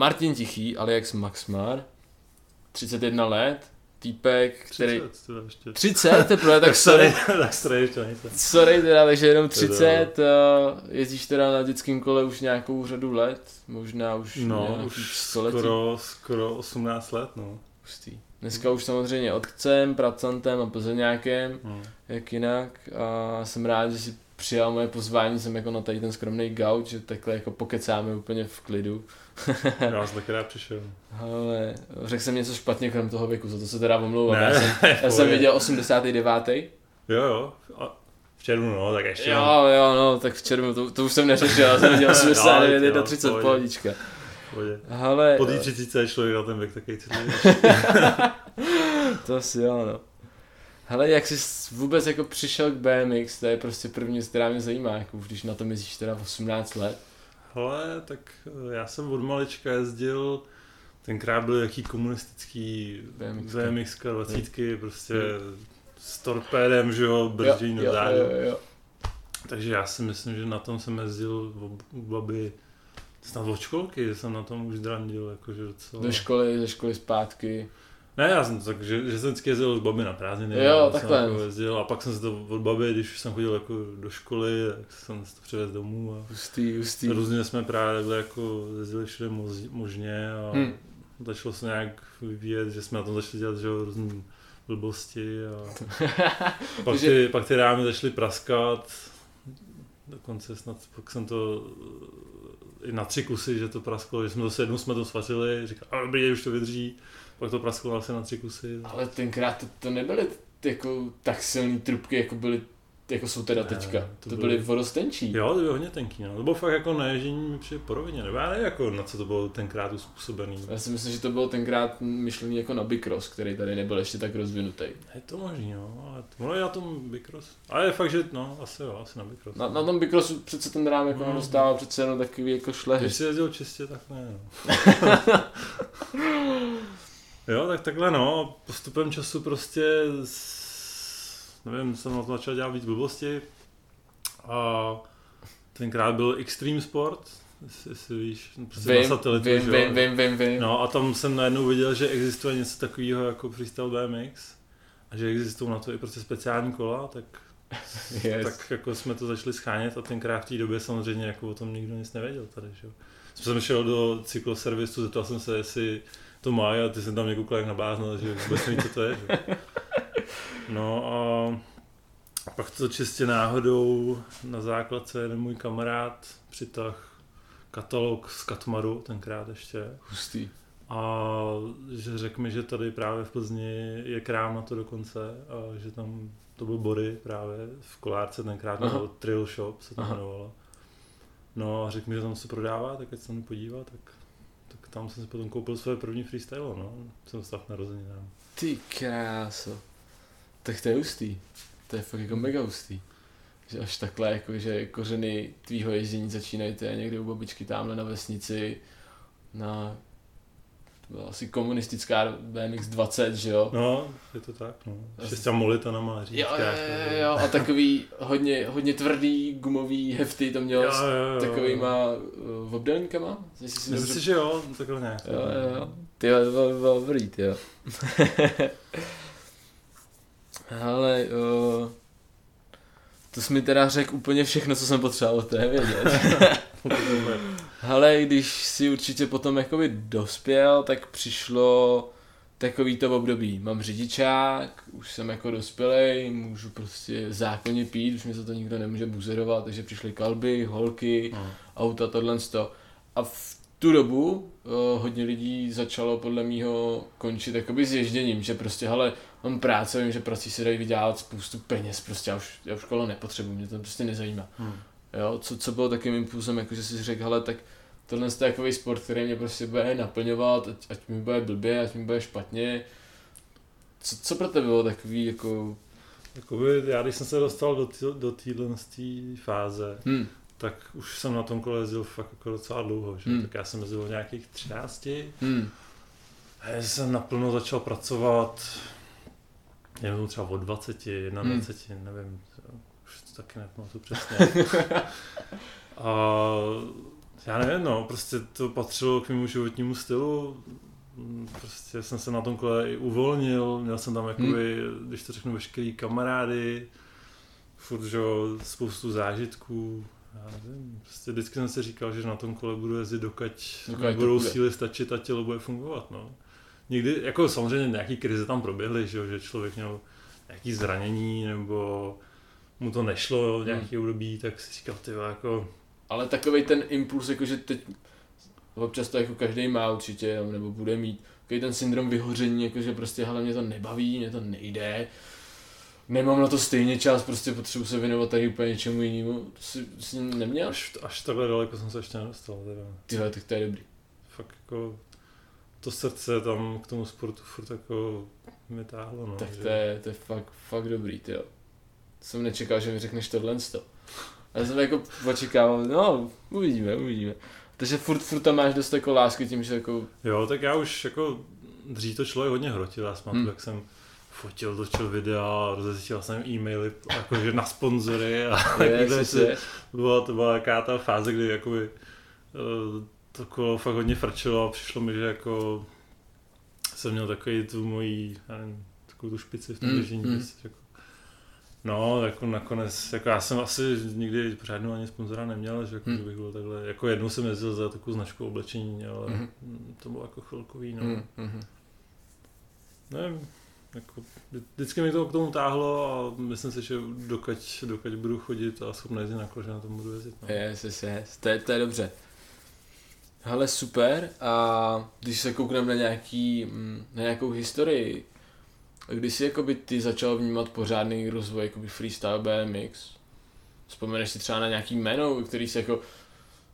Martin Tichý, alias Maxmar, 31 let, týpek, který... 30, to ještě. 30 teprve, tak sorry. tak starý ještě. Sorry teda, takže jenom Teda. 30, a jezdíš teda na dětském kole už nějakou řadu let, možná už No, nějakých už století. skoro, skoro 18 let, no. Hustý. Dneska už samozřejmě otcem, pracantem a plzeňákem, no. jak jinak a jsem rád, že si přijal moje pozvání, jsem jako na tady ten skromný gauč, že takhle jako pokecáme úplně v klidu. Já jsem taky rád přišel. Ale řekl jsem něco špatně krom toho věku, za to se teda omlouvám. Já jsem, já jsem viděl 89. Jo, jo. A v červnu, no, tak ještě. Jo, jo, no, tak v červnu, to, to už jsem neřešil, já jsem viděl 89, Jo, 31, pohodě. pohodička. Pohodě. Ale, Po té 30 je člověk na ten věk takový to asi jo, no. Hele, jak jsi vůbec jako přišel k BMX, to je prostě první která mě zajímá, jako když na tom jezdíš teda 18 let. Hele, tak eh, já jsem od malička jezdil, tenkrát byly jaký komunistický BMX. VMX 20, prostě s torpédem, že jo, dozadu. jo, jo. Takže já si myslím, že na tom jsem jezdil u baby snad od školky, že jsem na tom už drandil, jakože docela. Do školy, ze školy zpátky. Ne, já jsem tak, že, že jsem vždycky jezdil od baby na prázdniny. Jo, já takhle. Jsem jako jezdil, a pak jsem se to od baby, když jsem chodil jako do školy, tak jsem se to přivez domů a Hustý, hustý. různě jsme právě takhle jako jezdili všude možně a Hmm. začalo se nějak vyvíjet, že jsme na tom začali dělat že jo, různé blbosti a pak, ty, pak ty rámy začaly praskat, dokonce snad pak jsem to i na tři kusy, že to prasklo, že jsme zase jednou jsme to svařili, říkal, a dobrý, už to vydrží, pak to prasklo asi na tři kusy. Ale tenkrát to, to nebyly jako tak silný trubky, jako byly, jako jsou teda Ne, teďka. to To, byly- byly vodostenčí. Jo, to bylo hodně tenký, no. To bylo fakt jako naježdění mi přijde po rovině, nebo já nevím, jako na co to bylo tenkrát uspůsobený. Já si myslím, že to bylo tenkrát myšlený jako na Bicross, který tady nebyl ještě tak rozvinutý. Je to možný, no, ale ono je na tom Bicross. Ale je fakt, že no, asi jo, asi na Bicross. Na, na tom Bicrossu přece ten rám jako No. dostával přece jenom takový jako šlehy. Když jsi jezdil čistě, tak ne, no. jo, tak takhle no, postupem času prostě, nevím, jsem na to začal dělat víc blbosti. A tenkrát byl Extreme Sport, jestli, jestli víš, prostě na Vím, satelitu, vím, že jo. vím, vím, vím, vím. No a tam jsem najednou viděl, že existuje něco takového jako freestyle BMX a že existují na to i prostě speciální kola, tak, Yes. tak jako jsme to začali schánět a tenkrát v té době samozřejmě jako o tom nikdo nic nevěděl tady, že jo. Jsem šel do cykloservisu, zeptal jsem se, jestli to má a ty jsem tam mě koukal jak na blázna, že vůbec neví, co to je, že? No a pak to čistě náhodou na základce jeden můj kamarád přitah katalog z Katmaru tenkrát ještě. Hustý. A že řekl mi, že tady právě v Plzni je krám na to dokonce a že tam to byl Bory právě v Kolárce tenkrát, nebo Trill Shop se to jmenovalo. No a řekl mi, že tam se prodává, tak ať se tam podívá, tak tam jsem si potom koupil své první freestyle, no. Jsem stav narozeninám. Ty kráso. Tak to je hustý. To je fakt jako mega hustý. Že až takhle, jako, že kořeny tvýho ježdění začínají je někde u babičky tamhle na vesnici na byla asi komunistická BMX 20, že jo? No, je to tak, no. Šestěm molitanama Jo, říčka. jo, jo, jo, a takový hodně, hodně tvrdý gumový hefty to měl Jo, s jo, jo. takovýma uh, obdelníkama? Si Myslím si, že jo, takhle nějak. Jo, jo, jo. Ty jo, to bylo, dobrý, ty jo. Ale uh, to jsi mi teda řekl úplně všechno, co jsem potřeboval o té vědět. Ale když si určitě potom jakoby dospěl, tak přišlo takový to období. Mám řidičák, už jsem jako dospělej, můžu prostě zákonně pít, už mi za to nikdo nemůže buzerovat, takže přišly kalby, holky, No. auta, tohle to. A v tu dobu uh, hodně lidí začalo podle mýho končit jakoby s ježděním, že prostě, hele, mám práce, vím, že prací se dají vydělat spoustu peněz, prostě já už, já už kolo nepotřebuji, mě to prostě nezajímá. Hmm. Jo, co, co bylo takým impulsem, jako že si řekl, hele, tak tohle je takový sport, který mě prostě bude naplňovat, ať, ať mi bude blbě, ať mi bude špatně. Co, co pro tebe bylo takový jako... Jakoby, já když jsem se dostal do, tý, do téhle fáze, Hm, tak už jsem na tom kole jezdil fakt jako docela dlouho, že? Hmm. tak já jsem jezdil v nějakých 13 hm, a já jsem naplno začal pracovat nevím, třeba od 20, 21, Hmm. nevím, taky nepamatuju přesně. a Já nevím, no, prostě to patřilo k mému životnímu stylu. Prostě jsem se na tom kole i uvolnil, měl jsem tam jakoby, když to řeknu, veškerý kamarády, furt, že jo, spoustu zážitků. Já nevím, prostě vždycky jsem si říkal, že na tom kole budu jezdit dokud, Dokud budou síly stačit a tělo bude fungovat, no. Někdy, jako samozřejmě nějaký krize tam proběhly, že, jo, že člověk měl nějaký zranění, nebo mu to nešlo v nějaký období, tak si říkal, ty jako, Ale takový ten impuls, jakože teď občas to jako každý má určitě, nebo- bude mít, takový ten syndrom vyhoření, jakože prostě hele, mě to nebaví, mě to nejde, nemám na to stejně čas, prostě potřebuji se věnovat tady úplně něčemu jinému. To si, to si neměl? až, až takhle daleko jsem se ještě nedostal, teda. Tyhle, tak to je dobrý. fakt jako to srdce tam k tomu sportu furt jako mi táhlo, no. tak že- to je, to je fakt, fakt dobrý, ty jo. Jsem nečekal, že mi řekneš tohle to. Já jsem jako očekával, no, uvidíme, uvidíme. Takže furt, furt tam máš dost jako lásky tím, že jako, Jo, tak já už jako dřív to člověk hodně hrotil, já pamatuju, Hmm. jak jsem fotil, točil videa, rozesílal jsem e-maily jakože na sponzory a je, To byla, to byla taková ta fáze, kdy jakoby eh, to kolo fakt hodně frčilo a přišlo mi, že jako jsem měl takový tu mojí, já nevím, takovou tu špici v tom Mm, držení. mm. prostě Jako, no, jako nakonec, jako já jsem asi nikdy pořádnou ani sponzora neměl, že, jako, Mm. že bych byl takhle, jako jednou jsem jezdil za takovou značku oblečení, ale Mhm. mm. to bylo jako chvilkový, no. mm, mm, Nevím, jako, vždy- vždycky mi to k tomu táhlo a myslím si, že dokud, dokud budu chodit a schopný jezdit na kole, že na tom budu jezdit. No. Yes, yes, yes. To, je, to je dobře. Hele, super. A když se koukneme na, nějaký, mm, na nějakou historii, kdy jsi jakoby ty začal vnímat pořádný rozvoj jakoby freestyle BMX? Vzpomeneš si třeba na nějaký jméno, který jsi jako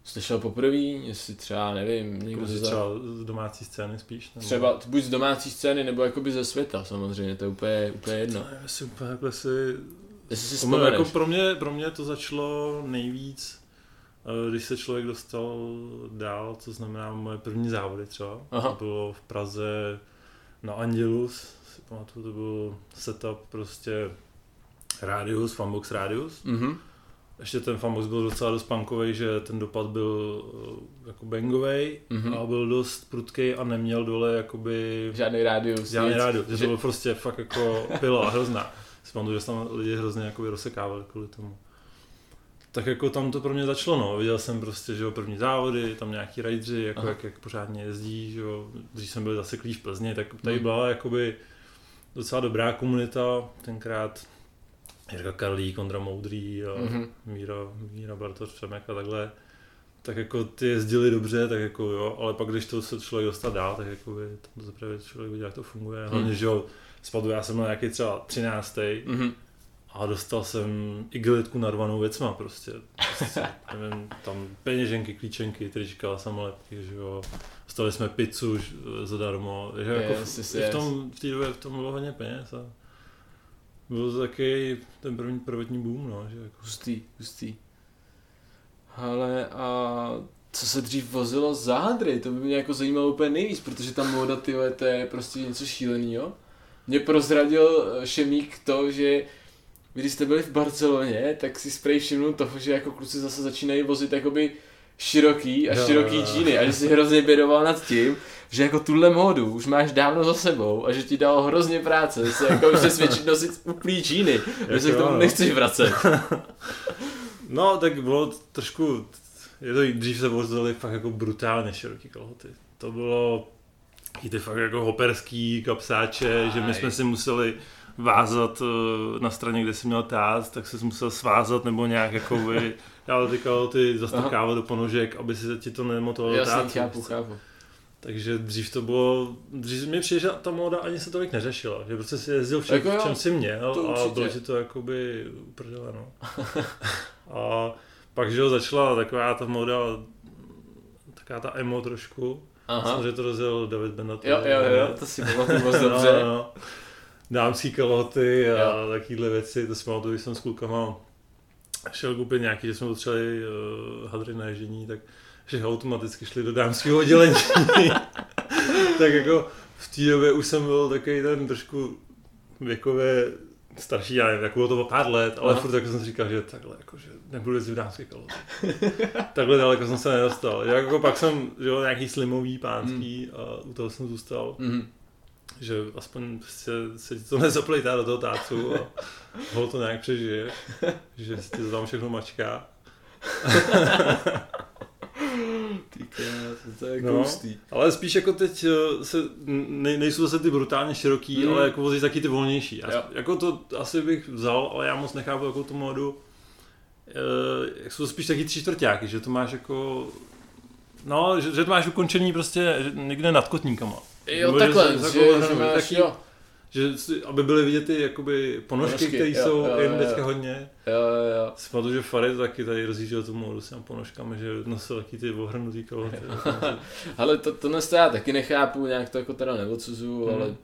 slyšel poprvé, jestli třeba, nevím, někdo Jako ze z za... třeba z domácí scény spíš? Nebo... Třeba buď z domácí scény, nebo jakoby ze světa, samozřejmě, to je úplně, úplně jedno. No, nevím, jestli úplně takhle si... Jestli si To bylo vzpomeneš. jako pro, mě, pro mě to začalo nejvíc, eh, když se člověk dostal dál, to znamená moje první závody třeba. Aha. To bylo v Praze na Angelus, si pamatuju, to byl setup prostě Radius, Funbox Radius. Mhm. Ještě ten Funbox byl docela dost punkovej, že ten dopad byl eh, jako bangovej Mhm. a byl dost prudký a neměl dole jakoby Žádný rádius, Žádný nic. rádio, že to bylo prostě fakt jako pila hrozná. Si pamatuju, že tam lidi hrozně jako rozsekávali kvůli tomu. Tak jako tam to pro mě začalo, no. Viděl jsem prostě, že jo, první závody, tam nějaký rajdři, jako Aha. jak, jak, pořádně jezdí, že jo. Dřív jsem byl zaseklý v Plzni, tak tady Hmm. byla jakoby docela dobrá komunita, tenkrát Jirka Karlík, Ondra Moudrý a Mhm. Míra, Míra Bartoš, Přemek a takhle. Tak jako ty jezdili dobře, tak jako jo, ale pak když to se člověk dostal dál, tak jako by tam to zaprvé člověk viděl, jak to funguje. Hlavně, Hmm. že jo, spadu já jsem byl nějaký třeba 13. Mhm. a dostal jsem igelitku narvanou věcma prostě. prostě nevím, tam peněženky, klíčenky, trička, samolepky, že jo. Dostali jsme pizzu ž- zadarmo, že jako Yes, v, yes, i v, yes. tom, v té době v tom bylo hodně peněz a byl to taky ten první prvotní boom, no, že jako Hustý, hustý. Ale a co se dřív vozilo za hadry, to by mě jako zajímalo úplně nejvíc, protože ta móda, ty to je prostě něco šílenýho. Mě prozradil eh, Šemík to, že když jste byli v Barceloně, tak si sprej všimnul toho, že jako kluci zase začínají vozit jakoby široký a Jo, široký jo, džíny a že si hrozně bědoval nad tím, že jako tuhle módu už máš dávno za sebou a že ti dalo hrozně práce se jako přesvědčit nosit úplný džíny, že se k tomu no. nechceš vracet. No, tak bylo trošku, je to, dřív se vozily fakt jako brutálně široký kalhoty. To bylo ty fakt jako hoperský kapsáče, že my jsme Aj. si museli vázat eh, na straně, kde si měl tát, tak se musel svázat nebo nějak jako by dávat ty kalhoty, zastrkávat do ponožek, aby si ti to nemotovalo Jasně, tácu. chápu, chápu. Takže dřív to bylo, dřív mi přijde, že ta móda ani se tolik neřešila, že prostě si jezdil v čem, Jako jo, v čem si měl to a bylo ti to jakoby uprdele, no. a pak, že jo, začala taková ta móda, taková ta emo trošku, Aha. samozřejmě to rozjel David Bennett. Jo, jo, jo, to si pamatuju moc dobře. No, no. Dámský kalhoty a Jo. takovéhle věci, to pamatuju, když jsem s klukama šel koupit nějaký, že jsme potřebovali uh, hadry na ježení, tak že automaticky šli do dámského oddělení. tak jako v té době už jsem byl takový ten trošku věkově starší, já nevím, jak bylo to pár let, ale Aha. furt jako jsem si říkal, že takhle, jako, že nebudu jezdit v dánské kalhoty. takhle daleko jsem se nedostal. Jako pak jsem, že jo, nějaký slimový, pánský Hmm. a u toho jsem zůstal, Mhm. Že aspoň se ti to nezaplejtá do toho tácu a ho to nějak přežije, že si to tam všechno mačká. Ty krás, to je No. koustý. Ale spíš jako teď eh, se, ne, nejsou zase ty brutálně široký, Hmm. ale jako vozí taky ty volnější. Já, jako to asi bych vzal, ale já moc nechápu jako tu modu. E, jsou to spíš taky tři čtvrtáky, že to máš jako... No, že, že to máš ukončený prostě někde nad kotníkama. Jo, Nebo že takhle, že, že, ohromí. máš, Taky- jo, Že, aby byly vidět ty jakoby ponožky, Ponožky, které jsou jo, jen teďka hodně. jo, jo, jo. Si pamatuju, že Farid taky tady rozjížděl tu modu s těmi ponožkami, že nosil taky ty ohrnutý kalhoty. Ale to, to já taky nechápu, nějak to jako teda neodsuzuju, Hmm. ale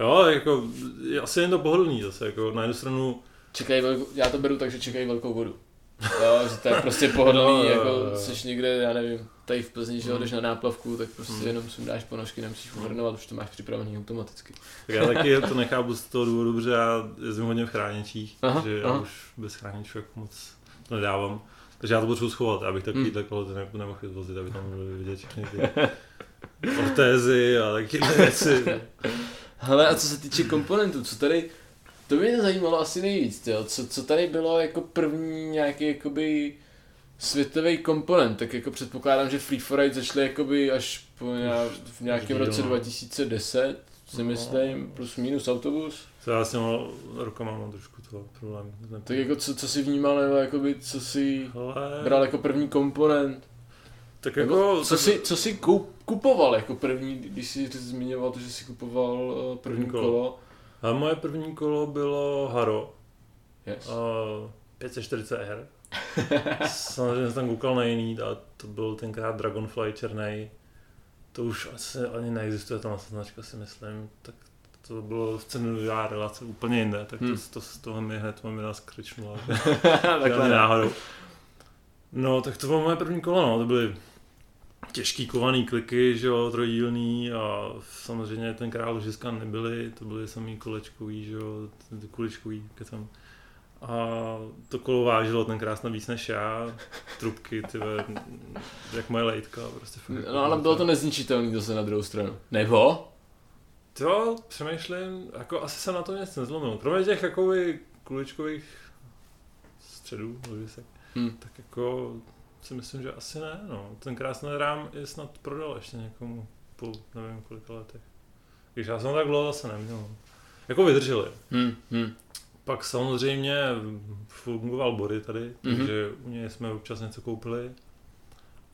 Jo, jako, je asi jen to pohodlný zase, jako na jednu stranu čekají velkou, já to beru tak, že čekají velkou vodu. Jo, že to je prostě pohodlný, No, jako jsi někde, já nevím, tady v Plzni, že Hmm. jdeš na náplavku, tak prostě Hmm. jenom si dáš ponožky, nemusíš uhrnovat, už to máš připravený automaticky. Tak já taky to nechápu z toho důvodu, protože já jezdím hodně v chráněčích, Aha, že já aha. už bez chráničů jako moc to nedávám. Takže já to potřebuji schovat, abych takový Hmm. hmm. kalhoty ne, nemohl vozit, aby tam byly vidět všechny ty ortézy a taky věci. Hele, a co se týče komponentů, co tady, to by mě zajímalo asi nejvíc, jo, co, co tady bylo jako první nějaký jakoby světový komponent, tak jako předpokládám, že Free for Ride začaly jakoby až po nějak, v nějakém roce no. 2010, si No. myslím, plus minus autobus. To já s těma rukama mám trošku to problém. Tak jako co, co si vnímal, nebo jakoby co si Ale, bral jako první komponent, tak nebo jako, co tak, si, co si kup, kupoval jako první, když jsi zmiňoval to, že si kupoval eh, první První kolo. kolo. a moje první kolo bylo Haro, Yes. uh, 540R. Samozřejmě jsem tam koukal na jiný, a to byl tenkrát Dragonfly černý. To už asi ani neexistuje tam značka, si myslím. Tak to bylo v cenová relace úplně jinde, tak to, Hmm. to, z toho mi hned mamina skřičnula. Takhle Takhle náhodou. No, tak to bylo moje první kolo, no. To byly těžký kovaný kliky, že jo, trojdílný a samozřejmě tenkrát ložiska nebyly, to byly samý kolečkový, že jo, kuličkový, kecam. A to kolo vážilo tenkrát snad víc než já, trubky, ty jak moje lejtka, prostě fakt. jako No ale bylo to nezničitelný zase na druhou stranu. Nebo? To přemýšlím, jako asi jsem na to nic nezlomil. Kromě těch jakoby kuličkových středů, ložisek, Hm. tak jako si myslím, že asi ne, no. Ten krásný rám je snad prodal ještě někomu po nevím kolika letech. Když já jsem tak dlouho zase neměl. Jako vydrželi. Hm, hm. Pak samozřejmě fungoval Bory tady, Mhm. takže u něj jsme občas něco koupili.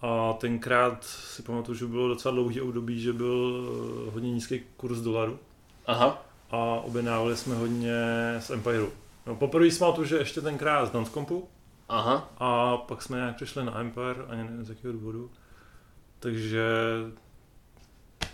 A tenkrát si pamatuju, že bylo docela dlouhý období, že byl eh, hodně nízký kurz dolaru Aha. a objednávali jsme hodně z Empireu. No, poprvé jsme tu, že ještě tenkrát z Dancompu Aha. a pak jsme nějak přišli na Empire, ani nevím z jakého důvodu. Takže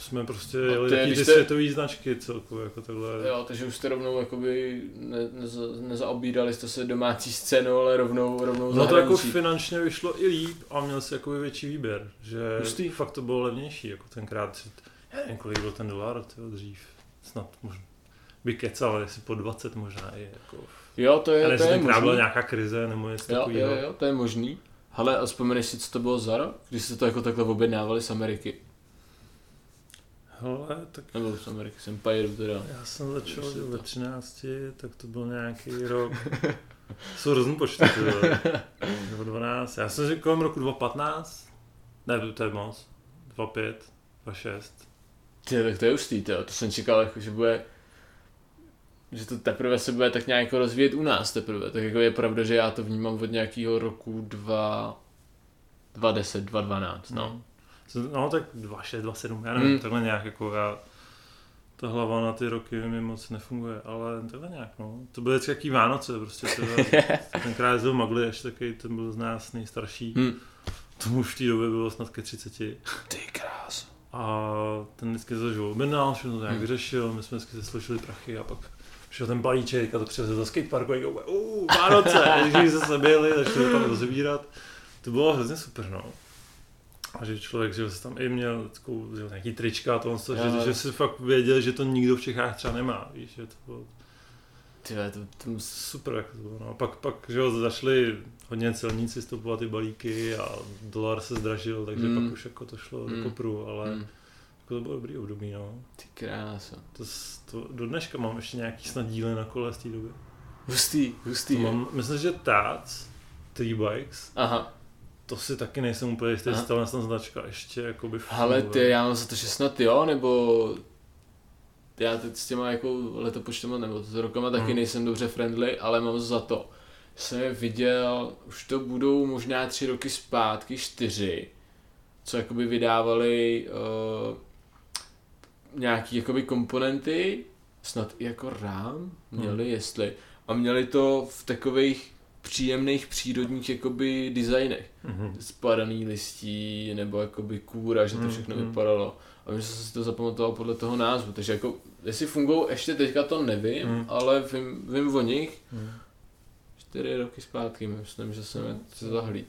jsme prostě No, jeli to je, taky ty jste- světové značky celkově, jako takhle. Jo, takže už jste rovnou jakoby ne, neza, nezaobírali jste se domácí scénu, ale rovnou, rovnou No to jako finančně vyšlo i líp a měl si jakoby větší výběr, že Hustý. fakt to bylo levnější, jako tenkrát, nevím, kolik byl ten dolar, tyjo, dřív, snad možná, by kecal, jestli po 20 možná i, jako, Jo, to je, nevím, to je tenkrát byla možný. nějaká krize nebo něco Jo, jo, takového. jo, to je možný. Hele, a vzpomeneš si, co to bylo za rok? Když jste to jako takhle objednávali z Ameriky? Hele, tak Nebo z Ameriky, z Empire teda. já jsem začal se že ve to- 13, tak to byl nějaký rok, jsou různý počty, ty vole. nebo 12, já jsem řekl kolem roku 2015, ne, to je moc, 25, 26, Ty, tak to je hustý, to, to jsem čekal, jako, že bude že to teprve se bude tak nějak jako rozvíjet u nás teprve. Tak jako je pravda, že já to vnímám od nějakého roku 2, 2010, 2012, no. Co- No tak 26, 27, já nevím, hmm. takhle nějak jako já, ta hlava na ty roky mi moc nefunguje, ale takhle nějak no. To byly vždycky jaký Vánoce prostě, tyhle. tenkrát jezdil Magli, ještě taky, ten byl z nás nejstarší. Hm. Tomu už v té době bylo snad ke 30. Ty krás. A ten vždycky zažil objednal, všechno to nějak Hmm. vyřešil, my jsme vždycky složili prachy a pak přišel ten balíček a to přivezl do skateparku a uh, Vánoce, když se seběli, začali to tam rozebírat. To bylo hrozně super, no. A že člověk, že se tam i měl takovou, že nějaký trička a to, že, že, si fakt věděl, že to nikdo v Čechách třeba nemá, víš, že to bylo... Tyhle, to, to. Super, jak to bylo. No. Pak, pak, že jo, zašli hodně celníci stopovat ty balíky a dolar se zdražil, takže Mm. pak už jako to šlo Mm. do kopru, ale Mm. jako to bylo dobrý období, no. Ty krása. To, to, do dneška mám ještě nějaký snad díly na kole z té doby. Hustý, hustý. To mám, myslím, že Tats, T-Bikes, Aha. To si taky nejsem úplně jistý, jestli tahle značka ještě jakoby Ale funguje. ty, já mám za to, že snad jo, nebo já teď s těma jako letopočtama nebo s rokama taky Hmm. nejsem dobře friendly, ale mám za to, že jsem je viděl, už to budou možná tři roky zpátky, čtyři, co jakoby vydávali uh, nějaký jakoby komponenty, snad i jako rám měli, Hmm. jestli, a měli to v takových příjemných přírodních jakoby designech Mhm. spadaný listí nebo jakoby kůra, že to Mm, všechno mm. vypadalo. A vím, že jsem si to zapamatoval podle toho názvu, takže jako, jestli fungují ještě teďka to nevím, Mm. ale vím, vím o nich Mhm. čtyři roky zpátky, myslím, že jsem je se zahlíd.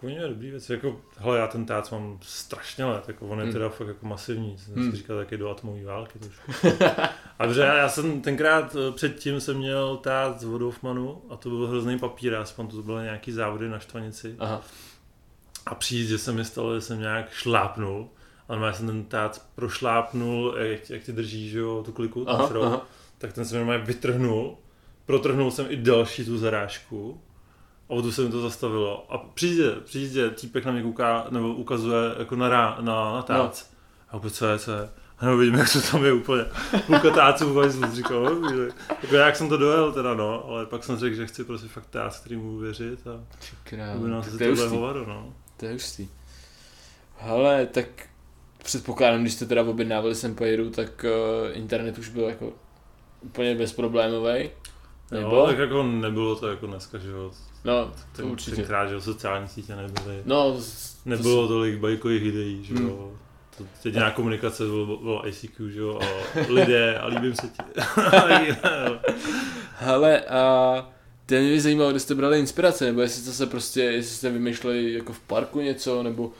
Koně dobrý věc, jako, hele, já ten tác mám strašně let, jako on je Hmm. teda fakt jako masivní, jsem Hmm. si říkal taky do atomové války trošku. A dobře, já, já jsem tenkrát eh, předtím jsem měl tác od Hoffmanu a to byl hrozný papír, jsem to byly nějaký závody na štvanici Aha, a přijít, že se mi stalo, že jsem nějak šlápnul, ale já jsem ten tác prošlápnul, jak, jak ty držíš, že jo, tu kliku, ten aha, aha. tak ten se mi normálně vytrhnul, protrhnul jsem i další tu zarážku a o tu se mi to zastavilo. A přijde, přijde, týpek na mě kouká, nebo ukazuje jako na, rá, na, na tác. No. A opět co je, co je. A nebo vidím, jak to tam je úplně. Půlka táců v hajzlu, říkal, "No, že- jako jak jsem to dojel teda, no, ale pak jsem řekl, že chci prostě fakt tác, který mu věřit a tak si to je hovado, no. to je hustý. Hele, tak předpokládám, když jste teda objednávali Sempairu, tak uh, internet už byl jako úplně bezproblémový. Jo, Nebo? tak jako nebylo to jako dneska, že jo. No, to Ten, určitě. tenkrát, že sociální sítě nebyly. No, z- to Nebylo tolik bajkových videí, že Hmm. jo. To jediná komunikace bylo, bylo ICQ, že jo, a lidé, a líbím se ti. Hele, a to mě by zajímalo, kde jste brali inspirace, nebo jestli jste se prostě, jestli jste vymýšleli jako v parku něco, nebo...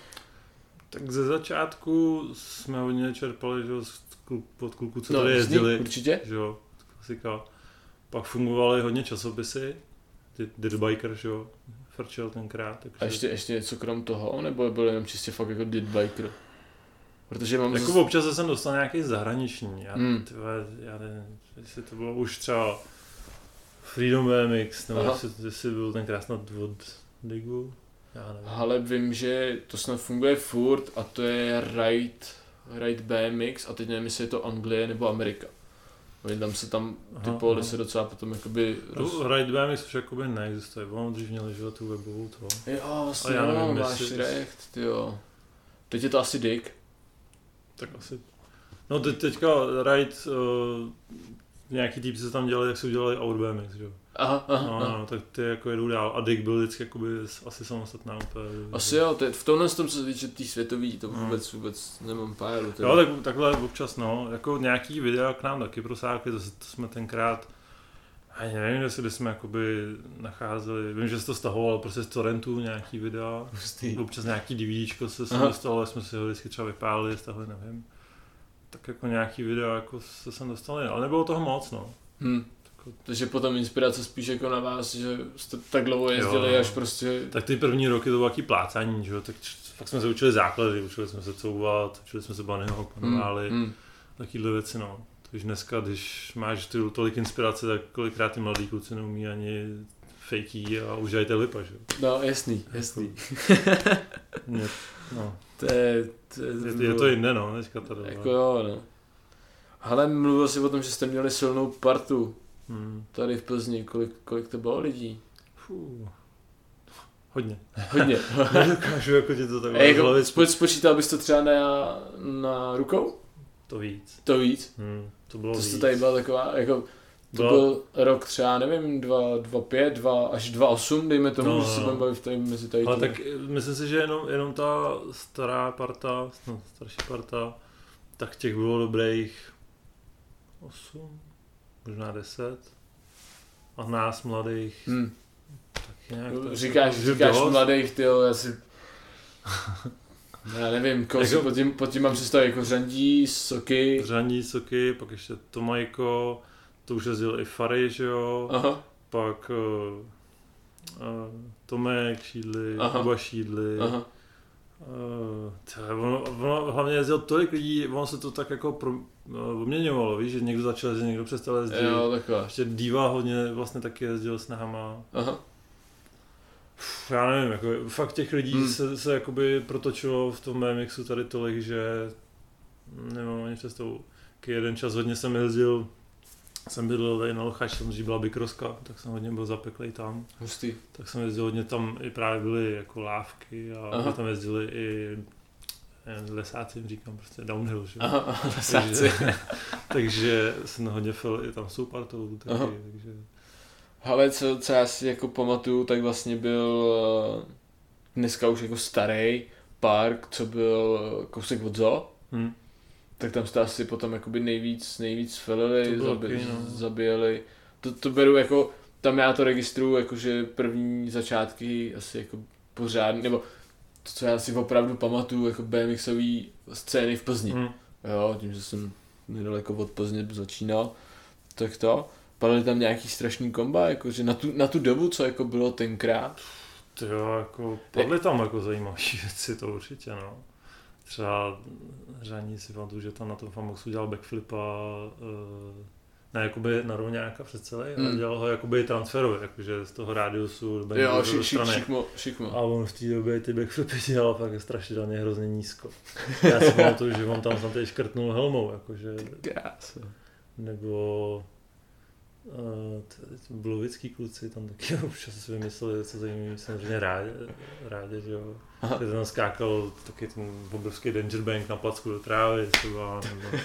tak ze začátku jsme hodně čerpali, že jo, od kluků, co no, tady jezdili, Určitě? že jo, klasika. Pak fungovaly hodně časopisy, ty Dead Biker, že jo, frčel tenkrát, takže... A ještě, ještě něco krom toho, nebo byl jenom čistě fakt jako dead biker? Protože mám Jako zas... občas jsem dostal nějaký zahraniční, já, Hmm. hmm. tyhle, já nevím, jestli to bylo už třeba Freedom BMX, nebo Aha. jestli, jestli byl tenkrát snad od Digu, já nevím. Ale vím, že to snad funguje furt a to je Ride, Ride BMX a teď nevím, jestli je to Anglie nebo Amerika. Oni tam se tam, ty póly aha. se docela potom jakoby roz... No, Ride BMX už jakoby neexistuje, on dřív měl jo, tu webovou to. Jo, vlastně já nevím, máš jestli- recht, jo. Teď je to asi Dick. Tak asi. No teď, teďka Ride, uh, nějaký týpci se tam dělali, jak se udělali Out BMX, že jo. Aha, aha, No, aha. no, tak ty jako jedou dál. A Dick byl vždycky jakoby asi samostatná úplně. Asi jo, to je, v tomhle tom, co se týče tý světový, to Hmm. vůbec, vůbec nemám páru. Jo, tak, takhle občas, no, jako nějaký videa k nám taky prosákly, to, to jsme tenkrát, ani nevím, jestli jsme jakoby nacházeli, vím, že se to stahovalo prostě z torrentů nějaký videa, Hustý. občas nějaký DVDčko se dostalo, jsme si ho vždycky třeba vypálili, stahli, nevím. Tak jako nějaký video jako se sem dostali, ale nebylo toho moc, no. Hm. Tako- Takže potom inspirace spíš jako na vás, že jste tak dlouho jezdili, Jo. až prostě... Tak ty první roky to bylo jaký plácání, že jo, tak fakt jsme se učili základy, učili jsme se couvat, učili jsme se bunnyhop, manuály, hm. takovýhle věci, no. Takže dneska, když máš ty tolik inspirace, tak kolikrát ty mladí kluci neumí ani fejký a už ty lipa, že jo. No, jasný, jasný. Mě- No, To je, to je, je, je, to jinde, no, teďka tady. Jako jo, no. Ale mluvil jsi o tom, že jste měli silnou partu Hmm. tady v Plzni. Kolik, kolik to bylo lidí? Fů. Hodně. Hodně. Nedokážu jako ti to takhle jako, jako, spo, spočítal bys to třeba na, na rukou? To víc. To víc? Hmm. To bylo To víc. jste tady byla taková, jako, to Bylo- byl rok třeba, nevím, 2, 2, 5, 2 až 2, 8, dejme tomu, No, že se no. budeme bavit tady mezi tady Ale tak eh, myslím si, že jenom, jenom ta stará parta, no, starší parta, tak těch bylo dobrých 8, možná 10. A nás mladých Hm. taky nějak tak, Říkáš, že říkáš dost. mladých, ty já si... Já nevím, koho si Jako- pod tím, pod tím mám představit, jako řandí, soky, Řandí, soky, pak ještě Tomajko, to už jezdil i Fary, že jo, Aha, pak uh, uh, Tomek Šídli, Aha. Kuba Šídli, aha. Uh, ono, ono, hlavně jezdil tolik lidí, ono se to tak jako pro, uh, obměňovalo, víš, že někdo začal jezdit, někdo přestal jezdit. Jo, takhle. Ještě Diva hodně vlastně taky jezdil s nahama. Aha. Já nevím, jako, fakt těch lidí Hmm. se, se jakoby protočilo v tom BMXu tady tolik, že nemám ani představu. Taky jeden čas hodně jsem jezdil, jsem bydlel tady na Lochač, tam dřív byla Bykroska, tak jsem hodně byl zapeklý tam. Hustý. Tak jsem jezdil hodně tam, i právě byly jako lávky a Aha. tam jezdili i lesáci, jim říkám, prostě downhill, že? Aha, lesáci. takže, takže jsem hodně fil i tam s tou partou taky, Aha. takže Ale co, co já si jako pamatuju, tak vlastně byl eh, dneska už jako starý park, co byl eh, kousek od zoo, hm. Tak tam jste asi potom jakoby nejvíc, nejvíc bylo zabi, no. zabíjeli. To, to beru jako, tam já to registruju, jakože první začátky asi jako pořádný, nebo to, co já si opravdu pamatuju, jako BMXový scény v Plzni. Hm. Jo, tím, že jsem nedaleko od Plzně začínal, tak to. Padaly tam nějaký strašný komba, jakože na tu, na tu dobu, co jako bylo tenkrát. To jo, jako padly tam jako zajímavé věci, to určitě, no. Třeba řaní si pamatuju, že tam na tom Famoxu dělal backflipa, uh, ne jakoby na rovňáka přes celý, ale Hmm. dělal ho jakoby transferově, jakože z toho rádiusu do Jo, šik, strany. šikmo, šikmo. A on v té době ty backflipy dělal fakt strašidelně hrozně nízko. Já si pamatuju, že on tam snad i škrtnul helmou, jakože, Krása. nebo bluvický kluci tam taky občas si vymysleli, co zajímavé, samozřejmě rádě, rádě, že jo. Že tam skákal taky ten obrovský danger bank na placku do trávy třeba, nebo...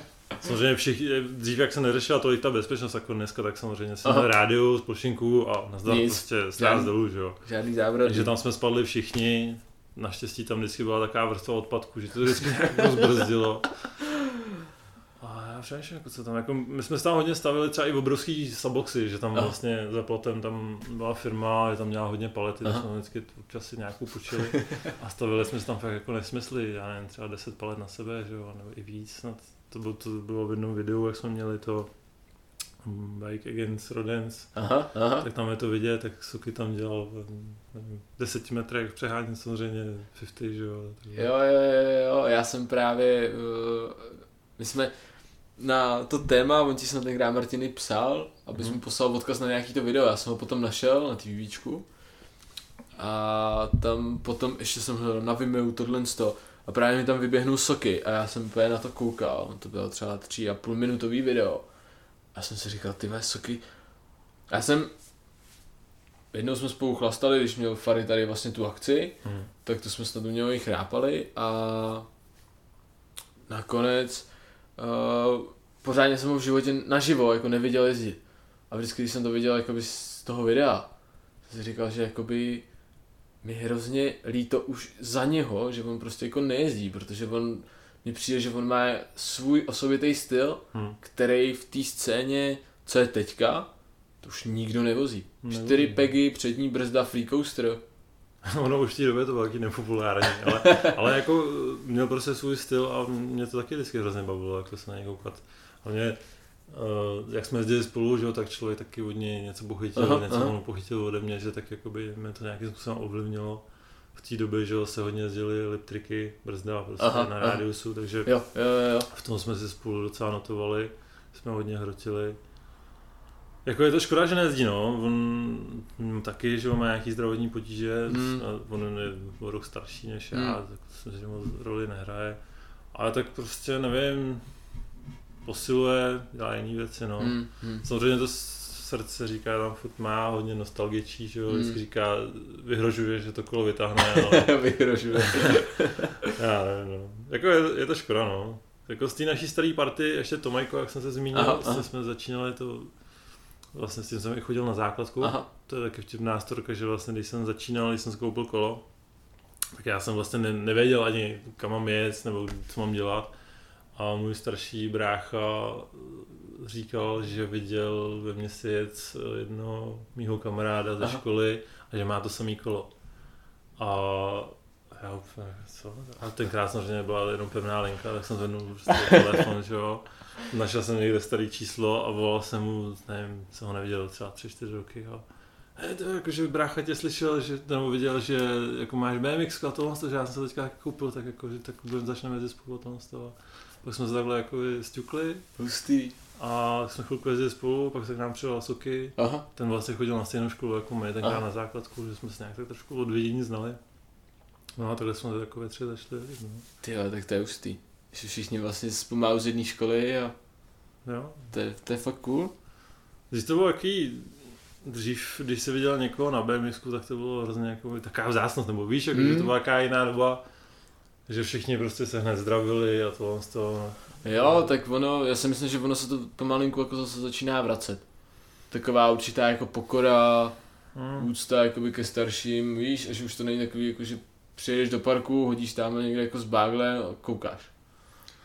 Samozřejmě všichni, dřív jak se neřešila tolik ta bezpečnost jako dneska, tak samozřejmě Aha. na rádiu, z plošinku a nazdar Nic. prostě stráz dolů, že jo. Žádný zábradlí. Takže tam jsme spadli všichni, naštěstí tam vždycky byla taková vrstva odpadku, že to vždycky nějak rozbrzdilo. Přemýšlím, jako co tam, jako, my jsme se tam hodně stavili třeba i obrovský saboxy, že tam Aha. vlastně za plotem tam byla firma, že tam měla hodně palety, tak Aha. jsme vždycky občas si nějakou počili a stavili jsme se tam fakt jako nesmysly, já nevím, třeba 10 palet na sebe, že jo, nebo i víc snad. To bylo, to bylo v jednom videu, jak jsme měli to um, Bike Against Rodents, Aha, aha. tak tam je to vidět, tak Suky tam dělal v nevím, 10 metrech přeháním samozřejmě 50, že jo. Jo, jo, jo, jo, já jsem právě, uh, my jsme na to téma, on ti jsem tenkrát Martiny psal, abys Mhm. mi poslal odkaz na nějaký to video, já jsem ho potom našel na TVčku a tam potom ještě jsem hledal na Vimeo tohle sto a právě mi tam vyběhnul soky a já jsem úplně na to koukal, to bylo třeba tři a půl minutový video. A jsem si říkal, ty soky, já jsem, jednou jsme spolu chlastali, když měl Fary tady vlastně tu akci, Hm. tak to jsme snad u něho i chrápali a nakonec uh, pořádně jsem ho v životě naživo jako neviděl jezdit. A vždycky, když jsem to viděl jakoby z toho videa, jsem si říkal, že jakoby mi hrozně líto už za něho, že on prostě jako nejezdí, protože on mi přijde, že on má svůj osobitý styl, Hm. který v té scéně, co je teďka, to už nikdo nevozí. Nevozí, Čtyři no. pegy, přední brzda, free coaster. Ono už v té době to bylo taky nepopulární, ale, ale jako měl prostě svůj styl a mě to taky vždycky hrozně bavilo, jako se na něj koukat. Hlavně, uh, jak jsme jezdili spolu, že jo, tak člověk taky od něj něco pochytil, Aha, něco aha. on pochytil ode mě, že tak jakoby mě to nějakým způsobem ovlivnilo. V té době, že jo, se hodně jezdili lip triky, brzda prostě Aha, na aha. rádiusu, takže jo, jo, jo. v tom jsme si spolu docela notovali, jsme hodně hrotili. Jako je to škoda, že nejezdí, no. On mm, taky, že on má nějaký zdravotní potíže, Mm. a on je o rok starší než Mm. já, tak myslím, že moc roli nehraje. Ale tak prostě nevím, posiluje, dělá jiné věci, no. Hmm, hmm. Samozřejmě to srdce říká, tam furt má hodně nostalgičí, že jo, Mm. vždycky říká, vyhrožuje, že to kolo vytáhne, ale Vyhrožuje. já nevím, no. Jako je, je to škoda, no. Jako z té naší staré party, ještě Tomajko, jak jsem se zmínil, aha. aha. jsme začínali to, vlastně s tím jsem i chodil na základku, aha. To je taky vtipná storka, že vlastně když jsem začínal, když jsem skoupil kolo, tak já jsem vlastně ne, nevěděl ani kam mám jet, nebo co mám dělat. A můj starší brácha říkal, že viděl ve měsíc jednoho mýho kamaráda ze Aha. školy a že má to samý kolo. A já co? A tenkrát samozřejmě byla jenom pevná linka, tak jsem zvednul prostě telefon, že jo. Našel jsem někde starý číslo a volal jsem mu, nevím, co ho neviděl, třeba tři, čtyři roky. Jo. Hej, to je jako, že brácha tě slyšel, že, nebo viděl, že jako máš BMX a tohle, že já jsem se teďka koupil, tak jako, že tak začneme jezdit spolu tohle z toho. Pak jsme se takhle jako stukli. Hustý. A jsme chvilku jezdili spolu, pak se k nám přidal Soky. Aha. Ten vlastně chodil na stejnou školu jako my, tenkrát na základku, že jsme se nějak tak trošku od vidění znali. No a takhle jsme se takové tři začali. No. Ty tak to je hustý. Že všichni vlastně pomalu z jedné školy a jo. To, je, to je fakt cool. Když to bylo jaký, dřív, když se viděl někoho na BMXku, tak to bylo hrozně jako taková vzácnost, nebo víš, jako, mm. že to byla jaká jiná doba, že všichni prostě se hned zdravili a to z toho. Jo, tak ono, já si myslím, že ono se to pomalinku jako zase začíná vracet. Taková určitá jako pokora, hmm. úcta jakoby ke starším, víš, a že už to není takový jako, že přijedeš do parku, hodíš tam někde jako z bágle a koukáš.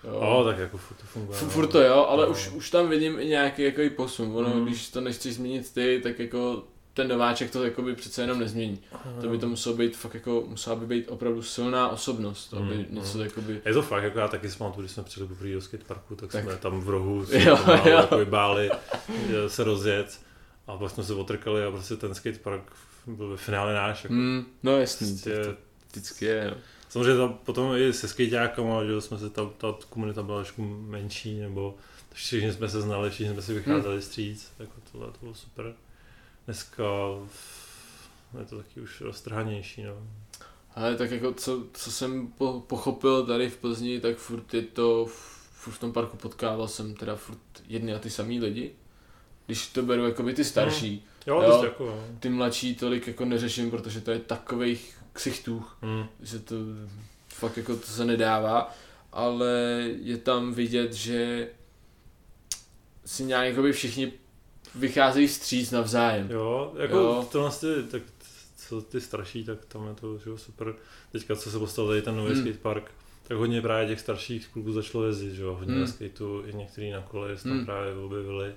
Jo. O, tak jako furt to funguje. F- furt to jo, ale no. už, už tam vidím i nějaký jako posun. Ono, hmm. když to nechceš změnit ty, tak jako ten nováček to jakoby přece jenom nezmění. Hmm. To by to muselo být fakt jako, musela by být opravdu silná osobnost, to by hmm. něco jakoby... Je to fakt, jako já taky si pamatuju, když jsme přijeli poprvé do skateparku, tak, tak, jsme tam v rohu jo, jo. Jako báli se rozjet a pak jsme se otrkali a prostě ten skatepark byl ve finále náš. Jako. Hmm, no jasný, prostě, to vždycky je. No. Samozřejmě tam potom i se skejťákama, že jsme se, ta, ta komunita byla trošku menší, nebo všichni jsme se znali, všichni jsme si vycházeli hmm. stříc, jako tohle to bylo super. Dneska je to taky už roztrhanější, no. Ale tak jako co, co jsem po, pochopil tady v Plzni, tak furt je to, furt v tom parku potkával jsem teda furt jedny a ty samý lidi. Když to beru jako by ty starší. Hmm. Jo, jo, jako, jo. Ty mladší tolik jako neřeším, protože to je takových ksichtů, hmm. že to fakt jako to se nedává, ale je tam vidět, že si nějak jako by všichni vycházejí stříc navzájem. Jo, jako jo. to ty, tak co ty starší, tak tam je to že super. Teďka, co se postavil ten nový hmm. skatepark, tak hodně právě těch starších kluků začalo jezdit, že jo, hodně hmm. skateu, i některý na kole, se tam hmm. právě objevili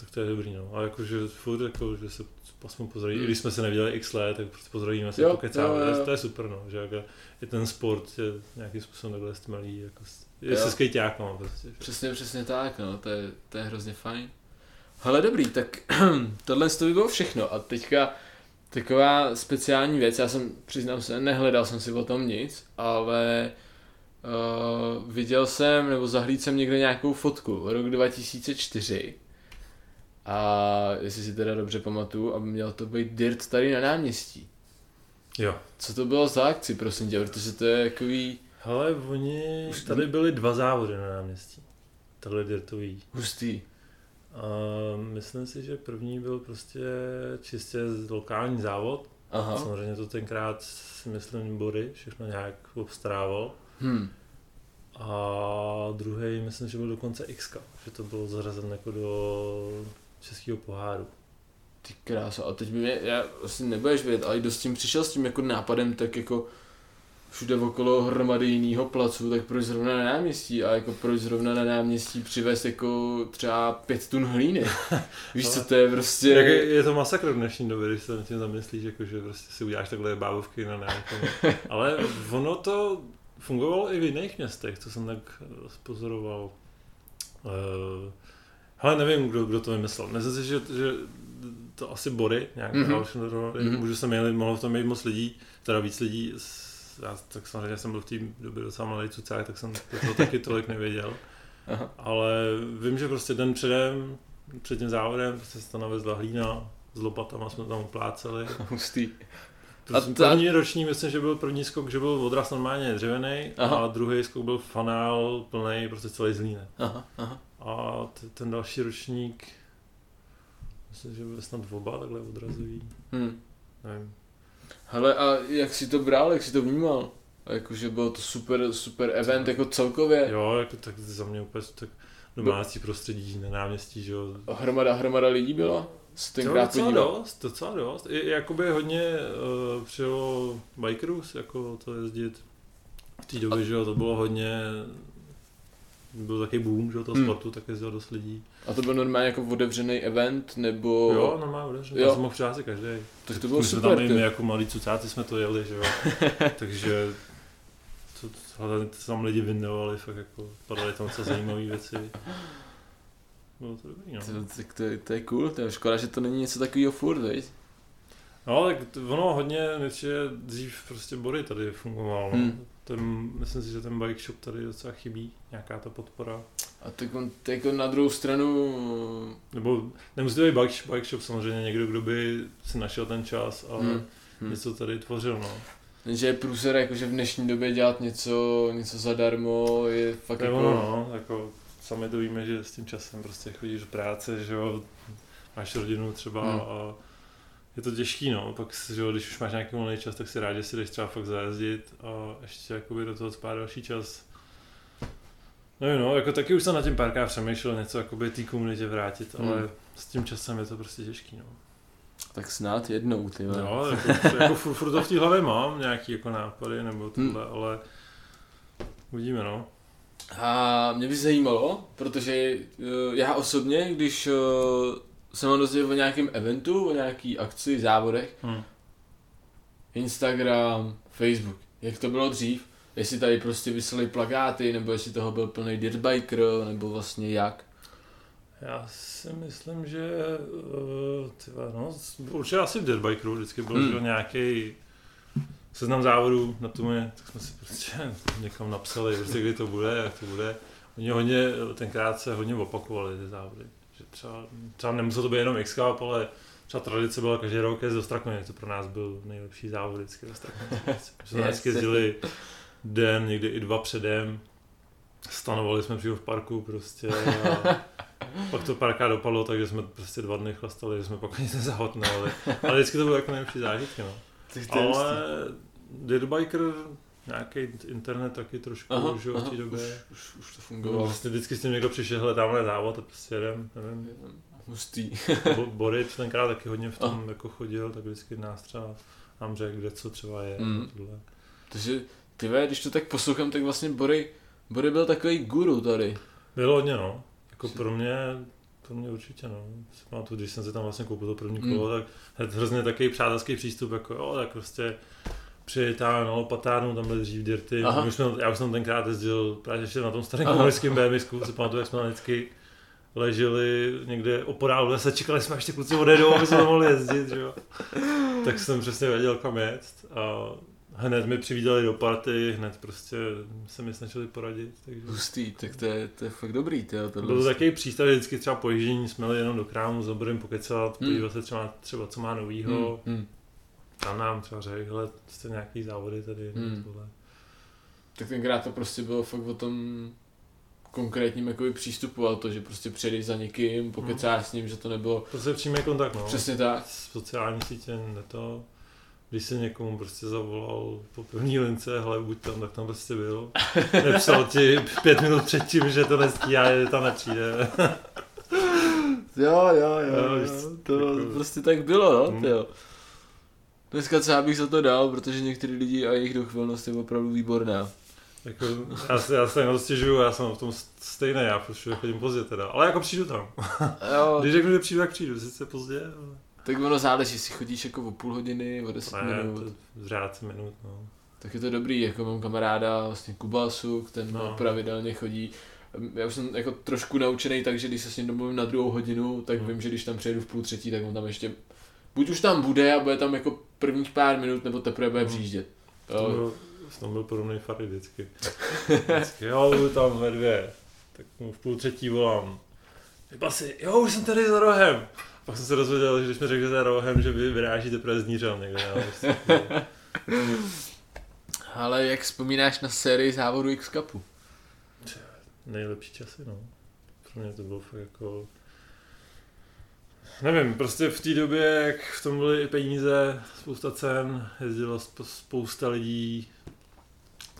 tak to je dobrý, no. A jakože furt, jako, že se aspoň pozdraví, mm. když jsme se neviděli x let, tak prostě pozdravíme se, pokecáme, jo, jo. To, je super, no, že jako, je ten sport je nějakým způsobem takhle stmelý, jako, je jo. se skejťák, no, prostě. Přesně, přesně tak, no, to je, to je hrozně fajn. Ale dobrý, tak tohle to by bylo všechno a teďka taková speciální věc, já jsem, přiznám se, nehledal jsem si o tom nic, ale uh, viděl jsem, nebo zahlíd jsem někde nějakou fotku, rok 2004, a jestli si teda dobře pamatuju, aby měl to být dirt tady na náměstí. Jo. Co to bylo za akci, prosím tě, protože to je takový... Hele, oni, Už tady byly dva závody na náměstí. Tohle dirtový. Hustý. A myslím si, že první byl prostě čistě lokální závod. Aha. Samozřejmě to tenkrát, myslím, Bory všechno nějak obstarával. Hmm. A druhý, myslím, že byl dokonce X, že to bylo zařazeno jako do českého poháru. Ty krása, a teď by mě, já asi nebudeš vědět, ale kdo s tím přišel s tím jako nápadem, tak jako všude okolo hromady jiného placu, tak proč zrovna na náměstí a jako proč zrovna na náměstí přivést jako třeba pět tun hlíny. Víš, co to je prostě... Jak je, je to masakr v dnešní době, když se na tím zamyslíš, jako, že prostě si uděláš takhle bábovky na nějakém. Ale ono to fungovalo i v jiných městech, co jsem tak pozoroval. Uh, ale nevím, kdo, kdo to vymyslel. Myslím si, že, že to asi Bory, nějak mm-hmm. mm-hmm. můžu se měli, mohlo v tom mít moc lidí, teda víc lidí, já tak samozřejmě jsem byl v té době docela malý cucák, tak jsem to taky tolik nevěděl. Aha. Ale vím, že prostě den předem, před tím závodem, prostě se tam navezla hlína, s lopatama jsme tam upláceli. Hustý. A ta... První roční, myslím, že byl první skok, že byl odraz normálně dřevěný a druhý skok byl fanál plný, prostě celý z hlíny. Aha, aha. A t- ten další ročník, myslím, že byl snad oba takhle odrazový. Hmm. Nevím. Hele, a jak si to bral, jak si to vnímal? Jakože bylo to super, super event to, jako celkově. Jo, jako tak za mě úplně tak domácí prostředí na náměstí, že jo. Hromada, hromada lidí byla? Se tenkrát docela podíval. dost, docela dost. I, jakoby hodně uh, přijelo bikerů, jako to jezdit v té době, a... že jo, to bylo hodně byl taky boom, že toho hmm. sportu, tak jezdil dost lidí. A to byl normálně jako otevřený event, nebo... Jo, normálně otevřený, já jsem mohl přihlásit každý. Tak to bylo super. Jsme tam i my jako malí cucáci jsme to jeli, že jo. Takže to, to, to tam lidi vyndovali, fakt jako padaly tam co zajímavé věci. Bylo to dobrý, no. To, tak to, to, je cool, to je škoda, že to není něco takového furt, veď? No, tak to- ono hodně, určitě dřív prostě Bory tady fungoval, no. Hmm. Ten, myslím si, že ten bike shop tady docela chybí, nějaká ta podpora. A tak on, tak jako na druhou stranu, Nebo nemusí to být bike, bike shop, samozřejmě někdo, kdo by si našel ten čas a hm, hm. něco tady tvořil, no. že je průser, jakože v dnešní době dělat něco, něco zadarmo je fakt je jako... no, jako sami to víme, že s tím časem prostě chodíš do práce, že jo, máš rodinu třeba Hmm. a je to těžký, no, pak, že když už máš nějaký volný čas, tak si rád, že si jdeš třeba fakt zajezdit a ještě jakoby do toho spát další čas. No no, jako taky už jsem na tím párkrát přemýšlel něco jakoby té komunitě vrátit, Hmm. ale s tím časem je to prostě těžký, no. Tak snad jednou, ty vole. Jo, jako, jako furt, furt to v té hlavě mám, nějaký jako nápady nebo tohle, Hmm. ale uvidíme, no. A mě by zajímalo, protože eh, já osobně, když eh, jsem mám dozvěděl o nějakém eventu, o nějaký akci, závodech, Hm. Instagram, Facebook, jak to bylo dřív, jestli tady prostě vysely plagáty, nebo jestli toho byl plný dirtbiker, nebo vlastně jak. Já si myslím, že uh, tyva, no, určitě asi v Dirtbikeru vždycky byl Hmm. hmm. nějaký seznam závodů na tom je, tak jsme si prostě někam napsali, prostě kdy to bude, jak to bude. Oni hodně, tenkrát se hodně opakovali ty závody. Že třeba, třeba nemuselo to být jenom x ale třeba tradice byla každý rok je z Ostrakony, to pro nás byl nejlepší závod vždycky z Ostrakony. Že jsme vždycky jezdili den, někdy i dva předem. Stanovali jsme přímo v parku prostě a pak to párkrát dopadlo, takže jsme prostě dva dny chlastali, že jsme pak nic nezahotnali. Ale vždycky to bylo jako nejlepší zážitky, no. Ale Dirtbiker, nějaký internet taky trošku, Aha, že v aha, té době. Už, už, už to No, fungovalo. prostě vždycky s tím někdo přišel, hele, tamhle závod a prostě jedem, nevím. Hustý. Bo- Boris tenkrát taky hodně v tom jako chodil, tak vždycky nás třeba nám řekl, kde co třeba je. Mm. tohle. Takže ty ve, když to tak poslouchám, tak vlastně Bory, Bory byl takový guru tady. Bylo hodně, no. Jako pro mě, pro mě určitě, no. Pamatuju, když jsem si tam vlastně koupil to první Mm. kolo, tak hned hrozně takový přátelský přístup, jako jo, tak prostě přijetá na lopatárnu, tam byly dřív dirty. Aha. My jsme, já už jsem tenkrát jezdil právě ještě na tom starém Aha. komunistickém BMXku, si pamatuju, jak jsme vždycky leželi někde opodál v lese, čekali jsme, až ty kluci odejdou, aby jsme mohli jezdit, že jo. Tak jsem přesně věděl, kam jet a hned mi přivítali do party, hned prostě se mi snažili poradit, takže... Hustý, tak to je, to je fakt dobrý, jo, tohle. Byl to takový přístav, že vždycky třeba po jsme jeli jenom do krámu s oborem pokecat, Hmm. podívat se třeba, třeba co má novýho, Hmm, hmm. Tam nám třeba řekl, hele, jste nějaký závody tady, Hmm. hmm. tohle. Tak tenkrát to prostě bylo fakt o tom konkrétním jakoby přístupu, ale to, že prostě přijdeš za někým, pokecáš s ním, že to nebylo Prostě přímý kontakt, no. přesně tak. Sociální sítě, ne to. Když se někomu prostě zavolal po první lince, hele, buď tam, tak tam prostě byl. Nepsal ti pět minut předtím, že to nestíhá, že tam nepřijde. Jo, jo, jo, Jo, jo, to jako- prostě tak bylo, no, Hmm. ty jo. Dneska třeba bych za to dal, protože některý lidi a jejich dochvilnost je opravdu výborná. Jako, já, se, já se jenom stěžuju, já jsem v tom stejný, já prostě chodím pozdě teda, ale jako přijdu tam. Jo, Když řeknu, že přijdu, tak přijdu, sice pozdě, ale... tak ono záleží, jestli chodíš jako o půl hodiny, o deset Ne, minut. řád minut, no. Tak je to dobrý, jako mám kamaráda, vlastně Kubasu, ten No. pravidelně chodí. Já už jsem jako trošku naučený, takže když se s ním domluvím na druhou hodinu, tak Hmm. vím, že když tam přijedu v půl třetí, tak on tam ještě buď už tam bude a bude tam jako prvních pár minut, nebo teprve bude Hmm. přijíždět. To byl, tam byl podobný Fary vždycky. vždycky. Jo, budu tam ve dvě. Tak mu v půl třetí volám. Vybasy, jo, už jsem tady za rohem. Pak jsem se dozvěděl, že když mi řekl, že za rohem, že vy vyrážíte teprve z Nířan někde. Prostě, Ale jak vzpomínáš na sérii závodu X Cupu? nejlepší časy, no. Pro mě to bylo fakt jako... Nevím, prostě v té době, jak v tom byly i peníze, spousta cen, jezdilo sp- spousta lidí,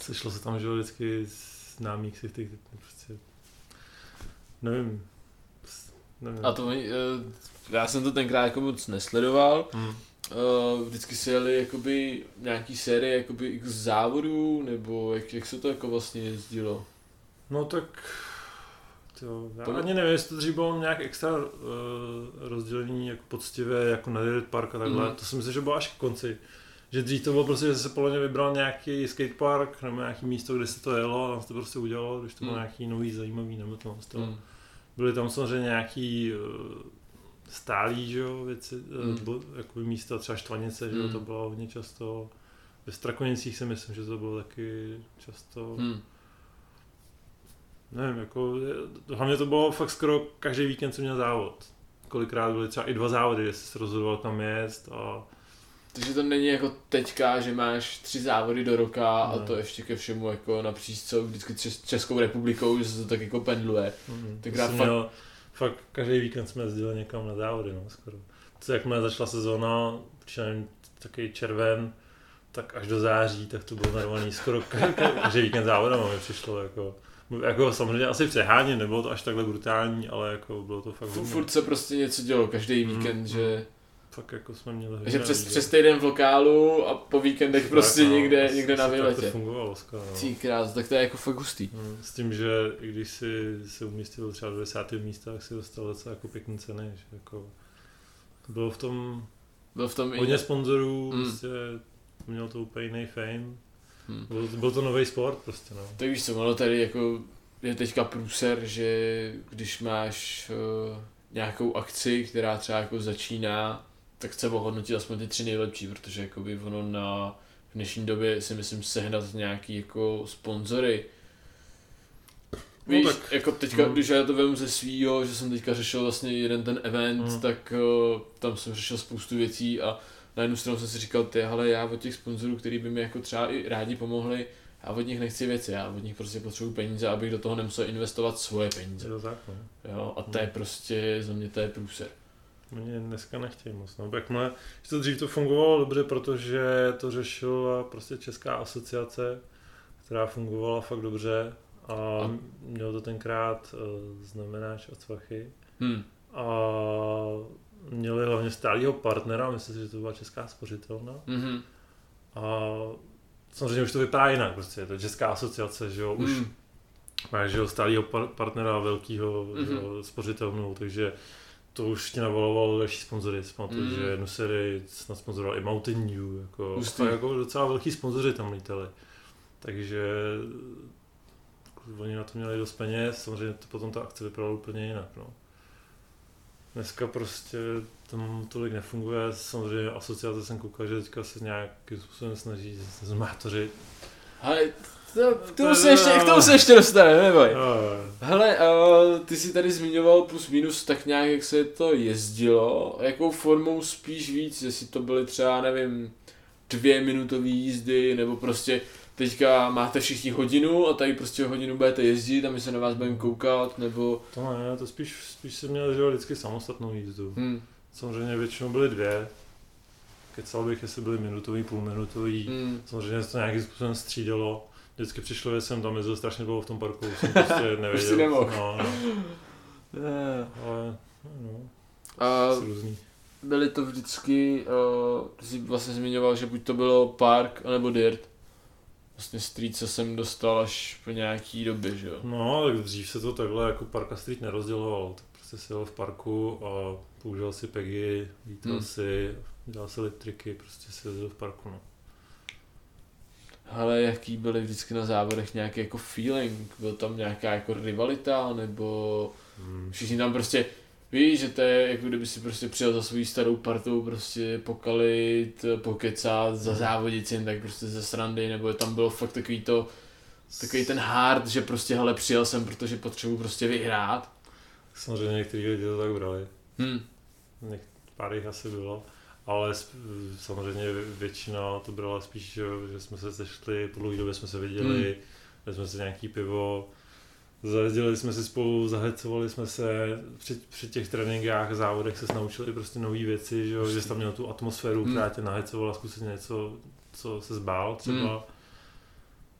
sešlo se tam, že vždycky známých si těch, prostě, nevím, s- nevím. A to, eh, já jsem to tenkrát jako moc nesledoval. Hmm. Eh, Vždycky se jeli jakoby nějaký série jakoby X závodů, nebo jak, jak se to jako vlastně jezdilo? No tak, to, já To- ani nevím, jestli to dřív bylo nějak extra uh, rozdělení jako poctivě, jako na Dirt Park a takhle, Mhm. to si myslím, že bylo až k konci, Že dřív to bylo prostě, že se podle mě vybral nějaký skatepark nebo nějaký místo, kde se to jelo a tam se to prostě udělalo, když to bylo Hmm. nějaký nový, zajímavý nebo to. to. Hmm. Byly tam samozřejmě nějaký uh, stálí, že jo, věci, mm. bo, jakoby místa, třeba Štvanice, že jo, Hmm. to bylo hodně často. Ve Strakonicích si myslím, že to bylo taky často. Hmm. Nevím, jako, je- hlavně to bylo fakt skoro každý víkend jsem měl závod. Kolikrát byly třeba i dva závody, kde jsi se rozhodoval kam jet a Takže to není jako teďka, že máš tři závody do roka a Ne. to ještě ke všemu jako napříč celou vždycky Čes- Českou republikou, že se to tak jako pendluje. mm, Tenkrát fakt- měl, fakt každý víkend jsme jezdili někam na závody, no, skoro. Co jakmile začala sezóna, nevím, takový červen, tak až do září, tak to bylo narvaný skoro ka- ka- každý víkend závodama mi přišlo, jako, jako samozřejmě asi přeháně, nebylo to až takhle brutální, ale jako bylo to fakt hodně. Furt se prostě něco dělo každý Mm, víkend, mm. že, Fakt jako jsme měli hodně že přes, lidí. přes týden v lokálu a po víkendech Tak, prostě no, někde, asi- někde na asi tak výletě. to fungovalo skoro, no. Ty krás, tak to je jako fakt hustý. Mm, S tím, že i když si se umístil třeba do 10. místa, tak si dostal docela jako pěkný ceny, že jako bylo v tom Byl v tom i... hodně sponzorů, Mm. prostě měl to úplně jiný fame. Hmm. Byl, byl to nový sport prostě, no. Tak víš co, ono tady jako je teďka průser, že když máš uh, nějakou akci, která třeba jako začíná, tak chce ohodnotit aspoň ty tři nejlepší, protože jakoby ono na v dnešní době si myslím sehnat nějaký jako sponzory. Víš, No tak, tak- jako teďka, no. když já to vím ze svýho, že jsem teďka řešil vlastně jeden ten event, Mm. tak uh, tam jsem řešil spoustu věcí a na jednu stranu jsem si říkal, ty, ale já od těch sponzorů, který by mi jako třeba i rádi pomohli, já od nich nechci věci, já od nich prostě potřebuji peníze, abych do toho nemusel investovat svoje peníze. To tak, no. Jo, a to je prostě, za mě to je průser. Mě dneska nechtějí moc, no. Jakmile, že to dřív to fungovalo dobře, protože to řešila prostě Česká asociace, která fungovala fakt dobře a, A- měl to tenkrát uh, znamenáš od Svachy. Hm. A měli hlavně stálého partnera, myslím si, že to byla Česká spořitelna. Mhm. A samozřejmě už to vypadá jinak, prostě je to Česká asociace, že jo, už Hm. máš že jo, stálého par- partnera velkého Mhm. jo, spořitelnou, takže to už ti navolovalo další sponzory, pamatuju, Mhm. že jednu sérii snad sponzoroval i Mountain Dew, jako, fakt jako docela velký sponzoři tam lítali. Takže oni na to měli dost peněz, samozřejmě to potom ta akce vypadala úplně jinak. No. Dneska prostě tam tolik nefunguje, samozřejmě asociace jsem koukal, že teďka se nějakým způsobem snaží zmátořit. Ale to, k, tomu se ještě, k tomu se ještě dostaneme, neboj. Hele, uh, ty jsi tady zmiňoval plus minus tak nějak, jak se to jezdilo, jakou formou spíš víc, jestli to byly třeba, nevím, dvě minutové jízdy, nebo prostě teďka máte všichni hodinu a tady prostě hodinu budete jezdit a my se na vás budeme koukat, nebo... To ne, to spíš, spíš jsem měl že vždycky samostatnou jízdu. Hm, Samozřejmě většinou byly dvě. Kecal bych, jestli byly minutový, půlminutový. hm, Samozřejmě se to nějakým způsobem střídalo. Vždycky přišlo, že jsem tam jezdil strašně dlouho v tom parku, už jsem prostě nevěděl. si nemohl. No, no, Eh, ale no, A různý. byly to vždycky, uh, ty jsi vlastně zmiňoval, že buď to bylo park, anebo dirt. Vlastně street, co jsem dostal až po nějaký době, že jo? No, tak dřív se to takhle jako Park a Street nerozdělovalo. Tak prostě si jel v parku a použil si Peggy, lítal Hmm. si, dělal si triky, prostě si jezdil v parku, no. Ale jaký byly vždycky na závodech nějaký jako feeling? Byl tam nějaká jako rivalita, nebo Hmm. všichni tam prostě, víš, že to je jako kdyby si prostě přijel za svou starou partou prostě pokalit, pokecat, za závodit si jen tak prostě ze srandy, nebo tam bylo fakt takový to, takový ten hard, že prostě hele přijel jsem, protože potřebuji prostě vyhrát. Samozřejmě některý lidi to tak brali. Hm. Něk, pár jich asi bylo, ale samozřejmě většina to byla spíš, že, že jsme se sešli, po dlouhé době jsme se viděli, Hmm. dali jsme si nějaký pivo, zajezdili jsme si spolu, zahecovali jsme se, při, při těch tréninkách, závodech se naučili prostě nové věci, že, jo, že jsi tam měl tu atmosféru, Hmm. která tě nahecovala zkusit něco, co se zbál třeba. Hmm.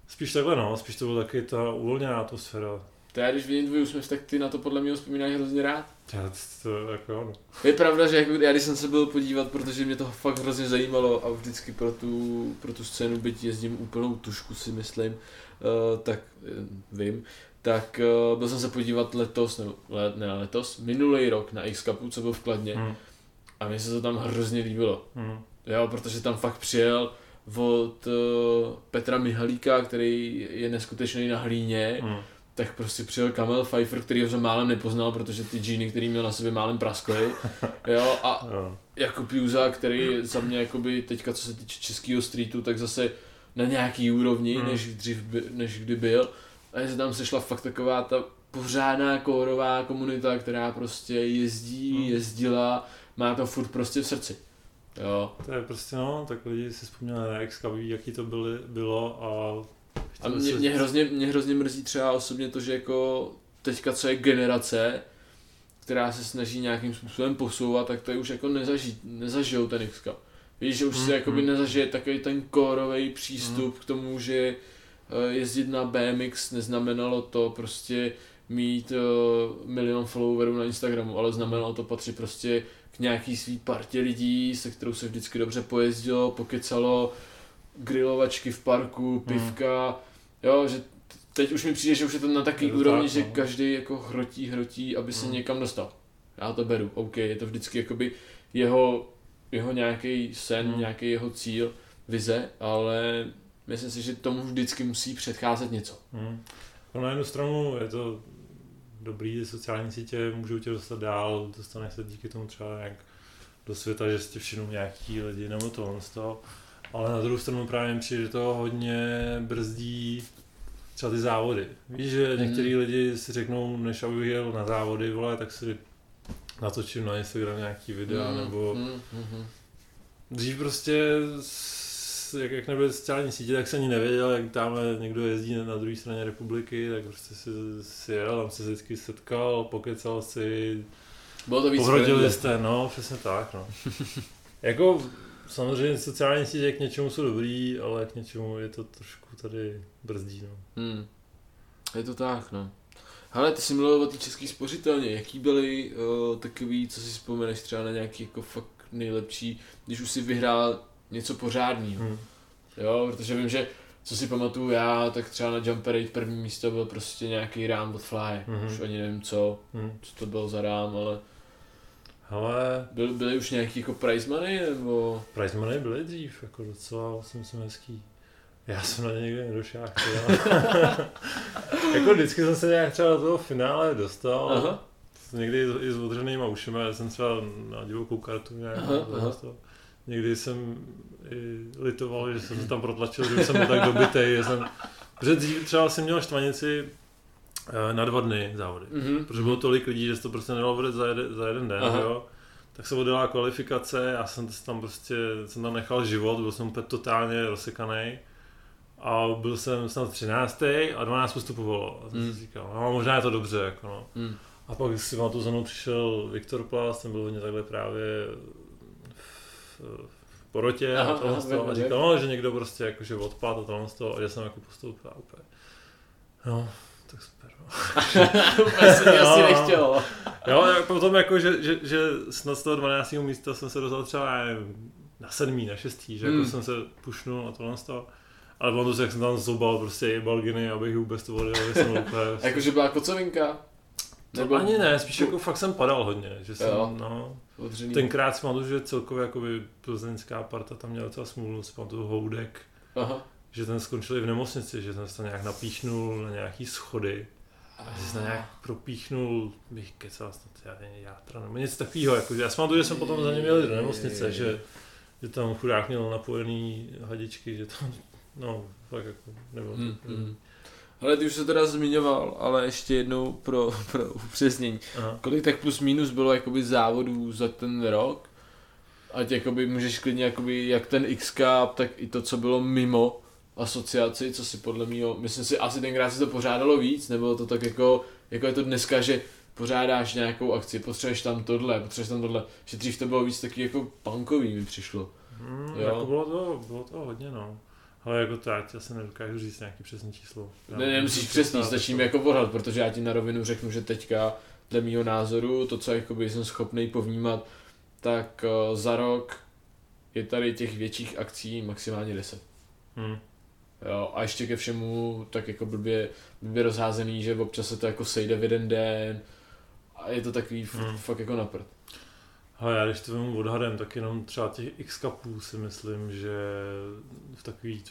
Spíš takhle no, spíš to byla taky ta uvolněná atmosféra. To já když vidím tvůj úsměv, tak ty na to podle mě vzpomínáš hrozně rád. Já to jako jo, no. Je pravda, že jako já když jsem se byl podívat, protože mě to fakt hrozně zajímalo a vždycky pro tu, pro tu scénu, byť jezdím úplnou tušku si myslím, uh, tak uh, vím, tak uh, byl jsem se podívat letos, nebo le, ne letos, minulý rok na X Cupu, co byl v Kladně Hmm. a mně se to tam hrozně líbilo. Hmm. Jo, protože tam fakt přijel od uh, Petra Mihalíka, který je neskutečný na hlíně, Mm. tak prostě přijel Kamel Pfeiffer, který jsem málem nepoznal, protože ty džíny, který měl na sobě málem praskly. Jo, a Jo. Jakub Juza, který za mě jakoby teďka co se týče českého streetu, tak zase na nějaký úrovni, Mm. než, dřív, by- než kdy byl. A že se tam sešla fakt taková ta pořádná kórová komunita, která prostě jezdí, Mm. jezdila, má to furt prostě v srdci. Jo. To je prostě no, tak lidi si vzpomněli na Exka, ví, jaký to byly, bylo a... A mě, se- mě, hrozně, mě hrozně mrzí třeba osobně to, že jako teďka co je generace, která se snaží nějakým způsobem posouvat, tak to je už jako nezaží, nezažijou ten x Víš, že už Mm, se jakoby mm. nezažije takový ten kórový přístup k tomu, že jezdit na BMX neznamenalo to prostě mít uh, milion followerů na Instagramu, ale znamenalo to patřit prostě k nějaký svý partě lidí, se kterou se vždycky dobře pojezdilo, pokecalo, grilovačky v parku, pivka, jo, že teď už mi přijde, že už je to na takový úrovni, tak, že no. každý jako hrotí, hrotí, aby se Mm. někam dostal. Já to beru, OK, je to vždycky jakoby jeho, jeho nějaký sen, Mm. nějaký jeho cíl, vize, ale myslím si, že tomu vždycky musí předcházet něco. Hmm. Jako na jednu stranu je to dobrý, ty sociální sítě můžou tě dostat dál, dostaneš se díky tomu třeba nějak do světa, že si tě všimnou nějaký lidi nebo tohle z toho. Ale na druhou stranu právě přijde, že to hodně brzdí třeba ty závody. Víš, že Hmm. některý lidi si řeknou, než abych jel na závody, vole, tak si natočím na Instagram nějaký videa, Mm, nebo mm, mm, mm. Dřív prostě, jak, jak nebyly sociální sítě, tak se ani nevěděl, jak tam někdo jezdí na, na druhé straně republiky, tak prostě si, si jel, tam se vždycky setkal, pokecal si, Bylo to víc pohrodili jste, no, přesně tak, no. jako samozřejmě sociální sítě k něčemu jsou dobrý, ale k něčemu je to trošku tady brzdí, no. Hmm. Je to tak, no. Hele, ty jsi mluvil o té české spořitelně. Jaký byly uh, takový, co si vzpomeneš třeba na nějaký jako fakt nejlepší, když už si vyhrál něco pořádného. Hmm. Jo, protože vím, že co si pamatuju já, tak třeba na Jump Parade první místo byl prostě nějaký rám od Fly. Mhm. Už ani nevím co, Hmm. co to byl za rám, ale Ale byl, byly už nějaký jako prize money, nebo... prize money byly dřív, jako docela si myslím hezký. Já jsem na ně nikdy nedošel. jako vždycky jsem se nějak třeba do toho finále dostal. Aha. Někdy i s otřenýma ušima, já jsem třeba na divokou kartu nějak Aha, aha. toho. Někdy jsem i litoval, že jsem se tam protlačil, že jsem byl tak dobitej, jsem... Protože dřív třeba jsem měl štvanici eh, na dva dny závody. Mhm. Protože bylo tolik lidí, že se to prostě nedalo vydat za, jeden, za jeden den, Aha. jo. Tak se odjela kvalifikace, já jsem tam prostě, jsem tam nechal život, byl jsem úplně totálně rozsekaný. A byl jsem snad 13. a 12 postupovalo. A jsem Mm. si říkal, no možná je to dobře, jako no. Mm. A pak si na tu za mnou přišel Viktor Plas, ten byl hodně takhle právě v, porotě Aha, a tohle aha, z toho. A říkal, no, že někdo prostě jakože odpad a tohle z toho. A já jsem jako postoupil a úplně. No, tak super. No. Úplně si asi No. nechtělo. Jo, a potom jako, že, že, že snad z toho 12. místa jsem se dostal třeba já nevím, na sedmý, na šestý, že jako Hmm. jsem se pušnul a tohle z toho. Ale pamatuju si, jak jsem tam zobal prostě i balginy, abych vůbec to volil, že jsem úplně... Jakože byla kocovinka? To ani ne, spíš jako fakt jsem padal hodně, že jsem, Jo. no, Odřený. tenkrát pamatuju, že celkově jakoby plzeňská parta tam měla docela smůlu, si pamatuju Houdek, Aha. že ten skončil i v nemocnici, že jsem se tam nějak napíchnul na nějaký schody, a že jsem se nějak propíchnul, bych kecal snad, já játra, nebo něco takového, jako, já pamatuju, že jsem potom za ním jel do nemocnice, že, že tam chudák měl napojený hadičky, že tam, no, fakt jako, nebo Hmm, hmm. Ale ty už se teda zmiňoval, ale ještě jednou pro, pro upřesnění. Aha. Kolik tak plus minus bylo jakoby závodů za ten rok? Ať jakoby můžeš klidně jakoby jak ten X Cup, tak i to, co bylo mimo asociaci, co si podle mého, myslím si, asi tenkrát se to pořádalo víc, nebo to tak jako, jako je to dneska, že pořádáš nějakou akci, potřebuješ tam tohle, potřebuješ tam tohle, že dřív to bylo víc taky jako punkový mi přišlo. Hmm, Jo. jako bylo to, bylo to hodně, no. Ale jako to, já ti asi nedokážu říct nějaký přesný číslo. Já Ne, nemusíš přesný, stačí mi jako odhad, protože já ti na rovinu řeknu, že teďka, dle mýho názoru, to, co jakoby jsem schopný povnímat, tak eh, za rok je tady těch větších akcí maximálně 10. Hmm. Jo, a ještě ke všemu tak jako blbě, blbě rozházený, že občas se to jako sejde v jeden den a je to takový Hmm. fakt jako na prd. Ale já když to vemu odhadem, tak jenom třeba těch x kapů si myslím, že v takový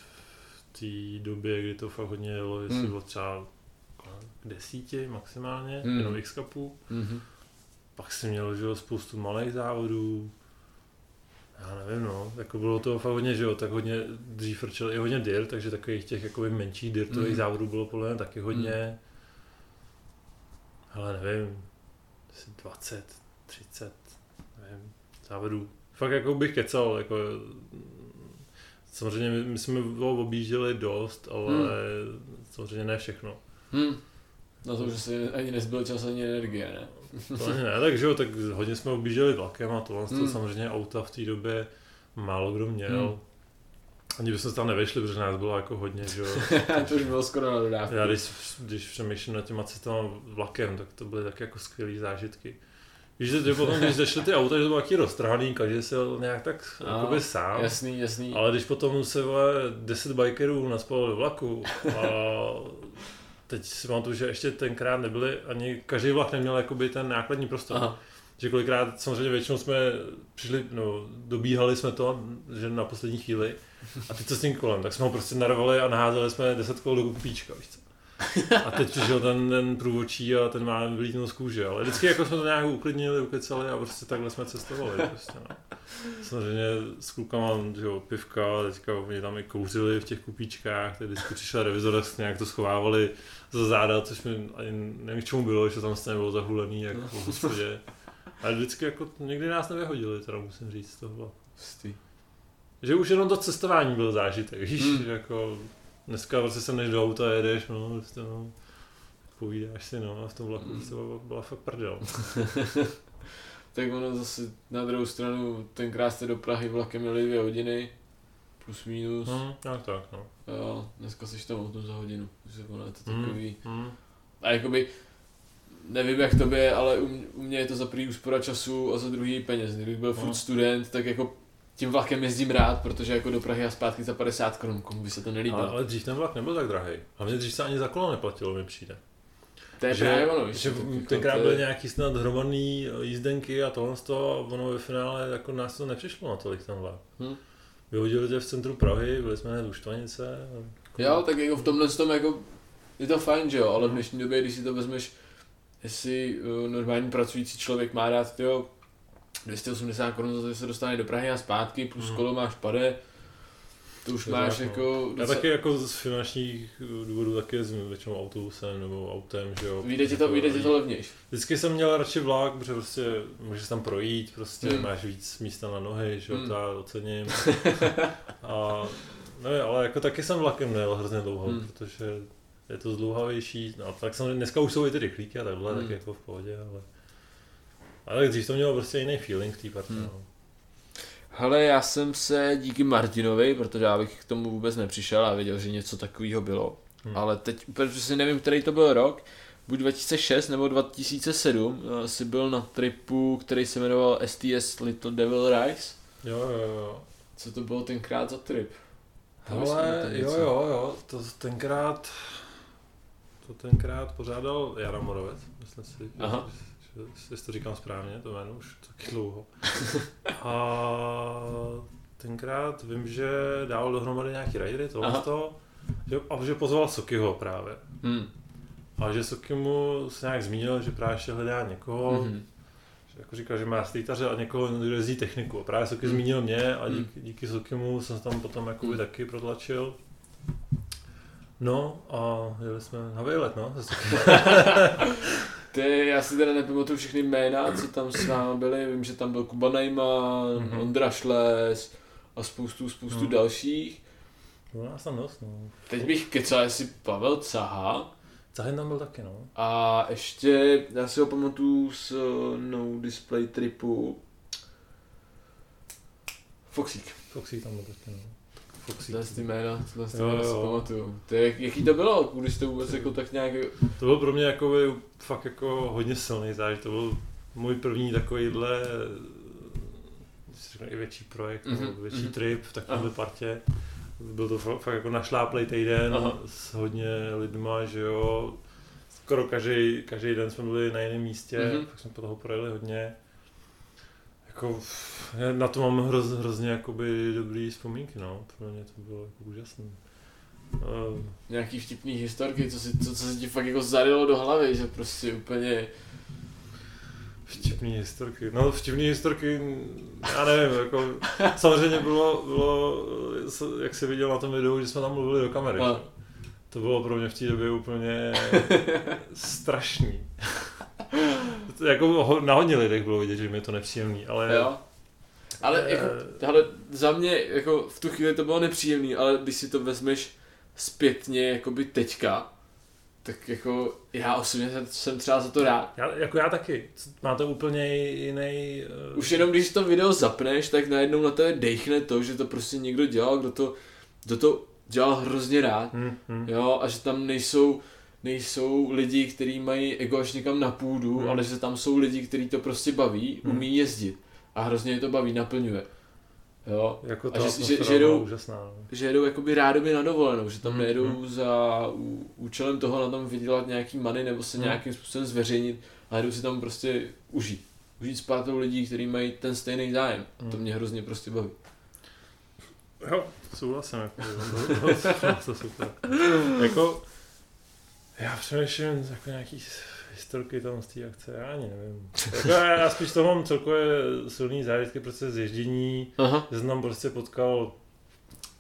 v té době, kdy to fakt hodně jelo, jestli Hmm. bylo třeba k desíti maximálně, Hmm. jenom x kapů. Mhm. Pak si měl že jo, spoustu malých závodů. Já nevím, no, jako bylo to fakt hodně, že jo, tak hodně dřív frčel i hodně dirt, takže takových těch jakoby menších dirtových Mhm. závodů bylo podle mě taky hodně. Ale nevím, asi 20, 30, nevím, závodů. Fakt jako bych kecal, jako samozřejmě my, my jsme ho objížděli dost, ale samozřejmě ne všechno. Hm. Na to, že si ani nezbyl čas, ani energie, ne? To ani ne, takže jo, tak hodně jsme objížděli vlakem a tohle Hmm. to samozřejmě auta v té době málo kdo měl. Hmm. Ani bychom se tam nevešli, protože nás bylo jako hodně, že jo. to už bylo skoro na dodávku. Já když, když přemýšlím nad těma cestama vlakem, tak to byly taky jako skvělé zážitky. Víš, že potom, když zašly ty auta, že to bylo taky roztrhaný, každý se nějak tak A, jakoby sám. Jasný, jasný. Ale když potom se vole, 10 bikerů naspalo do vlaku a teď si pamatuju, že ještě tenkrát nebyli, ani každý vlak neměl jakoby ten nákladní prostor. Aha. Že kolikrát, samozřejmě většinou jsme přišli, no, dobíhali jsme to, že na poslední chvíli a teď co s tím kolem, tak jsme ho prostě narvali a naházeli jsme 10 kol do kupíčka, víš co. A teď přišel ten, ten průvočí a ten má vylítnout z kůže, ale vždycky jako jsme to nějak uklidnili, ukecali a prostě takhle jsme cestovali. Prostě, no. Samozřejmě s klukama, že jo, pivka, teďka oni tam i kouřili v těch kupíčkách, teď vždycky přišel revizor, tak nějak to schovávali za záda, což mi ani nevím, k čemu bylo, že tam stejně bylo zahulený, jak v hospodě. Ale vždycky jako někdy nás nevyhodili, teda musím říct toho. Hustý. Že už jenom to cestování byl zážitek, víš, Hmm. jako dneska prostě se než do auta jedeš, no, prostě no, povídáš si, no, a v tom vlaku prostě byla, byla fakt prdel. Tak ono zase na druhou stranu, tenkrát jste do Prahy vlakem měli dvě hodiny, plus minus. Hmm, tak tak, no. Jo, dneska jsi tam autem za hodinu, že ono je to Hmm, takový. hmm. A jakoby, nevím jak to je, ale u, u mě je to za prvý úspora času a za druhý peněz. Kdybych byl No. furt student, tak jako tím vlakem jezdím rád, protože jako do Prahy a zpátky za 50 korun, komu by se to nelíbilo. Ale, ale dřív ten vlak nebyl tak drahý. Hlavně dřív se ani za kolo neplatilo, mi přijde. to je že, právě ono, víš, že to- tenkrát byly nějaký snad hromadný jízdenky a tohle z toho a ono ve finále jako nás to nepřišlo na tolik ten vlak. Hm. Vyhodili tě v centru Prahy, byli jsme hned u Štvanice. a jako- Jo, tak jako v tomhle tom jako je to fajn, že jo, ale v dnešní době, když si to vezmeš, jestli uh, normální pracující člověk má dát, tyjo, 280 korun za to, že se dostane do Prahy a zpátky, plus Mhm. kolo máš pade, to už máš no. jako... Já taky jako z finančních důvodů taky jezdím většinou autobusem nebo autem, že jo. Vyjde ti to, Jako vyjde ti to levnější. Vždycky jsem měl radši vlak, protože prostě můžeš tam projít, prostě Hmm. máš víc místa na nohy, že jo, Hmm. to já ocením. A ne, ale jako taky jsem vlakem nejel hrozně dlouho, Hmm. protože je to zdlouhavější. No, tak samozřejmě dneska už jsou i ty rychlíky a takhle, Hmm. tak jako v pohodě, ale... Ale tak dřív to mělo prostě jiný feeling v té partě, Hmm. no. Hele, já jsem se díky Martinovi, protože já bych k tomu vůbec nepřišel a věděl, že něco takového bylo. Hmm. Ale teď úplně přesně nevím, který to byl rok, buď 2006 nebo 2007, eh, si byl na tripu, který se jmenoval STS Little Devil Rise. Jo, jo, jo. Co to bylo tenkrát za trip? Si Ale jo, jo, jo, to tenkrát, to tenkrát pořádal Jara Morovec, myslím si, Aha. že, jestli to říkám správně, to jméno už taky dlouho. A tenkrát vím, že dával dohromady nějaký raidery, tohle Aha. z toho, že, a že pozval Sokyho právě. Hmm. A že Soky mu se nějak zmínil, že právě ještě hledá někoho, Mhm. že jako říkal, že má streetaře a někoho, kdo jezdí techniku. A právě Soky Hmm. zmínil mě a Hmm. díky, díky Sokymu jsem se tam potom jakoby Hmm. taky protlačil. No a jeli jsme na výlet, no. Ty, já si teda nepamatuju všechny jména, co tam s námi byli, vím, že tam byl Kuba Najman, Mhm. Ondra Šles a spoustu, spoustu Mhm. dalších. Bylo nás tam dost, no. Teď bych kecal, jestli Pavel Caha Zahen tam byl taky, no. a ještě, já si ho pamatuju z eh, No Display tripu Foxík. Foxy tam byl taky, no. Foxy. Tohle ty jména, tohle ty Jo, jména si pamatuju. To je, jaký to bylo, když jste vůbec jako tak nějak... To byl pro mě jako by fakt jako hodně silný zážitek. To byl můj první takovýhle řekne, i větší projekt, mm-hmm. Mhm, nebo větší mhm. trip v takovéhle partě. Byl to fakt, fakt jako našláplej týden Aha. s hodně lidma, že jo. Skoro každý, každý den jsme byli na jiném místě, Mhm. mm-hmm. pak jsme po toho projeli hodně. Jako, já na to mám hroz, hrozně jakoby dobrý vzpomínky, no. Pro mě to bylo jako úžasné. Uh, Nějaký vtipný historky, co, si, co, co se ti fakt jako zarilo do hlavy, že prostě úplně... Vtipný historky. No vtipný historky, já nevím, jako samozřejmě bylo, bylo, jak se viděl na tom videu, že jsme tam mluvili do kamery. No. To bylo pro mě v té době úplně strašný. To jako na hodně lidech bylo vidět, že mi je to nepříjemný, ale... Jo. Ale Eh, jako, hele, za mě jako v tu chvíli to bylo nepříjemný, ale když si to vezmeš zpětně jakoby teďka, tak jako já osobně jsem- třeba za to rád. Já, jako já taky. Má to úplně jiný... Uh, Už jenom když to video zapneš, tak najednou na tebe dejchne to, že to prostě někdo dělal, kdo to, kdo to dělal hrozně rád. hm, hm. Jo, a že tam nejsou, nejsou lidi, kteří mají ego až někam na půdu, Hmm. ale že tam jsou lidi, kteří to prostě baví, Hmm. umí jezdit. A hrozně je to baví, naplňuje. Jo, Jako A že- že- že jdou- úžasná. No. že jedou jakoby rádoby na dovolenou, že tam Hmm, nejedou hmm. za ú- účelem toho na tom vydělat nějaký money nebo se Hmm. nějakým způsobem zveřejnit, ale jdou si tam prostě užít. Užít s pártou lidí, kteří mají ten stejný zájem. Hmm. To mě hrozně prostě baví. Jo, souhlasím. Jako. Jako, já přemýšlím jako nějaký historky tam z té akce, já ani nevím. Jako, já, já spíš to mám celkově silný zážitky prostě z ježdění, Aha. že jsem tam prostě potkal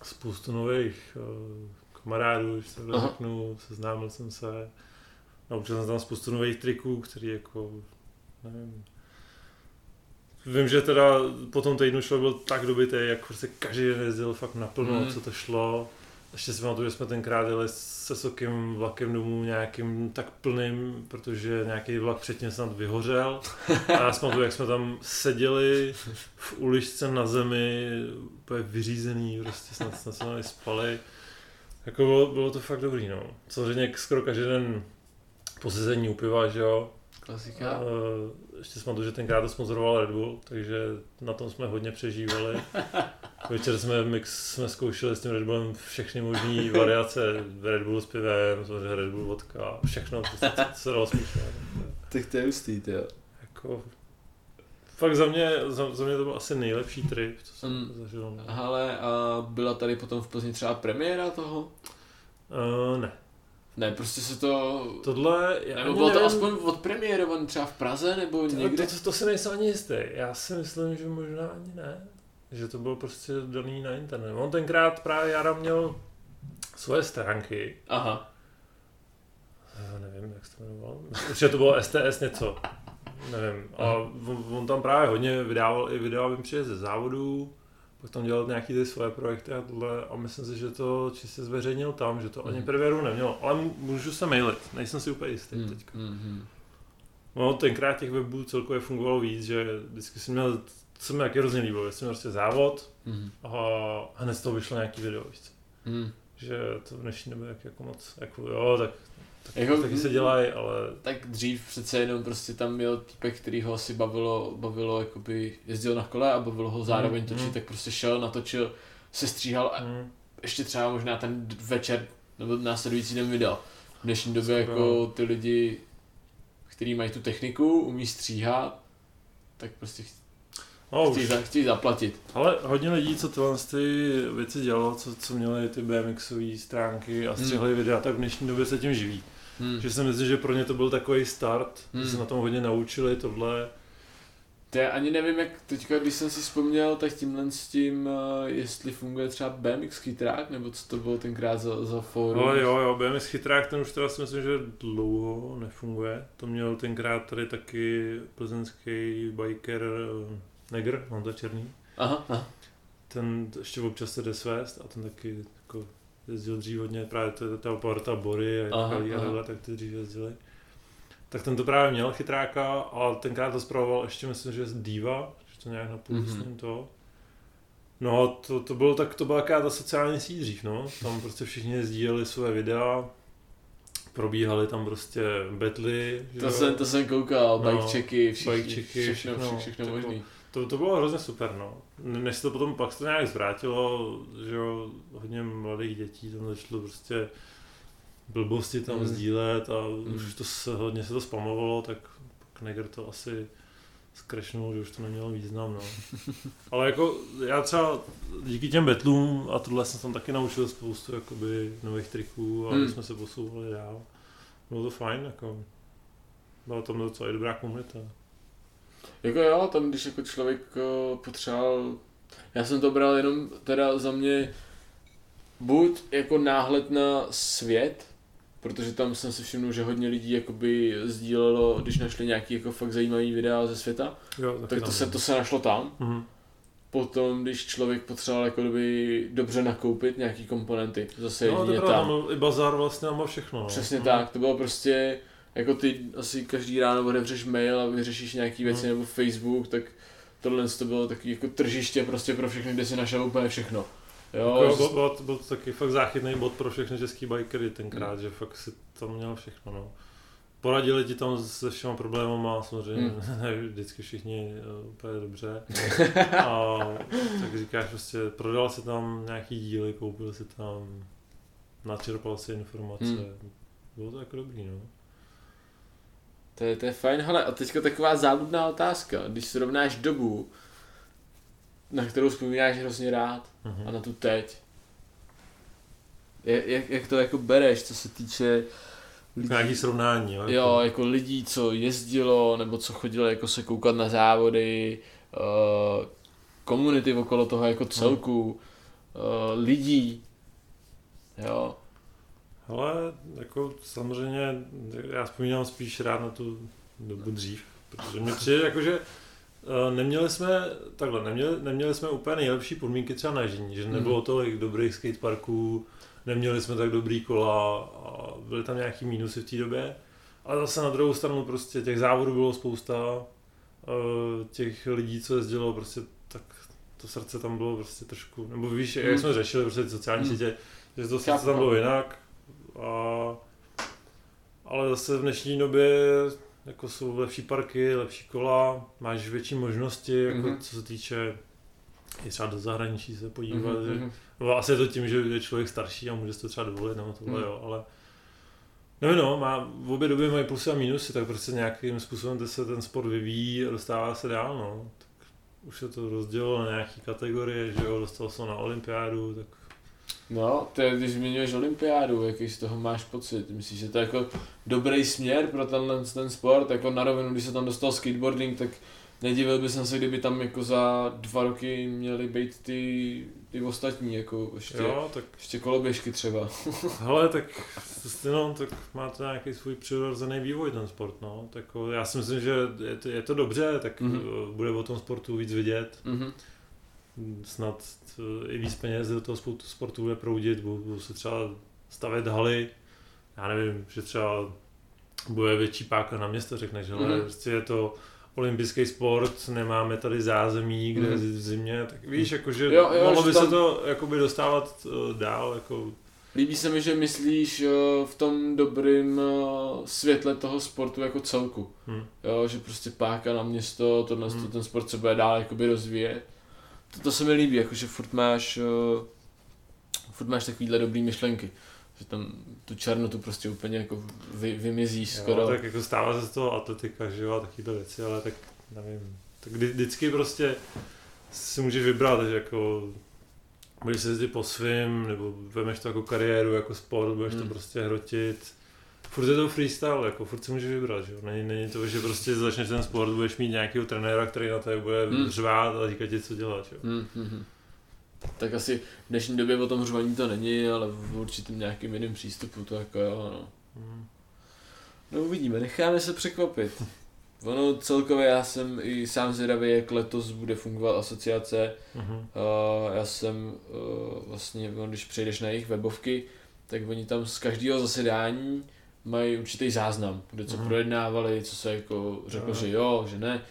spoustu nových uh, kamarádů, když se řeknu, seznámil jsem se, naučil jsem tam spoustu nových triků, který jako, nevím, Vím, že teda po tom týdnu šlo byl tak dobitý, jak prostě každý den jezdil fakt naplno, mm. co to šlo. Ještě si pamatuju, že jsme tenkrát jeli se Sokem vlakem domů nějakým tak plným, protože nějaký vlak předtím snad vyhořel. A já si pamatuju, jak jsme tam seděli v uličce na zemi, úplně vyřízený, prostě snad, snad jsme spali. Jako bylo, bylo, to fakt dobrý, no. Samozřejmě skoro každý den po sezení u piva, že jo. Klasika. A, ještě jsme to, že tenkrát to sponzoroval Red Bull, takže na tom jsme hodně přežívali. Večer jsme, mix, jsme zkoušeli s tím Red Bullem všechny možné variace, Red Bull s pivem, samozřejmě Red Bull vodka, všechno, co, co se dalo smíšet. Tak to je hustý, jo. Jako, fakt za mě, za, za mě to byl asi nejlepší trip, co jsem Mm. zažil. no. Ale a byla tady potom v Plzni třeba premiéra toho? Uh, ne. Ne, prostě se to... Tohle, já Nebo bylo to nevím, aspoň odpremiérovaný třeba v Praze, nebo to, někde? to, to, to si nejsem ani jistý. Já si myslím, že možná ani ne. Že to bylo prostě daný na internet. On tenkrát právě Jara měl svoje stránky. Aha. Já nevím, jak se to jmenovalo. Určitě to bylo STS něco. Nevím. A on, on tam právě hodně vydával i videa, vím, přijde ze závodů. Pak tam dělal nějaký ty svoje projekty a tohle. A myslím si, že to čistě zveřejnil tam, že to ani Mhm. premiéru nemělo. Ale můžu se mailit, nejsem si úplně jistý Hmm, teďka. hmm, hmm. No, tenkrát těch webů celkově fungovalo víc, že vždycky jsem měl, co se mi taky hrozně líbilo, že jsem měl prostě závod Hmm. a hned z toho vyšlo nějaký video, víš? Hmm. Že to v dnešní době jak, jako moc, jako jo, tak, tak Jako- taky se dělají, ale Tak dřív přece jenom prostě tam měl týpek, který ho asi bavilo, bavilo jakoby jezdil na kole a bavilo ho zároveň Mhm, točit, mhm. tak prostě šel, natočil, se stříhal a mm, ještě třeba možná ten večer nebo následující den vydal. V dnešní době Super. jako ty lidi, kteří mají tu techniku, umí stříhat, tak prostě no, už, za, chtějí zaplatit. ale hodně lidí, co tyhle ty věci dělalo, co, co měli ty BMXové stránky a Hmm. střihli videa, tak v dnešní době se tím živí. Hmm. Že si myslím, že pro ně to byl takový start, Hmm. že se na tom hodně naučili tohle. To já ani nevím, jak teďka, když jsem si vzpomněl, tak tímhle s tím, eh, jestli funguje třeba BMX chytrák, nebo co to bylo tenkrát za, za fórum. No jo, jo, BMX chytrák, ten už teda si myslím, že dlouho nefunguje. To měl tenkrát tady taky plzeňský biker eh, Negr, on to černý. Aha, aha. Ten ještě občas se jde svést a ten taky jako jezdil dřív hodně, právě to je ta parta Bory a Aha, a tak ty dřív jezdili. Tak ten to právě měl chytráka, ale tenkrát to zpravoval ještě myslím, že z Diva, že to nějak napůl Mhm. mm-hmm. to. No, to, to bylo tak, to byla taková ta sociální síť dřív, no. Tam prostě všichni sdíleli své videa, probíhaly tam prostě betly. To jo. jsem, to jsem koukal, No, bike checky, všichni, bike checky, všechno, všechno, všechno, všechno jako- možný. To, to bylo hrozně super, no. Než se to potom pak se to nějak zvrátilo, že jo, hodně mladých dětí tam začalo prostě blbosti tam Mm. mm. sdílet a Mm. mm. už to se, hodně se to spamovalo, tak pak Neger to asi skrešnou, že už to nemělo význam, no. Ale jako já třeba díky těm betlům a tohle jsem tam taky naučil spoustu jakoby nových triků a hmm. jsme se posouvali dál. Bylo to fajn, jako. Byla tam docela dobrá komunita. Jako jo, tam když jako člověk eh, potřeboval, já jsem to bral jenom teda za mě buď jako náhled na svět, protože tam jsem si všiml, že hodně lidí jakoby sdílelo, když našli nějaký jako fakt zajímavý videa ze světa, jo, tak to se, to se našlo tam. Mm-hmm. Potom, když člověk potřeboval jako doby dobře nakoupit nějaký komponenty, zase no, jedině tam. No, i bazar vlastně má všechno. No. Přesně mm. tak, to bylo prostě, jako ty asi každý ráno otevřeš mail a vyřešíš nějaký věci mm. nebo Facebook, tak tohle to bylo takový jako tržiště prostě pro všechny, kde si našel úplně všechno. Jo, jako, byl, byl, byl, to taky fakt záchytný bod pro všechny český bikery tenkrát, mm. že fakt si tam měl všechno. No. Poradili ti tam se všema problémama, samozřejmě mm. ne vždycky všichni uh, úplně dobře. A tak říkáš prostě, prodal si tam nějaký díly, koupil si tam, načerpal si informace. Mm. Bylo to jako dobrý, no. To je, to je fajn, hele, a teďka taková záludná otázka, když srovnáš dobu, na kterou vzpomínáš hrozně rád mm-hmm. a na tu teď. Jak, jak to jako bereš, co se týče lidí, nějaký srovnání, jo? Jo, jako lidí, co jezdilo, nebo co chodilo jako se koukat na závody, uh, komunity okolo toho jako mhm. celku, uh, lidí, jo. Ale jako samozřejmě, já vzpomínám spíš rád na tu dobu dřív, protože mi přijde jako, že Eh, neměli jsme, takhle, neměli, neměli jsme úplně nejlepší podmínky třeba na ježdění, že nebylo hmm. tolik dobrých skateparků, neměli jsme tak dobrý kola a byly tam nějaký mínusy v té době. Ale zase na druhou stranu prostě těch závodů bylo spousta, eh, těch lidí, co jezdilo, prostě tak to srdce tam bylo prostě trošku, nebo víš, jak hmm. jsme řešili prostě sociální hmm. sítě, že to srdce tam bylo jinak. A, ale zase v dnešní době jako jsou lepší parky, lepší kola, máš větší možnosti, jako mm-hmm. co se týče i třeba do zahraničí se podívat, mm-hmm. že, no asi je to tím, že je člověk starší a může si to třeba dovolit, nebo tohle, mm. jo, ale No, no, má, v obě doby mají plusy a mínusy, tak prostě nějakým způsobem se ten sport vyvíjí a dostává se dál, no. Tak už se to rozdělilo na nějaké kategorie, že jo, dostal se na olympiádu, tak No, to je, když zmiňuješ olympiádu, jaký z toho máš pocit? Myslíš, že to je jako dobrý směr pro tenhle ten sport? Jako na rovinu, když se tam dostal skateboarding, tak nedivil bych se, kdyby tam jako za dva roky měly být ty, ty ostatní, jako ještě, jo, tak... ještě koloběžky třeba. Hele, tak, no, tak má to nějaký svůj přirozený vývoj ten sport, no. Tak já si myslím, že je to, je to dobře, tak mm-hmm. bude o tom sportu víc vidět. Mm-hmm snad eh, i víc peněz do toho sportu bude proudit, budou se třeba stavět haly, já nevím, že třeba bude větší páka na město, řekneš, ale mm. prostě je to olympijský sport, nemáme tady zázemí, kde mm. v zimě, tak víš, jakože jo, jo, mohlo by tam... se to jakoby dostávat uh, dál, jako Líbí se mi, že myslíš uh, v tom dobrým světle toho sportu jako celku. Hmm. Jo, že prostě páka na město, tohle, hmm. ten sport se bude dál jakoby rozvíjet to, to se mi líbí, jakože furt máš, uh, furt máš takovýhle dobrý myšlenky. Že tam tu černotu prostě úplně jako vy, vymizí skoro. Jo, tak jako stává se z toho atletika, že jo, a takovýhle věci, ale tak nevím. Tak vždy, vždycky prostě si můžeš vybrat, že jako budeš se jezdit po svým, nebo vemeš to jako kariéru, jako sport, budeš hmm. to prostě hrotit furt je to freestyle, jako furt si můžeš vybrat, že jo? Není, není to, že prostě začneš ten sport, budeš mít nějakého trenéra, který na tebe bude hmm. řvát a říkat ti, co dělat, jo? Hmm, hmm. Tak asi v dnešní době o tom řvaní to není, ale v určitém nějakým jiném přístupu to jako jo, no. Hmm. No uvidíme, necháme se překvapit. Ono celkově já jsem i sám zvědavý, jak letos bude fungovat asociace. Uh-huh. Uh, já jsem uh, vlastně, když přejdeš na jejich webovky, tak oni tam z každého zasedání mají určitý záznam, kde co mm. projednávali, co se jako řekl, že jo, že ne,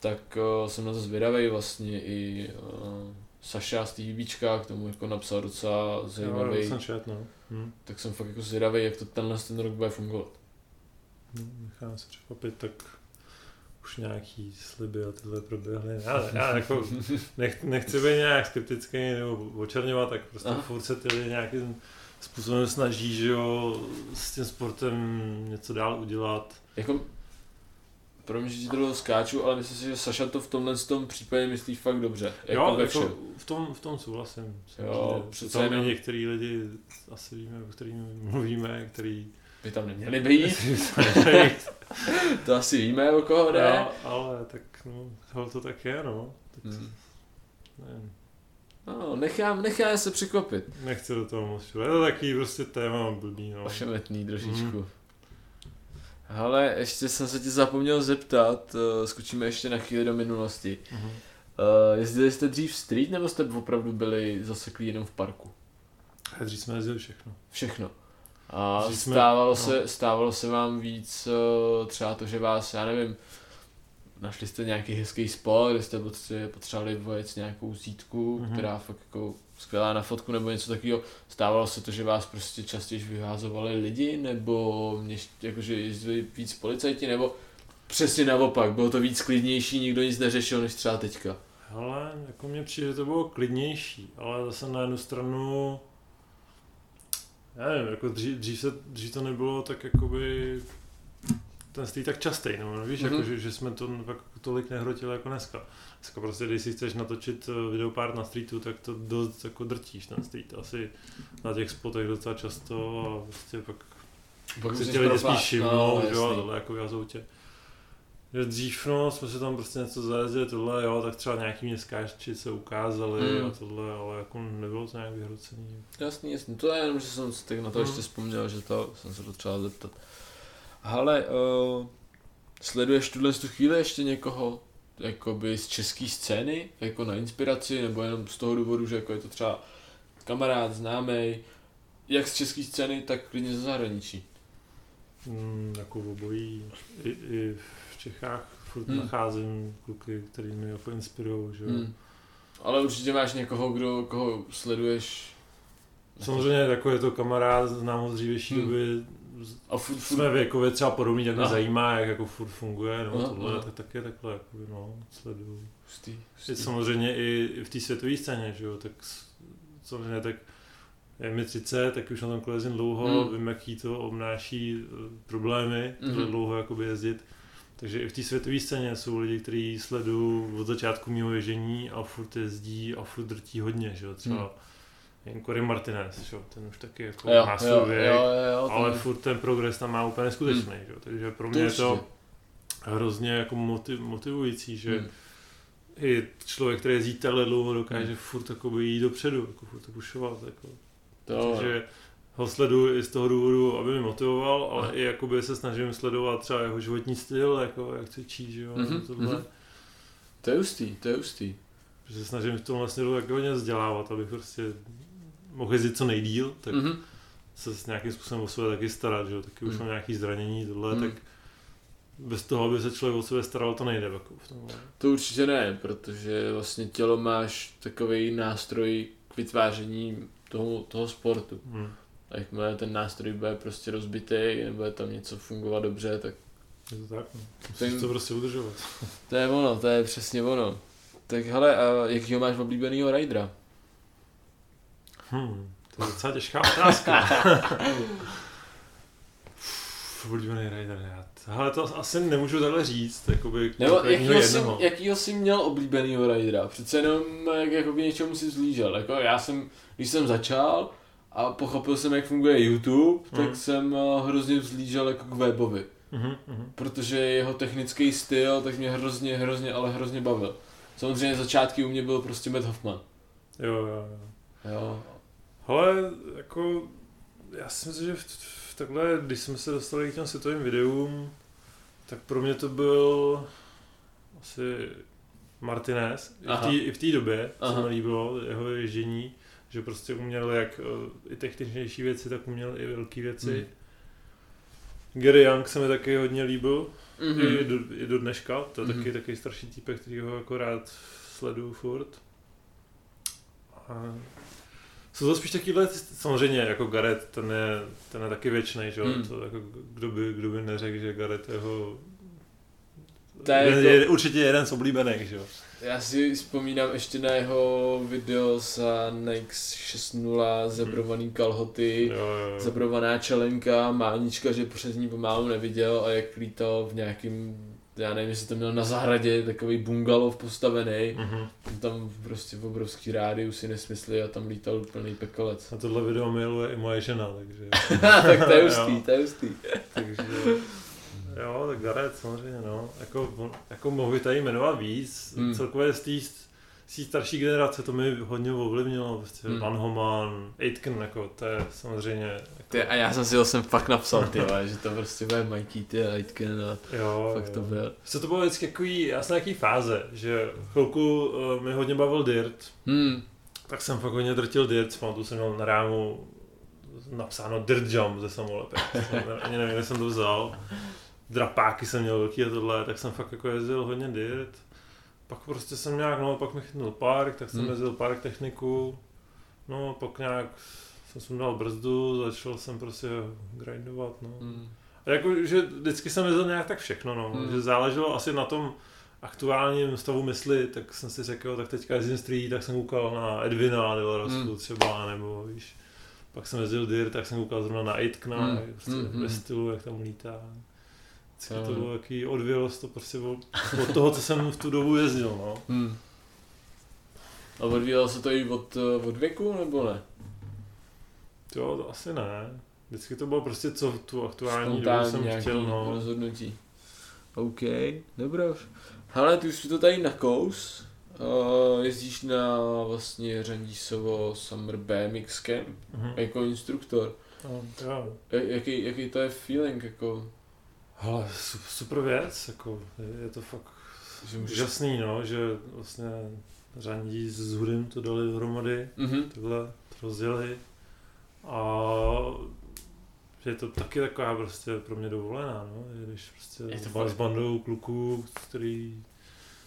tak uh, jsem na to zvědavý vlastně i uh, Saša z Výbička k tomu jako napsal docela zajímavý. Jo, čet, no. hm. Tak jsem fakt jako zvědavý, jak to tenhle ten rok bude fungovat. Hmm, nechám se překvapit, tak už nějaký sliby a tyhle proběhly. Já, já jako nech, nechci být nějak skeptický nebo očerňovat, tak prostě Aha. furt se ty nějakým způsobem snaží, že jo, s tím sportem něco dál udělat. Jako, Pro mě, že ti toho skáču, ale myslím si, že Saša to v tomhle tom případě myslí fakt dobře. Jako jo, jako v, tom, v tom souhlasím. Jo, přece jenom- některý lidi, asi víme, o kterými mluvíme, který... By tam neměli být, jo, to asi víme, o koho jde. ale tak no, to tak je, no. Tak, Hmm. nevím, No, nechám, nechám se překvapit. nechci do toho moc. Je to takový prostě téma blbý, no. Ošemetný trošičku. Ale ještě jsem se tě zapomněl zeptat, uh, skočíme ještě na chvíli do minulosti. Mhm. Uh, jezdili jste dřív street, nebo jste opravdu byli zaseklí jenom v parku? A dřív jsme jezdili všechno. Všechno. A Dřív jsme- stávalo, no. se, stávalo se vám víc uh, třeba to, že vás, já nevím, našli jste nějaký hezký spot, kde jste potře- potřebovali vojet nějakou zítku, Mhm. mm-hmm. která fakt jako skvělá na fotku nebo něco takového. Stávalo se to, že vás prostě častěji vyházovali lidi, nebo mě, jakože jezdili víc policajti, nebo přesně naopak, bylo to víc klidnější, nikdo nic neřešil než třeba teďka. Ale jako mně přijde, že to bylo klidnější, ale zase na jednu stranu, já nevím, jako dřív, dřív, se, dřív to nebylo tak jakoby ten stýl tak častý, no, víš, Mhm. jako, že, že jsme to fakt tolik nehrotili jako dneska. Dneska prostě, když si chceš natočit eh, videopár na streetu, tak to dost jako drtíš ten street. Asi na těch spotech docela často a prostě pak Pak si ti lidi spíš všimnou, že jo, jasný. tohle jako vyhazou tě. Že dřív, no, jsme se tam prostě něco zajezdili, tohle, jo, tak třeba nějaký městskáči se ukázali Hmm. a tohle, ale jako nebylo to nějak vyhrocený. Jasný, jasný. To je jenom, že jsem si tak na to Mm. ještě vzpomněl, že to jsem se to třeba zeptat. Ale uh, sleduješ tuhle tu chvíli ještě někoho jakoby z české scény, jako na inspiraci, nebo jenom z toho důvodu, že jako je to třeba kamarád, známý, jak z české scény, tak klidně ze zahraničí. Mm, jako obojí, i, i v Čechách furt Hmm. nacházím kluky, který mě jako inspirují, že. Hmm. Ale určitě máš někoho, kdo, koho sleduješ. Samozřejmě jako je to kamarád, znám ho z dřívější Hmm. doby, A furt, furt, jsme věkově třeba podobný, tak mě Aha. zajímá, jak jako furt funguje, no Aha, tohle, aha. tak taky takhle, jakoby, no, sleduju. hustý, Je hustý. samozřejmě i v té světové scéně, že jo, tak samozřejmě tak je mi 30, tak už na tom kolezím dlouho, Hmm. vím, jaký to obnáší eh, problémy, Mhm. mm dlouho jakoby jezdit. Takže i v té světové scéně jsou lidi, kteří sledují od začátku mého ježdění a furt jezdí a furt drtí hodně, že jo, třeba Hmm. Jen Cory Martinez, že jo, ten už taky jako Jo, má jo, svůj jo, věk, jo, jo, ale ten- furt ten progres tam má úplně neskutečný, že jo, takže pro to mě je to hrozně jako motiv, motivující, že Hmm. i člověk, který jezdí takhle dlouho, dokáže Hmm. furt jakoby jít dopředu, jako furt to pušovat. Jako. To, Takže ho sleduju i z toho důvodu, aby mě motivoval, ale Aha. i jakoby se snažím sledovat třeba jeho životní styl, jako jak cvičí, že jo, nebo tohle. mhm. to je hustý, to je hustý. Že se snažím v tomhle směru taky hodně vzdělávat, abych prostě mohl jezdit co nejdíl, tak Mhm. se s nějakým způsobem o sebe taky starat, že jo, taky už Mhm. mám nějaký zranění, tohle, Mhm. tak bez toho, aby se člověk o sebe staral, to nejde jako v tomhle. To určitě ne, protože vlastně tělo máš takový nástroj k vytváření toho, toho sportu. Hmm. A jakmile ten nástroj bude prostě rozbitý, nebo je tam něco fungovat dobře, tak Je to tak, no. Ten- Musíš to prostě udržovat. to je ono, to je přesně ono. Tak hele, a jakýho máš oblíbenýho ridera? Hmm, to je docela těžká otázka. Oblíbený rider, já. Ale to asi nemůžu takhle říct, jakoby Nebo jakýho jsi, jednoho. jakýho jsi měl oblíbenýho ridera? Přece jenom jak jakoby něčemu si zlížel. Jako já jsem, když jsem začal a pochopil jsem, jak funguje YouTube, tak Mhm. jsem eh, hrozně vzlížel jako k webovi. Mhm, mhm. protože jeho technický styl tak mě hrozně, hrozně, ale hrozně bavil. Samozřejmě začátky u mě byl prostě Matt Hoffman. Jo, jo, jo. Jo. Ale jako, já si myslím, že v, v takhle, když jsme se dostali k těm světovým videům, tak pro mě to byl asi Martinez. I v Aha. té- I v té době Aha. se mi líbilo jeho ježdění, že prostě uměl jak eh, i techničnější věci, tak uměl i velké věci. Hmm. Gary Young se mi taky hodně líbil, Mm-hmm. i, do, i do dneška, to je Mhm. taky taky starší týpek, který ho jako rád sleduju furt. A jsou to spíš takovýhle, samozřejmě jako Gareth, ten je, ten je taky věčný, že jo, Hmm. to jako, kdo by, kdo by neřekl, že Gareth je jeho To je je, jako- je, určitě jeden z oblíbených, že jo. Já si vzpomínám ještě na jeho video za Nike 6.0, zebrovaný kalhoty, Jo, jo, jo. zebrovaná čelenka, mánička, že přes ní pomalu neviděl a jak lítal v nějakým já nevím, jestli to měl na zahradě takový bungalov postavený, Mhm. tam prostě v obrovský rádiusy nesmysly a tam lítal plný pekelec. A tohle video miluje i moje žena, takže... tak to je hustý, Jo. to je hustý. takže jo, tak Gareth samozřejmě, no. Jako, jako mohu tady jmenovat víc. Hmm. Celkově z té z starší generace to mi hodně ovlivnilo. Prostě Hmm. Van Homan, Aitken, jako to je samozřejmě... Jako, Ty, a já jsem si ho sem fakt napsal, ty, že to prostě bude Mikey, ty a Aitken a jo, fakt jo. to byl. Se to bylo vždycky takový, já jsem na jaký fáze, že chvilku uh, mi hodně bavil Dirt, Hmm, tak jsem fakt hodně drtil Dirt, pamatuju jsem měl na rámu napsáno Dirt Jump ze samolepek, ani nevím, kde jsem to vzal. Drapáky jsem měl velký a tohle, tak jsem fakt jako jezdil hodně Dirt. Pak prostě jsem nějak, no, pak mi chytnul park, tak jsem Hmm. hmm. jezdil park techniku. No, pak nějak jsem si dal brzdu, začal jsem prostě grindovat, no. hmm. A jako, že vždycky jsem jezdil nějak tak všechno, no. Hmm. Že záleželo asi na tom aktuálním stavu mysli, tak jsem si řekl, tak teďka jezdím street, tak jsem koukal na Edvina Delarosu Hmm. hmm. třeba, nebo víš. Pak jsem jezdil Dirt, tak jsem koukal zrovna na Aitkna, Hmm. prostě Hmm, hmm. ve stylu, jak tam lítá. Vždycky to bylo jaký odvělost to prostě bylo od toho, co jsem v tu dobu jezdil, no. Hmm. A odvíjelo se to i od, eh, od věku, nebo ne? Jo, to asi ne. Vždycky to bylo prostě, co v tu aktuální dobu jsem chtěl, no. rozhodnutí. OK, dobré. Hele, ty už jsi to tady nakous. Uh, jezdíš na vlastně Řandísovo Summer BMX Camp Mhm. jako instruktor. No, jo. Ja- Jaký, jaký to je feeling, jako, Hele, su- super věc, jako je, to fakt že můžeš... úžasný, no, že vlastně řandí s Hudem to dali dohromady, Mhm. takhle to rozdělili a že je to taky taková prostě pro mě dovolená, no, když prostě Je to s fakt- s bandou kluků, který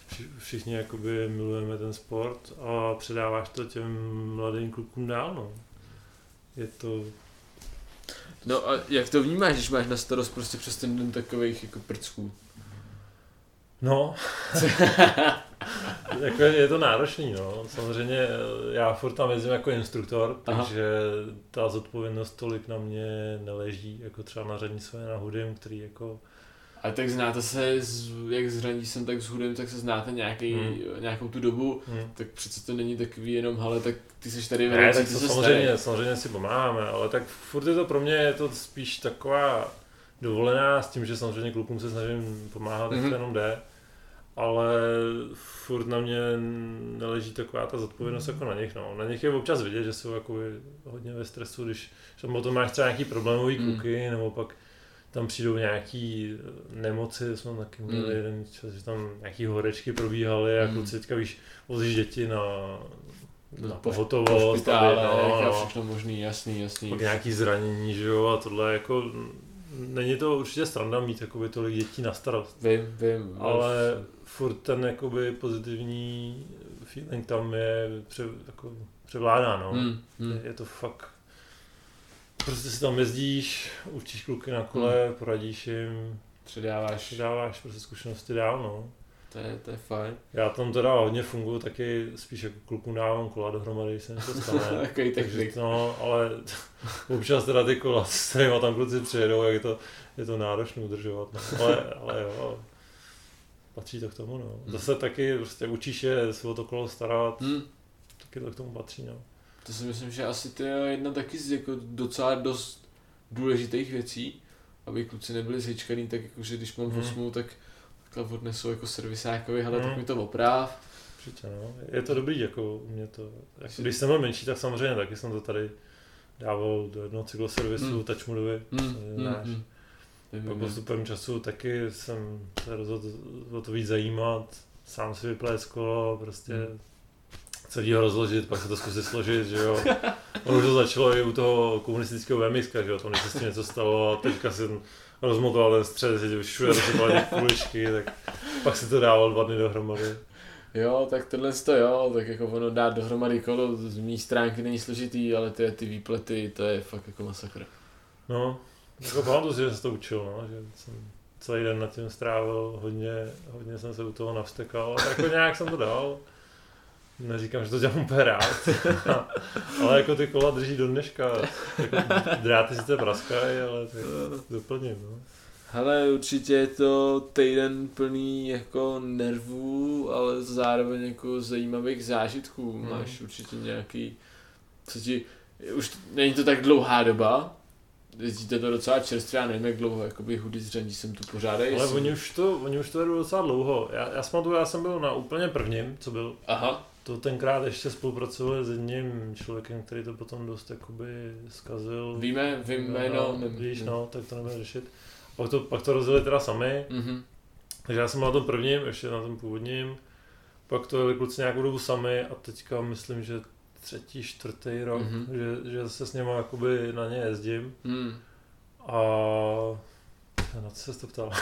vši- všichni jakoby milujeme ten sport a předáváš to těm mladým klukům dál, no. Je to, No a jak to vnímáš, když máš na starost prostě přes ten den takových jako prcků? no, jako je, je to náročný, no. Samozřejmě já furt tam jezdím jako instruktor, Aha. takže ta zodpovědnost tolik na mě neleží, jako třeba na řadní své na hudem, který jako A tak znáte se, s, jak s Řandísem, tak s Hudem, tak se znáte nějaký, Hmm. nějakou tu dobu, hm. tak přece to není takový jenom, ale tak ty jsi tady Ne, vedoucí, tak ty to samozřejmě, samozřejmě si pomáháme, ale tak furt je to pro mě je to spíš taková dovolená s tím, že samozřejmě klukům se snažím pomáhat, jak Mhm. to jenom jde, ale furt na mě neleží taková ta zodpovědnost jako na nich, no. Na nich je občas vidět, že jsou jako hodně ve stresu, když že potom máš třeba nějaký problémový Mm. kluky, nebo pak tam přijdou nějaký eh, nemoci, jsme taky měli Mm. jeden čas, že tam nějaký horečky probíhaly a Mm. kluci teďka víš, vozíš děti na, na pohotovost, špitále, aby- no, no, všechno možný, jasný, jasný. pak nějaký zranění, že jo, a tohle jako, mm, není to určitě stranda mít jakoby tolik dětí na starost, Vím, vím. ale furt ten jakoby pozitivní feeling tam je pře, jako převládá, no. Hmm, hmm. Je, je to fakt, prostě si tam jezdíš, učíš kluky na kole, Hmm. poradíš jim, Předáváš, dáváš prostě zkušenosti dál, no. to je, to je fajn. Já tam teda hodně funguji taky, spíš jako klukům dávám kola dohromady, když se něco stane. Takový Takže no, ale občas teda ty kola, s kterýma tam kluci přijedou, jak je to, je to náročné udržovat. No. Ale, ale jo, patří to k tomu, no. Zase taky prostě učíš je se o to kolo starat, Hmm. taky to k tomu patří, no. To si myslím, že asi to je jedna taky z jako docela dost důležitých věcí, aby kluci nebyli zhyčkaný, tak jakože když mám Mhm. 8, tak takhle odnesou jako servisákovi, hele, tak Mhm. mi to oprav. Určitě, no. Je to dobrý, jako u mě to, jako, když jsem byl menší, tak samozřejmě taky jsem to tady dával do jednoho cykloservisu, Hmm. mm. Touchmudovi, Hmm, to hmm, znáš. hmm. Vím, Pak postupem času taky jsem se rozhodl o to víc zajímat, sám si vyplést kolo, prostě Hmm. Celý ho rozložit, pak se to zkusit složit, že jo. Ono už to začalo i u toho komunistického VMX, že jo, tam se s tím něco stalo a teďka jsem rozmotoval ten střed, že už všude rozmotoval kuličky, tak pak se to dával dva dny dohromady. Jo, tak tohle to jo, tak jako ono dát dohromady kolo, z mý stránky není složitý, ale ty, ty výplety, to je fakt jako masakr. No, jako pamatuju si, že jsem se to učil, no, že jsem celý den nad tím strávil, hodně, hodně jsem se u toho navstekal, ale jako nějak jsem to dal. Neříkám, že to dělám úplně rád, ale jako ty kola drží do dneška, jako dráty sice praskají, ale tak doplním, no. Hele, určitě je to týden plný jako nervů, ale zároveň jako zajímavých zážitků. Hmm. Máš určitě nějaký, co ti, už není to tak dlouhá doba, jezdíte to docela čerstvě, já nevím jak dlouho, jakoby hudy zřadí jsem tu pořád. Ale oni už to, oni už to jedou docela dlouho. Já, já, jsem, já jsem byl na úplně prvním, co byl. Aha, To tenkrát ještě spolupracovali s jedním člověkem, který to potom dost jakoby zkazil. víme, vím jméno, no, víš, no, tak to nebudeme řešit. Pak to, pak to rozjeli teda sami, Mhm. takže já jsem byl na tom prvním, ještě na tom původním. Pak to jeli kluci nějakou dobu sami a teďka myslím, že třetí, čtvrtý rok, Mhm. že, že se s něma jakoby na ně jezdím. Hmm. A na co se to ptal?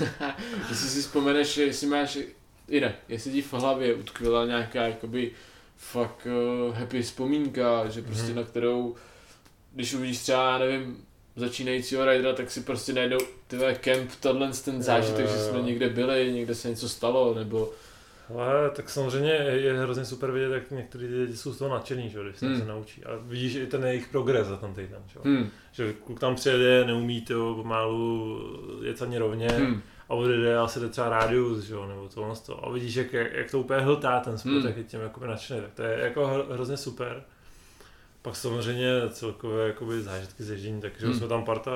jestli si vzpomeneš, jestli máš, jinak, jestli ti v hlavě utkvěla nějaká jakoby fakt uh, happy vzpomínka, že prostě Mhm. na kterou, když uvidíš třeba, já nevím, začínajícího ridera, tak si prostě najdou tyhle kemp, tenhle ten zážitek, Jo, že jo, jsme jo. někde byli, někde se něco stalo, nebo Ale tak samozřejmě je je hrozně super vidět, jak někteří lidi jsou z toho nadšený, že, jo, když se Hmm. se naučí. A vidíš i ten jejich progres za ten týden. Že, jo. hmm. že kluk tam přijede, neumí to pomalu jet ani rovně Hmm. A odjede asi jde třeba rádius, že jo, nebo tohle toho. A vidíš, jak, jak, to úplně hltá ten sport, Hmm. jak je tím jakoby nadšený. Tak to je jako hro- hrozně super. Pak samozřejmě celkově jakoby zážitky ze ježdění, takže Hmm. jsme tam parta,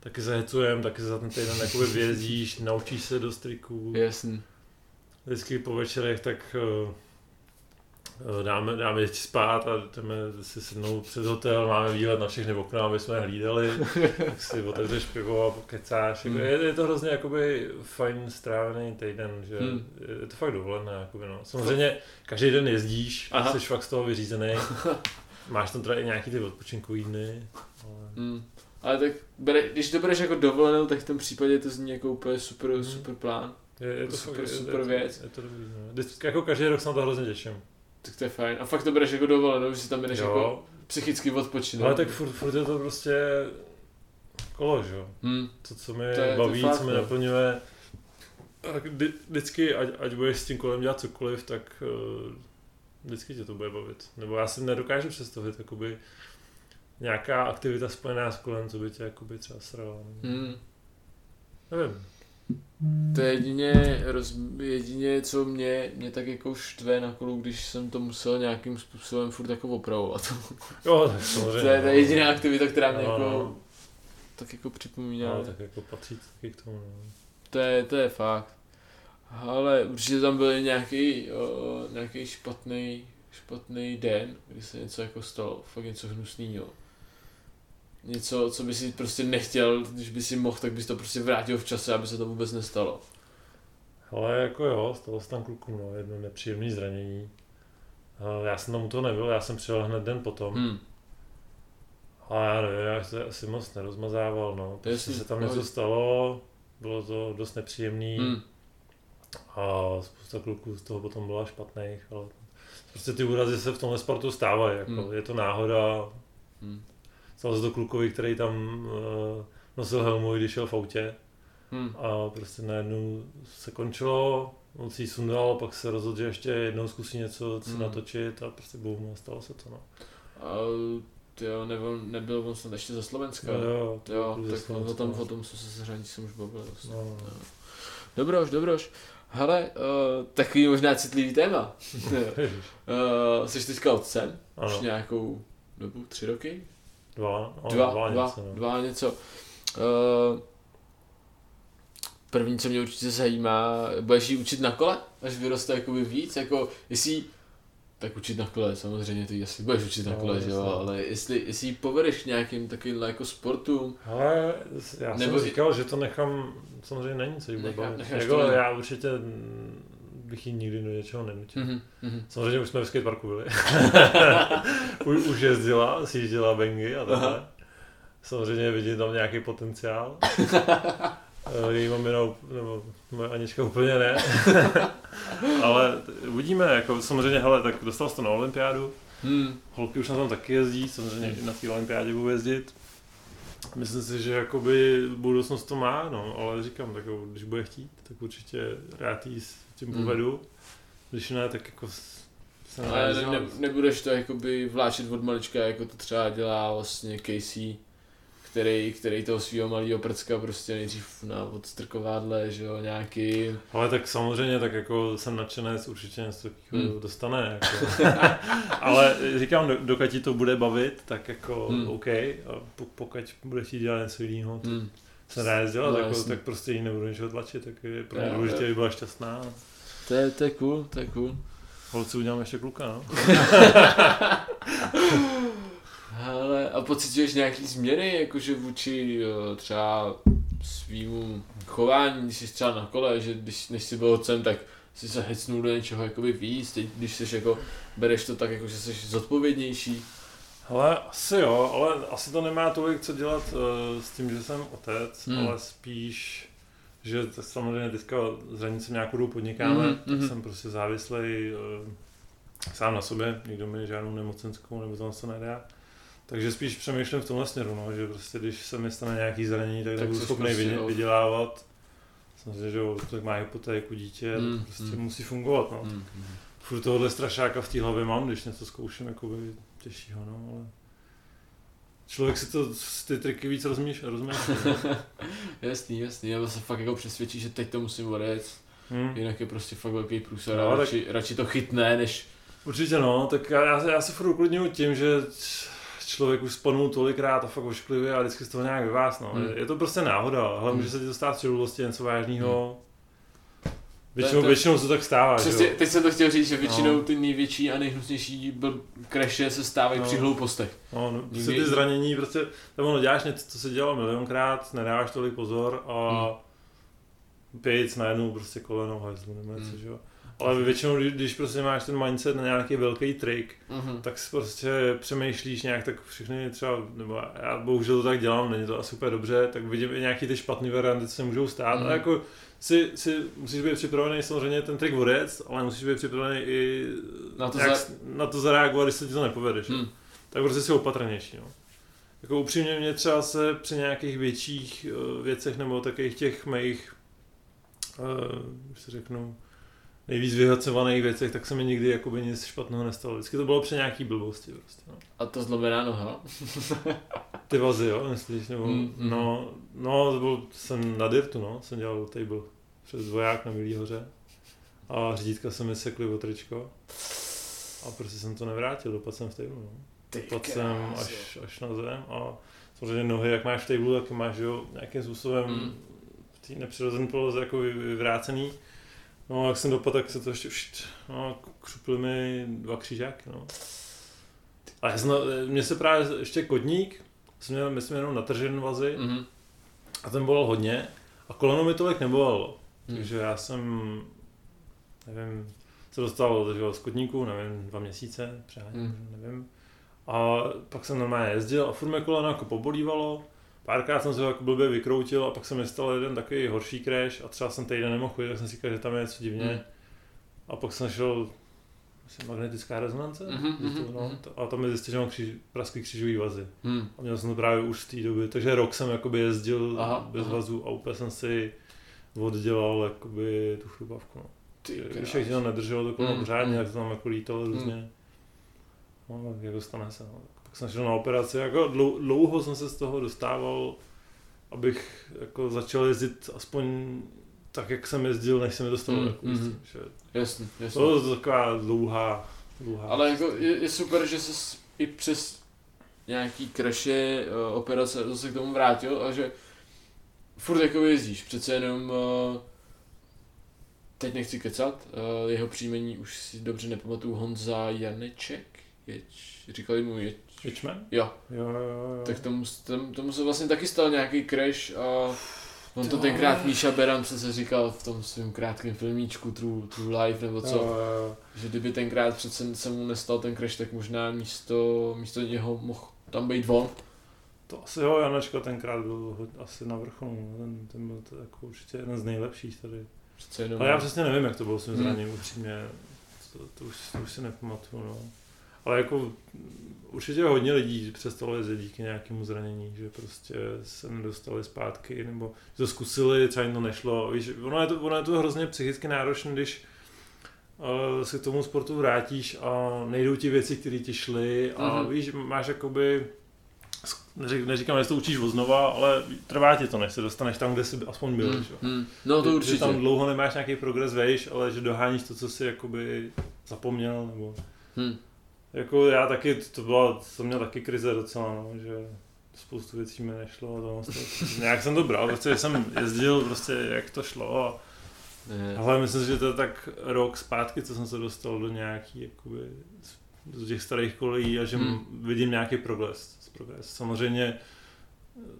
taky zahecujeme, taky se za ten týden jakoby vyjezdíš, naučíš se do striků Jasný. vždycky po večerech tak eh, dáme, dáme děti spát a jdeme si sednout před hotel, máme výhled na všechny okna, aby jsme hlídali, tak si otevřeš pivo a pokecáš. Hmm. Jako Je, je, to hrozně jakoby fajn strávený týden, že Hmm. je to fakt dovolené. Jakoby, no. Samozřejmě každý den jezdíš, Aha. jsi fakt z toho vyřízený, máš tam teda i nějaký ty odpočinkový dny, ale... Hmm. Ale tak bere, když to bereš jako dovolenou, tak v tom případě to zní jako úplně super, Mhm. super plán. Je, je to Super- fakt, je- super je, věc. Je, je to dobrý, no. Vždycky, jako každý rok se na to hrozně těším. Tak to je fajn. A fakt to bereš jako dovolenou, že si tam jdeš jako psychicky odpočinout. Ale tak furt, furt je to prostě kolo, že jo. Hmm. To, co mě To je- to baví, fakt, co mě no. naplňuje. A kdy, vždycky, ať, ať budeš s tím kolem dělat cokoliv, tak uh, vždycky tě to bude bavit. Nebo já si nedokážu představit, jakoby nějaká aktivita spojená s kolem, co by tě jakoby třeba srala. Hmm. Nevím. To je jedině, roz, jedině co mě, mě tak jako štve na kolu, když jsem to musel nějakým způsobem furt jako opravovat. Jo, tak samozřejmě. to je ta jediná aktivita, která mě No, jako, no. tak jako připomíná. No, tak jako patří to taky k tomu. No. To je, to je fakt. Ale určitě tam byl nějaký, o, nějaký špatný, špatný den, kdy se něco jako stalo, fakt něco hnusného. Něco, co by si prostě nechtěl, když by si mohl, tak bys to prostě vrátil v čase, aby se to vůbec nestalo. Ale jako jo, stalo se tam klukům, no, jedno nepříjemné zranění. Já jsem tam u toho nebyl, já jsem přijel hned den potom. Hmm. A já nevím, já se asi moc nerozmazával, no. Prostě si- se tam pohodě. něco stalo, bylo to dost nepříjemný Hmm. a spousta kluků z toho potom byla špatných, ale prostě ty úrazy se v tomhle sportu stávají, jako Hmm. je to náhoda. Hmm. Stalo se to klukovi, který tam uh, nosil helmu, když šel v autě Hmm. a prostě najednou se končilo, on si ji sundal, pak se rozhodl, že ještě jednou zkusí něco si Hmm. natočit a prostě boom, a stalo se to, no. A jo, nebyl, nebyl on snad ještě za Slovenska. Jo, jo, Jo, ze tak o Slovenska, tom, no. o tom co se seřadí jsem už bavil. Vlastně. No, no. Dobroš, dobroš. Hele, uh, takový možná citlivý téma. Uh, jsi teďka otcem, Ano. už nějakou dobu, tři roky? Dva, no, Dva, dva, dva, něco, no. dva něco. Uh, první, co mě určitě zajímá, budeš jí učit na kole, až vyroste jakoby víc, jako jestli tak učit na kole, samozřejmě ty asi budeš učit na No, kole, že jo, ale jestli, jestli ji povedeš nějakým takovým jako sportům, Ale já Nebo jsem i- říkal, že to nechám, samozřejmě není, co jí bude Nechá- bavit. Jako, já určitě bych jí nikdy do něčeho nenutil. mhm, mhm. Samozřejmě už jsme v skateparku byli. už, už jezdila, sjížděla bengy a takhle. Samozřejmě vidím tam nějaký potenciál. Eh, Její mamina, nebo moje Anička úplně ne. Ale uvidíme, jako samozřejmě, hele, tak dostal jsi to na olympiádu. Hmm. Holky už na tom taky jezdí, samozřejmě i na té olympiádě budou jezdit. Myslím si, že jakoby budoucnost to má, no, ale říkám, tak když bude chtít, tak určitě rád jí tím Hmm. povedu. Když ne, tak jako se Ale ne, ne, nebudeš to jakoby vláčet od malička, jako to třeba dělá vlastně Casey, který, který toho svého malého prcka prostě nejdřív na odstrkovádle, že jo, nějaký... Ale tak samozřejmě, tak jako jsem nadšenec, určitě něco takového hmm. dostane, jako. ale říkám, do, dokud ti to bude bavit, tak jako hmm. OK, a pokud budeš chtít dělat něco jiného, hmm. se nedá dělat, no, jako, tak prostě jí nebudu ničeho tlačit, tak je pro mě důležité, aby byla šťastná. To je, to je cool, to je cool. Holci udělám ještě kluka, no. Ale a pocituješ nějaký změny, jakože vůči jo, třeba svýmu chování, když jsi třeba na kole, že když než jsi byl otcem, tak si se hecnul do něčeho jakoby víc, teď když jsi jako, bereš to tak jako, že jsi zodpovědnější. Ale asi jo, ale asi to nemá tolik co dělat uh, s tím, že jsem otec, hmm. ale spíš, že to samozřejmě teďka zranit jsem nějakou dobu podnikáme, mm, tak mm. jsem prostě závislý uh, sám na sobě, nikdo mi žádnou nemocenskou nebo to se nedá. Takže spíš přemýšlím v tomhle směru, no, že prostě když se mi stane nějaký zranění, tak, tak budu schopný prostě, vydělávat. Samozřejmě, že tak má hypotéku dítě, mm, to prostě mm. musí fungovat. No. Mm, mm. Furt tohle strašáka v té hlavě mám, když něco zkouším jakoby těžšího, no, ale člověk si to, ty triky víc rozmýšlí. rozmýšlí no. jasný, jasný, já se fakt jako přesvědčí, že teď to musím odjet, hmm. jinak je prostě fakt velký průsad no, radši, tak... radši to chytne, než... Určitě no, tak já, já, já se furt uklidňuji tím, že člověk už spadnul tolikrát a fakt ošklivě a vždycky z toho nějak vyvás, no. Hmm. Je, je, to prostě náhoda, ale hmm. může se ti to stát v něco vážného. Hmm. Většinou, to, většinou se tak stává, Přesně, teď jsem to chtěl říct, že většinou no. ty největší a nejhnusnější kreše se stávají no. při hloupostech. No, no prostě ty zranění, prostě, tam ono děláš něco, co se dělalo milionkrát, nedáváš tolik pozor a hmm. pějc najednou prostě koleno hajzlu nebo něco, hmm. že jo. Ale většinou, když prostě máš ten mindset na nějaký velký trik, uh-huh. tak si prostě přemýšlíš nějak tak všechny třeba, nebo já bohužel to tak dělám, není to asi úplně dobře, tak vidím i nějaký ty špatné varianty, co se můžou stát. Uh-huh. A jako si, si musíš být připravený samozřejmě ten trik vodec, ale musíš být připravený i na to, jak, za... na to zareagovat, když se ti to nepovede. Hmm. Tak prostě si opatrnější. No. Jako upřímně mě třeba se při nějakých větších uh, věcech nebo takových těch mých, uh, si řeknu, nejvíc vyhacovaných věcech, tak se mi nikdy jakoby nic špatného nestalo. Vždycky to bylo při nějaký blbosti prostě. No. A to zlomená noha? Ty vazy, jo, myslíš? Nebo, mm, mm. No, no, to byl, jsem na dirtu, no, jsem dělal table přes dvoják na Milý hoře. A řídítka se mi sekly o tričko. A prostě jsem to nevrátil, dopadl jsem v table, no. Dopadl jsem až, až na zem a samozřejmě nohy, jak máš v table, tak máš jo, nějakým způsobem mm. v té nepřirozené poloze jako vyvrácený. No, jak jsem dopadl, tak se to ještě už, no, křuply mi dva křížáky, no. A já jsem, mně se právě ještě kotník, jsem měl, myslím, jenom natržený vazy mm-hmm. a ten bolel hodně a koleno mi tolik nebolelo. Mm. Takže já jsem, nevím, se dostal do z kotníku, nevím, dva měsíce, přeháním, mm. nevím. A pak jsem normálně jezdil a furt mě koleno jako pobolívalo. Párkrát jsem se jako blbě vykroutil a pak jsem mi stal jeden takový horší crash a třeba jsem týden nemohl chodit, tak jsem si říkal, že tam je něco divně. Mm. A pak jsem šel myslím, magnetická rezonance, mm-hmm, to, no, to, a tam mi zjistil, že mám kříž, praský křížový vazy. Mm. A měl jsem to právě už z té doby, takže rok jsem jakoby jezdil aha, bez aha. vazů a úplně jsem si oddělal jakoby tu chrubavku. No. Ty Když jak to nedrželo to kolem mm, pořádně, mm. tak to tam jako lítalo mm. různě. No, tak jako stane se. No. Pak jsem šel na operaci, jako dlouho jsem se z toho dostával, abych jako začal jezdit aspoň tak, jak jsem jezdil, než jsem mi dostal mm, jako mm, že jasně, jasně. To je taková dlouhá, dlouhá. Ale jako je, je, super, že se i přes nějaký kreše, uh, operace zase k tomu vrátil a že furt jako jezdíš, přece jenom uh, teď nechci kecat, uh, jeho příjmení už si dobře nepamatuju, Honza Janeček, ječ, říkali mu Ječ. Ječmen? Jo. Jo, jo, jo. Tak tomu, tomu, tomu se vlastně taky stal nějaký crash a On to tenkrát Míša Beran se říkal v tom svém krátkém filmíčku True, True Life nebo co, jo, jo. že kdyby tenkrát přece se mu nestal ten crash, tak možná místo, místo něho mohl tam být von. To asi jo, Janečka tenkrát byl asi na vrcholu, ten, ten byl to jako určitě jeden z nejlepších tady. Přece jenom... Ale já přesně nevím, jak to bylo s tím hmm. zraněním, hmm. upřímně, to, to, už, to už si nepamatuju, no. Ale jako určitě hodně lidí přestalo jezdit díky nějakému zranění, že prostě se nedostali zpátky, nebo to zkusili, třeba jim to nešlo. Víš, ono, je to, ono je to hrozně psychicky náročné, když uh, se k tomu sportu vrátíš a nejdou ti věci, které ti šly a uh-huh. víš, máš jakoby neřík, neříkám, že to učíš znova, ale trvá ti to, než se dostaneš tam, kde jsi aspoň byl. Hmm, že hmm. No to Že- určitě. Že tam dlouho nemáš nějaký progres, vejš, ale že doháníš to, co jsi jakoby zapomněl, nebo Hmm. Jako já taky, to byla, to měl taky krize docela, no, že spoustu věcí mi nešlo a to, to, nějak jsem to bral, prostě jsem jezdil prostě jak to šlo a ale myslím že to je tak rok zpátky, co jsem se dostal do nějaký, jakoby, z těch starých kolejí a že Hmm. vidím nějaký progres. progres. Samozřejmě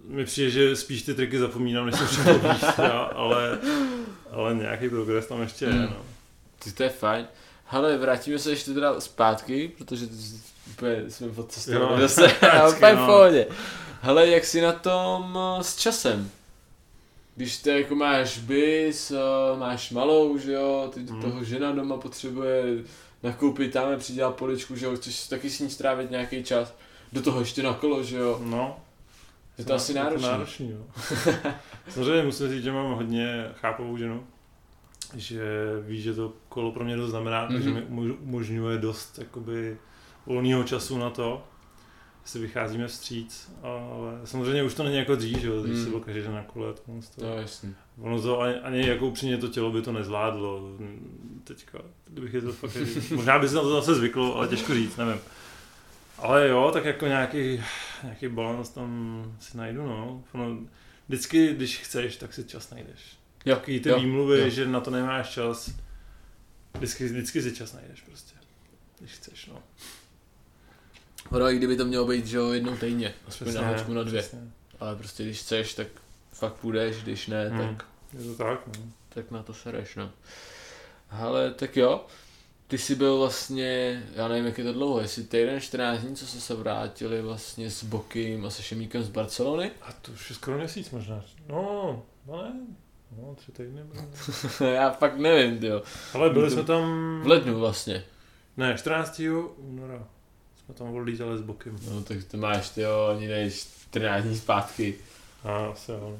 mi přijde, že spíš ty triky zapomínám, než jsem všechno víc, ale, ale nějaký progres tam ještě je. Hmm. No. Ty to je fajn. Hele, vrátíme se ještě teda zpátky, protože ty úplně jsme Jo, odcestovali zase, a úplně v no. pohodě. Hele, jak jsi na tom eh, s časem? Když ty jako máš bys, eh, máš malou, že jo, do Hmm. toho žena doma potřebuje nakoupit, tam přidělat poličku, že jo, chceš taky s ní strávit nějaký čas. Do toho ještě na kolo, že jo. no Je to asi náročné. náročný jo. Samozřejmě musím říct, že mám hodně chápavou ženu, že ví, že to kolo pro mě dost znamená, mm-hmm. takže mi umož- umožňuje dost jakoby volného času na to, si vycházíme vstříc, ale samozřejmě už to není jako dřív, že jo, když Mm. si byl každý den na kole, to, to, No jasný. ono to ani, ani jako upřímně to tělo by to nezvládlo teďka, kdybych je to fakt, možná by se na to zase zvyklo, ale těžko říct, nevím. Ale jo, tak jako nějaký, nějaký balans tam si najdu, no. Ono, vždycky, když chceš, tak si čas najdeš. Jo, Takový ty jo, výmluvy, jo. že na to nemáš čas, vždycky, vždycky si čas najdeš prostě. Když chceš, no. Ono, i kdyby to mělo být, že jo, jednou týdně, aspoň na hoďku na dvě. přesně. Ale prostě když chceš, tak fakt půjdeš, když ne, Hmm. tak, Je to tak, no. tak na to sereš, no. Ale tak jo, ty jsi byl vlastně, já nevím, jak je to dlouho, jestli týden, 14 dní, co se se vrátili vlastně s Bokim a se Šemíkem z Barcelony. A to už je skoro měsíc možná. No, no ne, no tři týdny. já fakt nevím, jo. Ale byli To- jsme tam... V lednu vlastně. Ne, 14. února jsme tam odlítali s bokem. No tak to máš, ty jo, ani než 14 dní zpátky. A asi jo.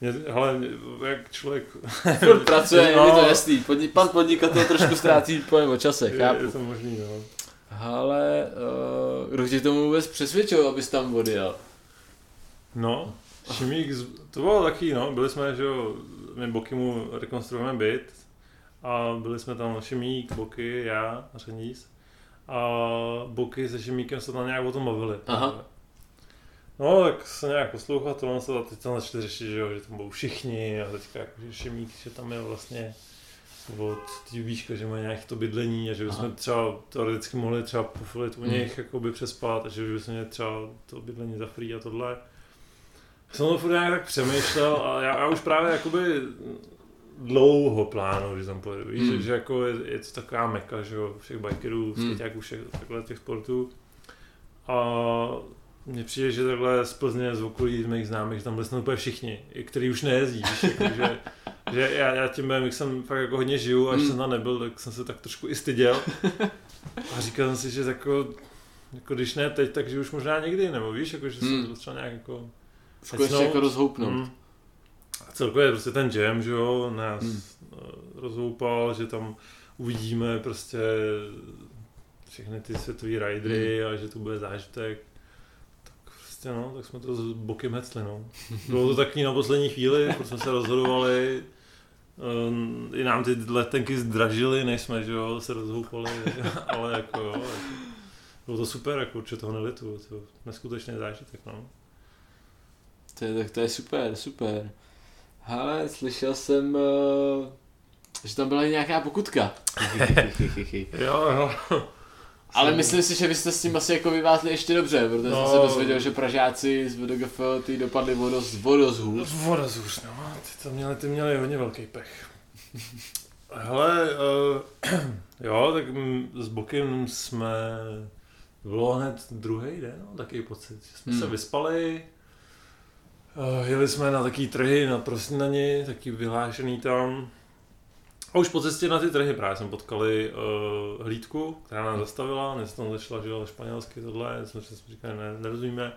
Mě, hele, jak člověk... Furt pracuje, je mi to No. jasný. Podni- pan podnikatel trošku ztrácí pojem o čase, Je, je chápu. to možný, no. Ale uh, kdo tě tomu vůbec přesvědčil, abys tam odjel? No, Šimík, z- to bylo taky, no, byli jsme, že jo, my Boky mu rekonstruujeme byt a byli jsme tam Šimík, Boky, já a Řeníz a Boky se Šimíkem se tam nějak o tom bavili. Aha. No, tak se nějak poslouchat, to se a teď tam začali řešit, že, jo, že tam budou všichni a teďka jako, že Šimík, že tam je vlastně od té výška, že má nějaké to bydlení a že bychom Aha. třeba teoreticky mohli třeba pofolit u Hmm. nich, jakoby přespat a že bychom měli třeba to bydlení za free a tohle. Jsem to furt nějak tak přemýšlel a já, já už právě jakoby dlouho plánuju, že tam pojedu, víš, Hmm. že, jako je, je, to taková meka, že jo, všech bikerů, Hmm. skaťáků, všech takhle těch sportů. A mně přijde, že takhle z Plzně, z okolí z mých známých, že tam byli snad úplně všichni, i který už nejezdí, víš, jako, že, že já, já tím BMX jsem fakt jako hodně žiju a až Hmm. jsem tam nebyl, tak jsem se tak trošku i styděl. A říkal jsem si, že jako, jako když ne teď, takže už možná někdy, nebo víš, jako, že Hmm. jsem to třeba nějak jako... Konečně Hecnout. jako rozhoupnout. Mm. A celkově prostě ten jam, že jo, nás Hmm. hmm. rozhoupal, že tam uvidíme prostě všechny ty světový ridery Hmm. a že to bude zážitek. Tak prostě no, tak jsme to s bokem hecli, no. Bylo to taky na poslední chvíli, protože jsme se rozhodovali, um, i nám ty letenky zdražily, než jsme, že jo, se rozhoupali, ale jako jo, jako, bylo to super, jako určitě toho nelitu, to neskutečný zážitek, no. To je, tak to je super, super. Ale slyšel jsem, uh, že tam byla i nějaká pokutka. Jo, jo. Ale myslím si, že vy jste s tím asi jako vyvázli ještě dobře, protože no. No. jsem se dozvěděl, že Pražáci z VDGF ty dopadli vodoz, vodozhůř. Vodozuř, no, ty to měli, ty měli hodně velký pech. Hele, uh, jo, tak s Bokem jsme, bylo hned druhý den, no, takový pocit, že jsme Hmm. se vyspali, jeli jsme na taký trhy na Prostinani, taky vyhlášený tam. A už po cestě na ty trhy právě jsme potkali uh, hlídku, která nás zastavila, než tam začala, že jo, španělsky tohle, jsme si říkali, ne, nerozumíme.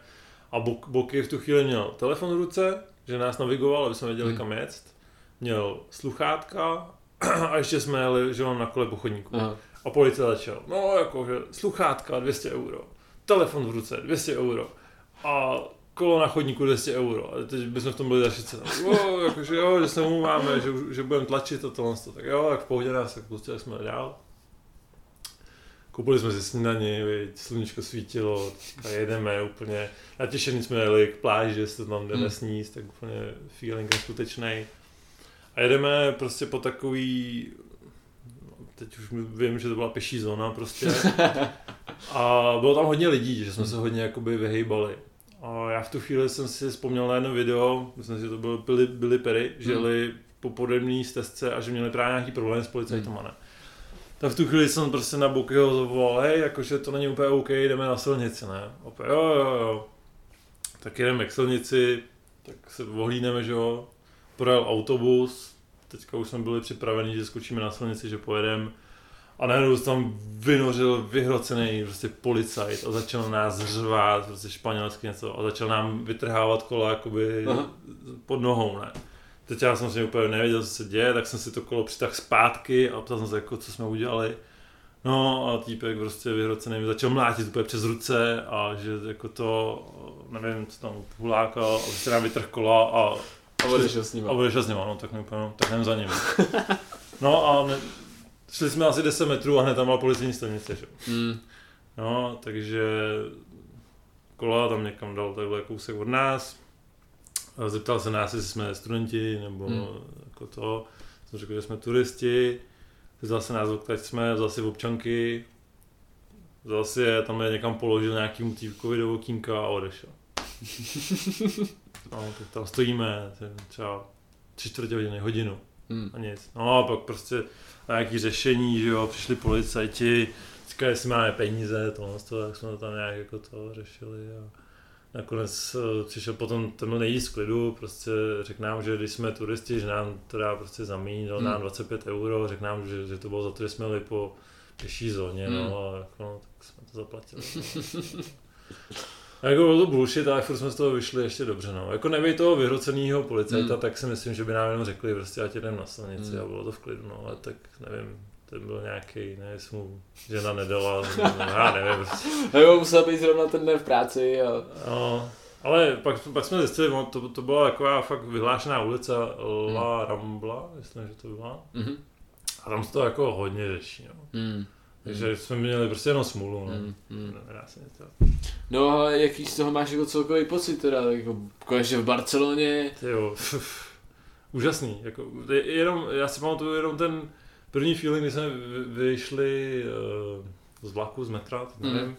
A Bok, Boky v tu chvíli měl telefon v ruce, že nás navigoval, aby jsme věděli, Hmm. kam jet. Měl sluchátka a ještě jsme jeli, že on na kole po chodníku. Aha. A policie začal, no jakože sluchátka 200 euro, telefon v ruce 200 euro. A kolo na chodníku 200 euro. A teď bychom v tom byli za 30. Jo, jakože jo, že se umluváme, že, že budeme tlačit a tohle. Tak jo, tak v pohodě nás, tak pustili jsme dál. Koupili jsme si snídaní, viď, sluníčko svítilo, a jedeme úplně, natěšení jsme jeli k pláži, že se tam jdeme Hmm. sníst, tak úplně feeling neskutečný. A jedeme prostě po takový, teď už vím, že to byla peší zóna prostě. A bylo tam hodně lidí, že jsme se hodně jakoby vyhejbali. A já v tu chvíli jsem si vzpomněl na jedno video, myslím si, že to byl Billy, Billy Perry, že Hmm. jeli po podobné stezce a že měli právě nějaký problém s policajtama, ne? Tak v tu chvíli jsem prostě na Bukyho zavolal, hej, jakože to není úplně OK, jdeme na silnici, ne? Opět, jo, jo, jo. Tak jedeme k silnici, tak se ohlídneme, že jo. Projel autobus, teďka už jsme byli připraveni, že skočíme na silnici, že pojedeme. A najednou se tam vynořil vyhrocený prostě policajt a začal nás řvát, prostě španělsky něco, a začal nám vytrhávat kola jakoby Aha. pod nohou, ne. Teď já jsem si úplně nevěděl, co se děje, tak jsem si to kolo přitahl zpátky a ptal jsem se, jako, co jsme udělali. No a týpek prostě vyhrocený mi začal mlátit úplně přes ruce a že jako to, nevím, co tam hulákal a prostě nám vytrh kola a A odešel s ním. a odešel s ním, no, tak mi úplně, no, tak jdem za ním. No a ne, šli jsme asi 10 metrů a hned tam byla policijní stanice, že? jo. Mm. No, takže kola tam někam dal takhle kousek od nás. A Zeptal se nás, jestli jsme studenti, nebo hmm. jako to. Jsem řekl, že jsme turisti. Zeptal se nás, odkud jsme, vzal si občanky. Vzal si je, tam je někam položil nějakýmu týpkovi do okýnka a odešel. No, tak tam stojíme, třeba tři čtvrtě hodiny, hodinu Mm. a nic. No a pak prostě nějaký řešení, že jo, přišli policajti, říkali, jestli máme peníze, tohle, to, tak jsme to tam nějak jako to řešili a nakonec eh, přišel potom ten nejvíc z klidu, prostě řekl nám, že když jsme turisti, že nám to dá prostě za míň, dal nám Hmm. 25 euro, řekl nám, že, že to bylo za to, že jsme jeli po pěší zóně, Hmm. no a jako, no, tak jsme to zaplatili. No. A jako bylo to bullshit, ale furt jsme z toho vyšli ještě dobře, no. Jako nebej toho vyhrocenýho policajta, Hmm. tak si myslím, že by nám jenom řekli, prostě ať jdem na silnici Hmm. a bylo to v klidu, no, ale tak nevím, ten byl nějaký, ne, jestli mu žena nedala, nebo, já nevím, prostě. Nebo musel být zrovna ten den v práci a... No, ale pak, pak jsme zjistili, on- to, to byla taková fakt vyhlášená ulice La Rambla, myslím, že to byla. Mhm. A tam se to jako hodně řeší, no. Mm. Takže jsme měli prostě jenom smůlu, no. Mm. Mm. No a jaký z toho máš jako celkový pocit teda, jako konečně v Barceloně, Ty jo, úžasný. Jako, je- jenom, já si pamatuju jenom ten první feeling, kdy jsme vy- vyšli uh, z vlaku, z metra, nevím. Mhm.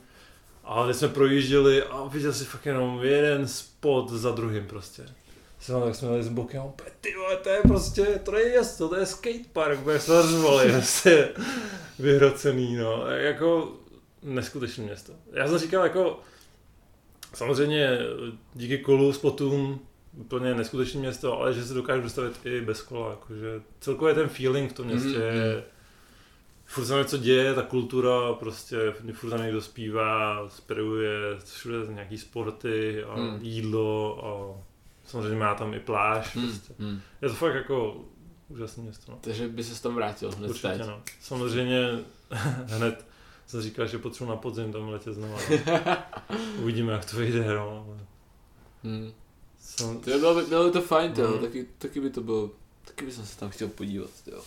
A když jsme projížděli a viděl si fakt jenom jeden spot za druhým prostě. Jsme tak jsme jeli z bokem a úplně, ty vole, to je prostě, to není město, to je skatepark, úplně jsme řvali, prostě vyhrocený, no. Jako neskutečné město. Já jsem říkal jako, samozřejmě díky kolu, spotům, úplně neskutečné město, ale že se dokážu dostavit i bez kola, jakože celkově ten feeling v tom městě Mhm, je, furt se něco děje, ta kultura, prostě furt tam někdo zpívá, spiruje, všude nějaký sporty a Hmm. jídlo a samozřejmě má tam i pláž, mm. prostě. Mm. Je to fakt jako úžasné město, no. takže by se tam vrátil hned Určitě, teď. no. Samozřejmě hned jsem říkal, že potřebuji na podzim tam letět znovu. No. Uvidíme, jak to vyjde, no. ale Mm. Jsem, To bylo, by- bylo by to fajn, to, Mm. taky, taky by to bylo, taky bych se tam chtěl podívat, jo.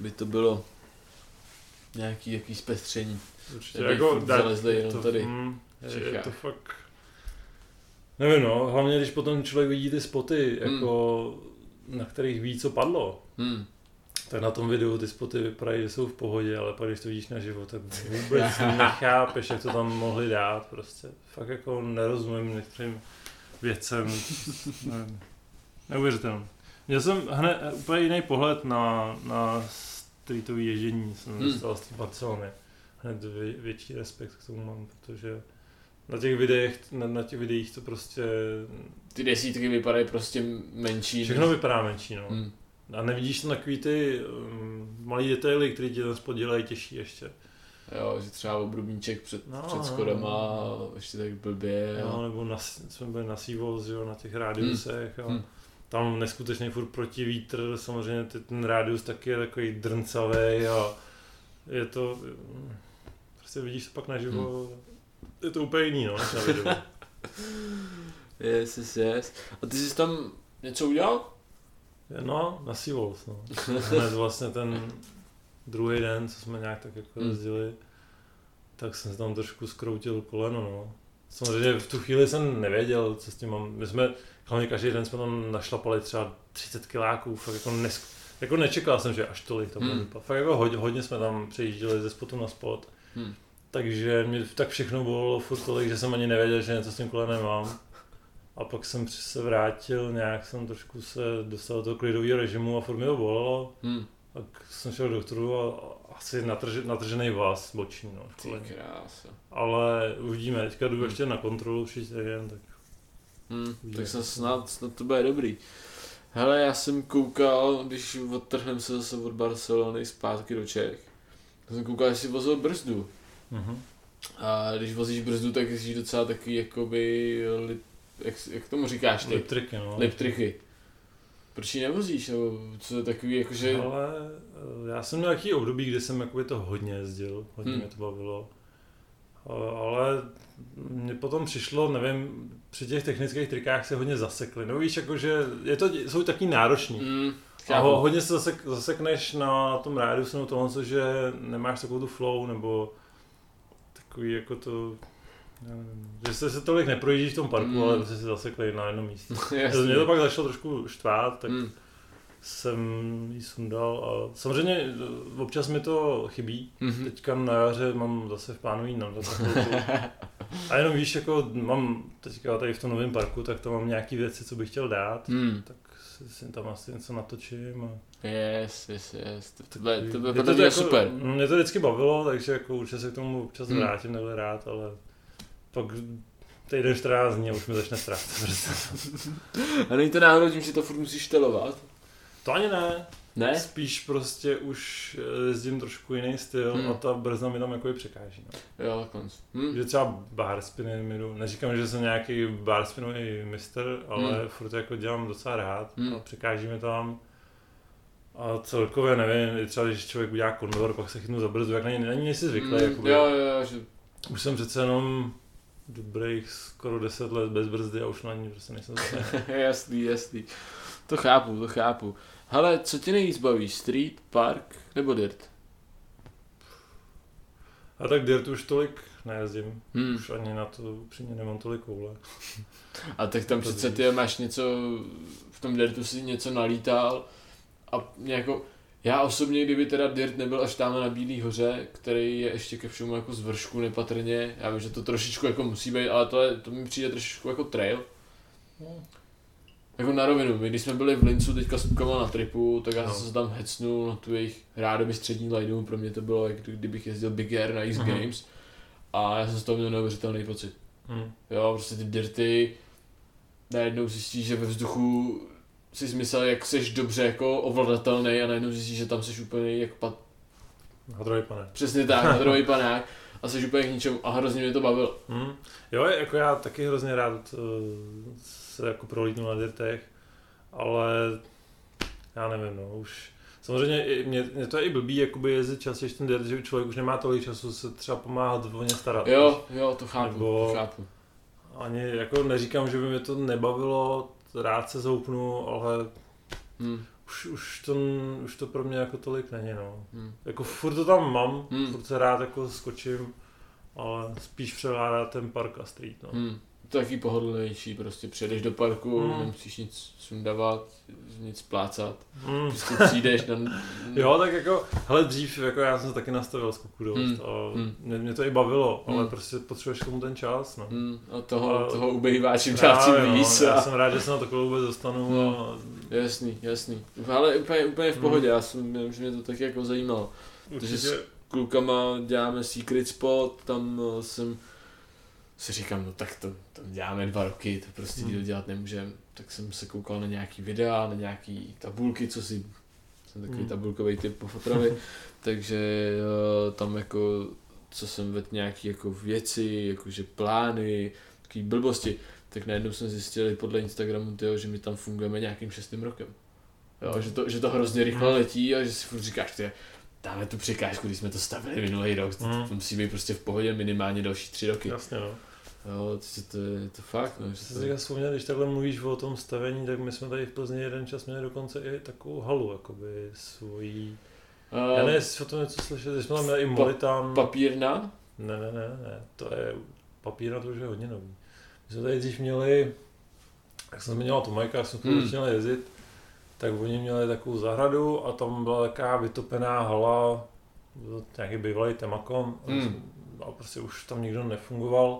By to bylo nějaký jaký zpestření. určitě, jako, furt zalezli jenom tady mm, je, je to fakt, nevím no, hlavně když potom člověk vidí ty spoty, Mm. jako, na kterých ví, co padlo, Hmm. tak na tom videu ty spoty vypadají, že jsou v pohodě, ale pak když to vidíš na živo, tak vůbec nechápeš, jak to tam mohli dát, prostě. Fakt jako nerozumím některým věcem, nevím, neuvěřitelný. Měl jsem hned úplně jiný pohled na, na streetový ježdění, jsem Hmm. hmm. dostal z té Barcelony. Hned vě, větší respekt k tomu mám, protože na těch videích, na, na těch videích to prostě, Ty desítky vypadají prostě menší. všechno vypadá menší, no. Hmm. A nevidíš tam takový ty um, malý detaily, které ti ten spod dělají těžší ještě. Jo, že třeba obrubníček před, No, před no, skodama, no. a ještě tak blbě. Jo, Jo. nebo na, jsme byli na Seavolls, jo, na těch rádiusech. Hmm. Hmm. Hmm. Tam neskutečně furt proti vítr, samozřejmě ty, ten rádius taky je takový drncavý a je to, prostě vidíš to pak naživo, Hmm. Je to úplně jiný, no, než na videu. Yes, yes, yes. A ty jsi tam něco udělal? No, na Seawolves, no. Hned vlastně ten druhý den, co jsme nějak tak jako Hmm. jezdili, tak jsem se tam trošku skroutil koleno, no. Samozřejmě v tu chvíli jsem nevěděl, co s tím mám. My jsme, hlavně každý den jsme tam našlapali třeba 30 kiláků, fakt jako, nes, jako nečekal jsem, že až tolik to bude Hmm. Fakt jako hodně, hodně jsme tam přejížděli ze spotu na spot. Hmm. Takže mě tak všechno bylo furt tolik, že jsem ani nevěděl, že něco s tím kolenem mám. A pak jsem se vrátil, nějak jsem trošku se dostal do toho klidového režimu a furt mi to bolelo. Hm, Tak jsem šel k doktoru a asi natrž, natržený vás boční, no. ty krása. Ale uvidíme, teďka jdu Hmm. ještě na kontrolu příští týden, tak Hm, Uvidíme. tak snad, snad, snad to bude dobrý. Hele, já jsem koukal, když odtrhnem se zase od Barcelony zpátky do Čech, tak jsem koukal, jestli vozil brzdu. Mhm. A když vozíš brzdu, tak jsi docela takový jakoby, lip, jak, jak tomu říkáš ty? Lip tricky, no. Lip tricky. Proč ji nevozíš? Nebo co je takový, jakože... Ale eh, já jsem měl nějaký období, kdy jsem jakoby to hodně jezdil, hodně Hmm. mě to bavilo. A- Ale mně potom přišlo, nevím, při těch technických trikách se hodně zasekli. No víš, jakože je to, jsou taky nároční. Mm, A ho, hodně se zasek, zasekneš na tom rádiusu nebo tohle, že nemáš takovou tu flow, nebo takový jako to, nevím, že se, se tolik neprojíždí v tom parku, Mm. ale prostě se zasekli na jednom místě. Jasný. Mě to pak začalo trošku štvát, tak Mm, jsem ji sundal a samozřejmě eh, občas mi to chybí. mhm. Teďka na jaře mám zase v plánu jít na. A jenom víš, jako mám teďka tady v tom novém parku, tak tam mám nějaký věci, co bych chtěl dát. Mm. Tak si, tam asi něco natočím. A Yes, yes, yes. To, to, bude, to bude Je podle mě jako, super. Mě to vždycky bavilo, takže jako určitě se k tomu občas Hmm. vrátím, takhle rád, ale pak týden 14 dní a už mi začne strach. A není to náhodou tím, že to furt musíš telovat? To ani ne, Ne? spíš prostě už eh, jezdím trošku jiný styl Hmm. a ta brzda mi tam jako i překáží. No. Jo, konc. Hm? Že třeba bar spiny mi jdu, neříkám, že jsem nějaký bar spinový mistr, ale Hmm. furt jako dělám docela rád Hmm. a překáží mi tam. A celkově nevím, třeba když člověk udělá kondor, pak se chytnu za brzdu, jak na ní, na ní nejsi zvyklý. Mm, jakoby. jo, jo, jo, že... Už jsem přece jenom dobrých skoro 10 let bez brzdy a už na ní prostě nejsem zvyklý. jasný, jasný. To chápu, to chápu. Hele, co tě nejvíc baví? Street, park nebo dirt? A tak dirt už tolik nejezdím. Hmm. Už ani na to upřímně nemám tolik koule. A tak tam To přece ty máš něco, v tom dirtu si něco nalítal a jako, já osobně, kdyby teda dirt nebyl až tam na Bílý hoře, který je ještě ke všemu jako z vršku nepatrně, já vím, že to trošičku jako musí být, ale to, je, to mi přijde trošičku jako trail. No. Jako na rovinu, my když jsme byli v Lincu teďka s klukama na tripu, tak já No. jsem se tam hecnul na tu jejich rádoby střední lajnu, pro mě to bylo, jak kdybych jezdil Big Air na X Mhm. Games a já jsem z toho měl neuvěřitelný pocit. Hmm. Jo, prostě ty dirty, najednou zjistíš, že ve vzduchu si myslel, jak jsi dobře jako ovladatelný a najednou zjistíš, že tam jsi úplně jak pat... Hadrový pane. Přesně tak, na druhý panák a jsi úplně k ničemu a hrozně mě to bavilo. Hmm. Jo, jako já taky hrozně rád uh, se jako prolítnu na dirtech, ale já nevím, no, už samozřejmě mě, mě, to je i blbý, jakoby jezdit častěji ten dirt, že člověk už nemá tolik času se třeba pomáhat o ně starat. Jo, jo, to chápu, Nebo- to chápu. Ani jako neříkám, že by mě to nebavilo, rád se zoupnu, ale Hm, už, už, to, už to pro mě jako tolik není, no. hm. Jako furt to tam mám, Hmm. furt se rád jako skočím, ale spíš převládá ten park a street, no. Hm. Taky pohodlnější, prostě přijedeš do parku, Hmm. nemusíš nic sundavat, nic plácat, Hmm. prostě přijdeš na... Jo, tak jako, hele, dřív jako já jsem se taky nastavil skoku dost Hmm. a Hmm. mě, mě, to i bavilo, ale Hmm. prostě potřebuješ k tomu ten čas, no. Hm, a toho, Ale- toho ubejvá čím dál tím no, víc. Já a- jsem rád, že se na to vůbec dostanu Hmm. a Jasný, jasný. Ale úplně, úplně v Hmm. pohodě, já jsem, že mě to taky jako zajímalo. určitě, s klukama děláme Secret Spot, tam eh, jsem si říkám, no tak to, to děláme dva roky, to prostě Hmm. dělat nemůžeme. Tak jsem se koukal na nějaký videa, na nějaký tabulky, co si, jsem takový Hmm. tabulkový typ po fotrovi, takže eh, tam jako, co jsem vedl nějaký jako věci, jakože plány, takové blbosti, tak najednou jsem zjistil podle Instagramu, tyjo, že my tam fungujeme nějakým šestým rokem. Jo, že, to, že to hrozně rychle Hmm. letí a že si furt říkáš, ty, dáme tu překážku, když jsme to stavili minulý rok, to, Hmm. to musí být prostě v pohodě minimálně další tři roky. jasně, no. Jo, to, to, je to fakt, no. Že Jsi to, si vzpomněl, když takhle mluvíš o tom stavení, tak my jsme tady v Plzni jeden čas měli dokonce i takovou halu, jakoby svojí. Já a, nevím, jestli o tom něco slyšel, jsme tam měli i Molitán. papírna? Ne, ne, ne, ne, to je papír na to už je hodně nový. My jsme tady dřív měli, jak jsem zmiňoval to Majka, jak jsme Hmm. začínali jezdit, tak oni měli takovou zahradu a tam byla taková vytopená hala, to nějaký bývalý temakon Hmm. a prostě už tam nikdo nefungoval.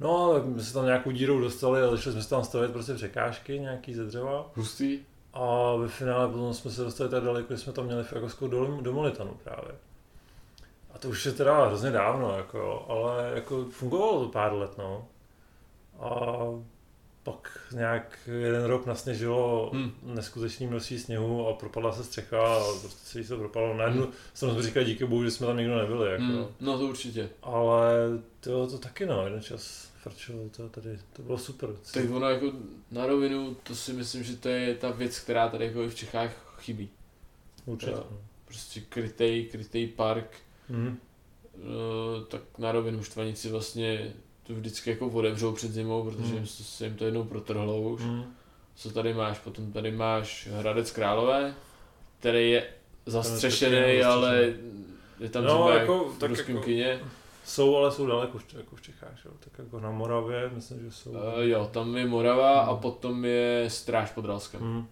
No, tak my se tam nějakou dírou dostali a začali jsme se tam stavět prostě překážky nějaký ze dřeva. Hustý? A ve finále potom jsme se dostali tak daleko, že jsme tam měli Fiakovskou do, do Molitanu právě. A to už je teda hrozně dávno, jako, ale jako fungovalo to pár let, no. A pak nějak jeden rok nasněžilo Hmm. neskutečný množství sněhu a propadla se střecha a prostě se jí to propadlo. Najednou jsem jsme říkali díky bohu, že jsme tam nikdo nebyli, jako. Hmm. No to určitě. Ale to, to taky no, jeden čas frčilo to tady, to bylo super. Tak ono jako na rovinu, to si myslím, že to je ta věc, která tady jako v Čechách chybí. Určitě. jo. Prostě krytej, krytej park, Mhm. no, tak na rovinu štvanici vlastně to vždycky jako otevřou před zimou, protože Hmm. se se jim to jednou protrhlo už. Mhm. Co tady máš? Potom tady máš Hradec Králové, který je zastřešený, ale je tam No, třeba jako- v tak ruském jako- kyně. Jsou, ale jsou daleko v- jako v Čechách, jo. tak jako na Moravě, myslím, že jsou. Uh, jo, tam je Morava a Hmm. potom je Stráž pod Ralskem. Hmm.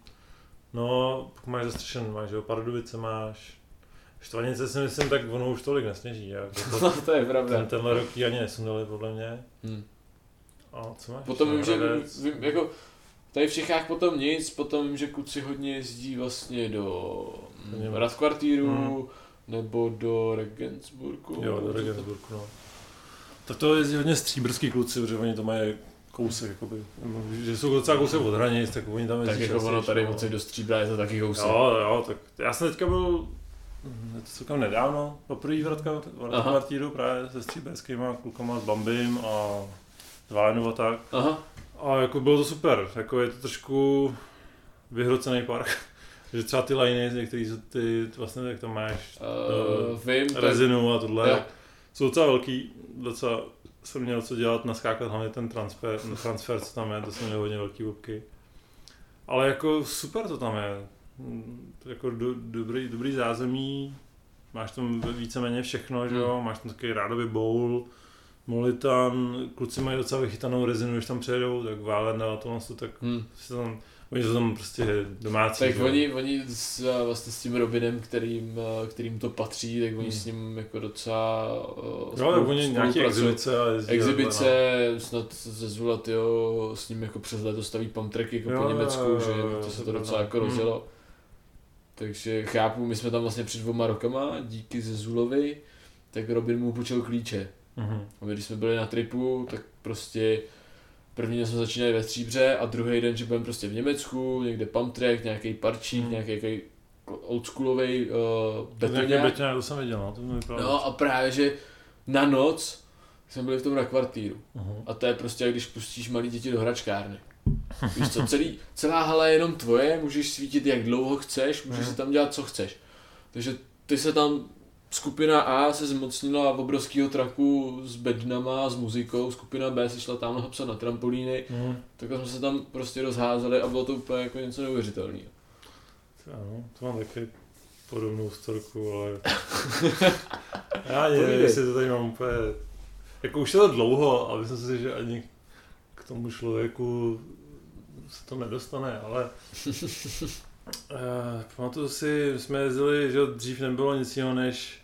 No, pak máš zastřešen, máš, jo, Pardubice máš. Štvanice si myslím, tak ono už tolik nesněží. Jako to, No, to je pravda. ten, tenhle rok ji ani nesundali, podle mě. Hmm. A co máš? Potom vím, že vím, jako tady v Čechách potom nic, potom vím, že kluci hodně jezdí vlastně do mm, Německa. Radkvartíru Hmm. nebo do Regensburgu. Jo, do Regensburgu, no. Tak to jezdí hodně stříbrský kluci, protože oni to mají kousek, jakoby, že jsou docela kousek od hranic, tak oni tam jezdí Tak jako ono tady no. odsaď do Stříbra je to taky kousek. Jo, jo, tak já jsem teďka byl je to celkem nedávno, poprvé v Radka- v. Radkvartíru právě se stříberskýma klukama, s Bambim a s Vájnou a tak. Aha, A jako bylo to super, jako je to trošku vyhrocený park. že třeba ty liny, některý jsou ty, vlastně jak tam máš uh, vím, tak, rezinu a tohle, jo. jsou docela velký, docela jsem měl co dělat, naskákat hlavně ten transfer, transfer co tam je, to jsou měl hodně velký bobky. Ale jako super to tam je, Mm, jako do, dobrý, dobrý zázemí, máš tam víceméně všechno, že jo, máš tam takový rádoby bowl, Molitan, kluci mají docela vychytanou rezinu, když tam přejedou, tak Válenda a tohle, tak hm. se tam, oni jsou tam prostě domácí. Tak že jo. oni, oni s, vlastně s tím Robinem, kterým, kterým to patří, tak oni Hmm. s ním jako docela uh, Jo, tak oni nějaký exibice a jezdí. Exibice, no. snad ze Zula, tyjo, s ním jako přes leto staví pump tracky jako Jo, po Německu, jo, jo, že jo, to se to docela jako Hmm. Takže chápu, my jsme tam vlastně před dvoma rokama, díky ze Zulovi, tak Robin mu půjčil klíče. Mhm. A my když jsme byli na tripu, tak prostě první den jsme začínali ve Stříbře a druhý den, že budeme prostě v Německu, někde pump track, nějaký parčík, Hmm. nějaký oldschoolový uh, To nějaký betoňák. beťák, to jsem viděl, no, to mi vypadalo. No a právě, že na noc jsme byli v tom na kvartíru. Mhm. A to je prostě, jak když pustíš malý děti do hračkárny. Víš co, celý, celá hala je jenom tvoje, můžeš svítit jak dlouho chceš, můžeš si tam dělat co chceš. Takže ty se tam, skupina A se zmocnila obrovského traku s bednama, s muzikou, skupina B se šla tamhle psat na trampolíny, Mhm. tak jsme se tam prostě rozházeli a bylo to úplně jako něco neuvěřitelného. Ano, to mám taky podobnou storku, ale... Já nevím, jestli to tady mám úplně... Jako už je to dlouho a myslím si, že ani k tomu člověku se to nedostane, ale... Uh, pamatuju si, jsme jezdili, že dřív nebylo nic jiného než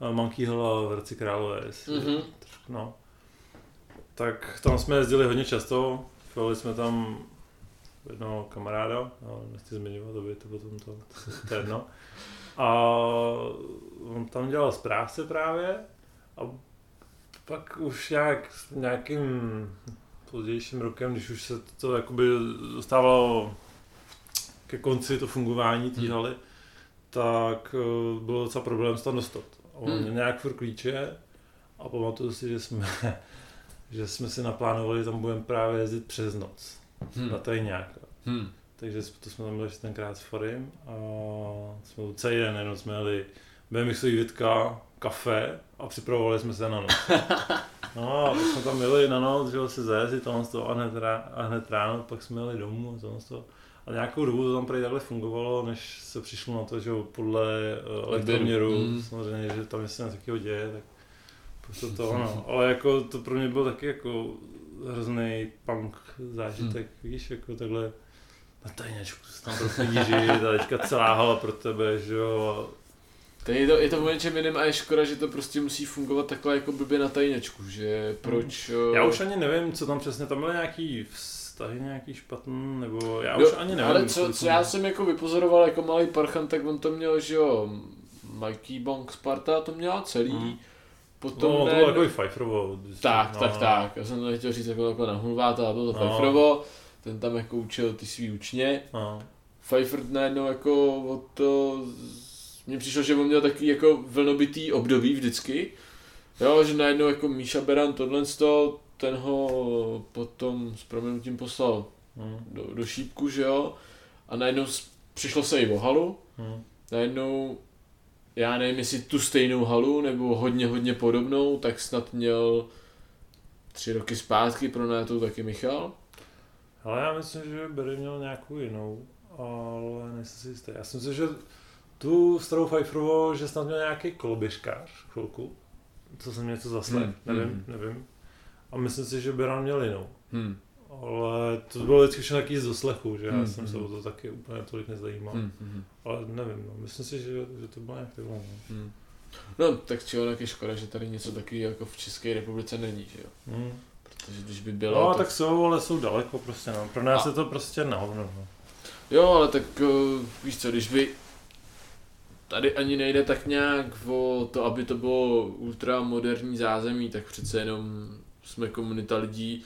eh, Monkey Hill v Hradci Králové. Mhm. trošku, no. Tak tam jsme jezdili hodně často, chvali jsme tam jednoho kamaráda, no, nechci zmiňovat, aby to potom to, to je jedno. A on tam dělal správce právě a pak už nějak nějakým pozdějším rokem, když už se to jakoby dostávalo ke konci to fungování té Hmm. haly, tak eh, bylo docela problém se tam dostat. A on Hmm. nějak furt klíče a pamatuju si, že jsme, že jsme si naplánovali, že tam budeme právě jezdit přes noc Hm. na tajňák. Hm. Takže to jsme tam byli tenkrát s Farim a jsme celý den jenom jsme jeli BMXový vitka, kafe a připravovali jsme se na noc. No a pak jsme tam jeli na noc, že se zajezdit tohle z toho a hned, rá, a hned ráno pak jsme jeli domů a tohle z toho. A nějakou dobu to tam prý takhle fungovalo, než se přišlo na to, že podle uh, elektroměru, Mm. samozřejmě, že tam něco takového děje, tak proto to ono. Ale jako to pro mě byl taky jako hrozný punk zážitek, víš, jako takhle na tajněčku se tam prostě žít a teďka celá hala pro tebe, že jo. To je to, je to o něčem jiném a je škoda, že to prostě musí fungovat takhle jako blbě na tajněčku, že proč... Já eh, už ani nevím, co tam přesně, tam byly nějaký vztahy nějaký špatný, nebo já Jo, už ani nevím. Ale co, co já jsem jako vypozoroval jako malý parchant, tak on to měl, že jo, Mikey Bong Sparta to měla celý. Hmm. Potom No, to bylo takový Pfeifferovo. Tak, no, tak, no. tak. Já jsem to nechtěl říct jako, jako na hulváta, ale bylo to No. Pfeifferovo. Ten tam jako učil ty svý učně. No. Pfeiffer najednou jako od to... Mně přišlo, že on měl takový jako vlnobitý období vždycky. Jo, že najednou jako Míša Beran tohle to, ten ho potom s proměnutím poslal Hmm. do, do šípku, že jo. A najednou přišlo se i o halu. Hmm. Najednou, já nevím, jestli tu stejnou halu, nebo hodně, hodně podobnou, tak snad měl tři roky zpátky pro najetou taky Michal. Ale já myslím, že Barry měl nějakou jinou, ale nejsem si jistý. Já si myslím, že tu starou Pfeifferovo, že snad měl nějaký koloběžkář chvilku. Co jsem něco zaslech, Hmm, nevím, hmm. nevím. A myslím si, že Beran měl jinou. Hmm. Ale to bylo vždycky všechno taky z doslechu, že já Hmm, jsem se hmm. o to taky úplně tolik nezajímal. Hmm. Hmm. Ale nevím, no. myslím si, že, že to bylo nějak takhle. No. Hmm. No, tak či onak je škoda, že tady něco takového jako v České republice není, že jo. Hmm. Protože když by bylo, No, tak... tak jsou, ale jsou daleko prostě, no. Pro nás A- je to prostě na hovno, no. Jo, ale tak uh, víš co, když by tady ani nejde tak nějak o to, aby to bylo ultramoderní zázemí, tak přece jenom jsme komunita lidí,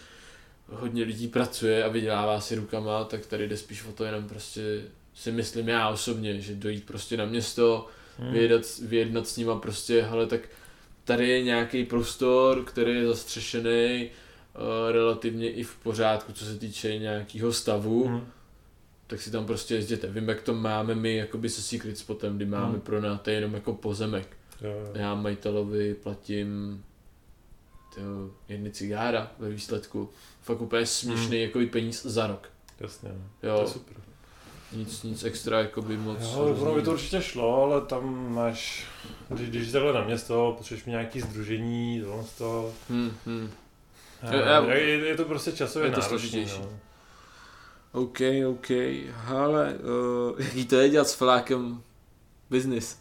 hodně lidí pracuje a vydělává si rukama, tak tady jde spíš o to jenom prostě si myslím já osobně, že dojít prostě na město, Hmm. vyjednat, vyjednat s nima prostě, hele tak tady je nějaký prostor, který je zastřešený, uh, relativně i v pořádku, co se týče nějakého stavu, Hmm. Tak si tam prostě jezděte. Vím, jak to máme my jakoby se Secret Spotem, kdy máme Hmm. pro nás jenom jako pozemek. Jo, jo. Já majitelovi platím tyjo, jedny cigára ve výsledku. Fakt úplně směšný Hmm. jakoby peníz za rok. Jasně, no. to Jo, je super. nic, nic extra jakoby moc. Jo, ono by to určitě šlo, ale tam máš, když, když takhle na město, potřebuješ mít nějaký združení, tohle z toho. Hmm, hmm. Já, já- je, je, to prostě časově je to náročný, složitější. no. OK, OK, ale uh, jaký to je dělat s flákem business?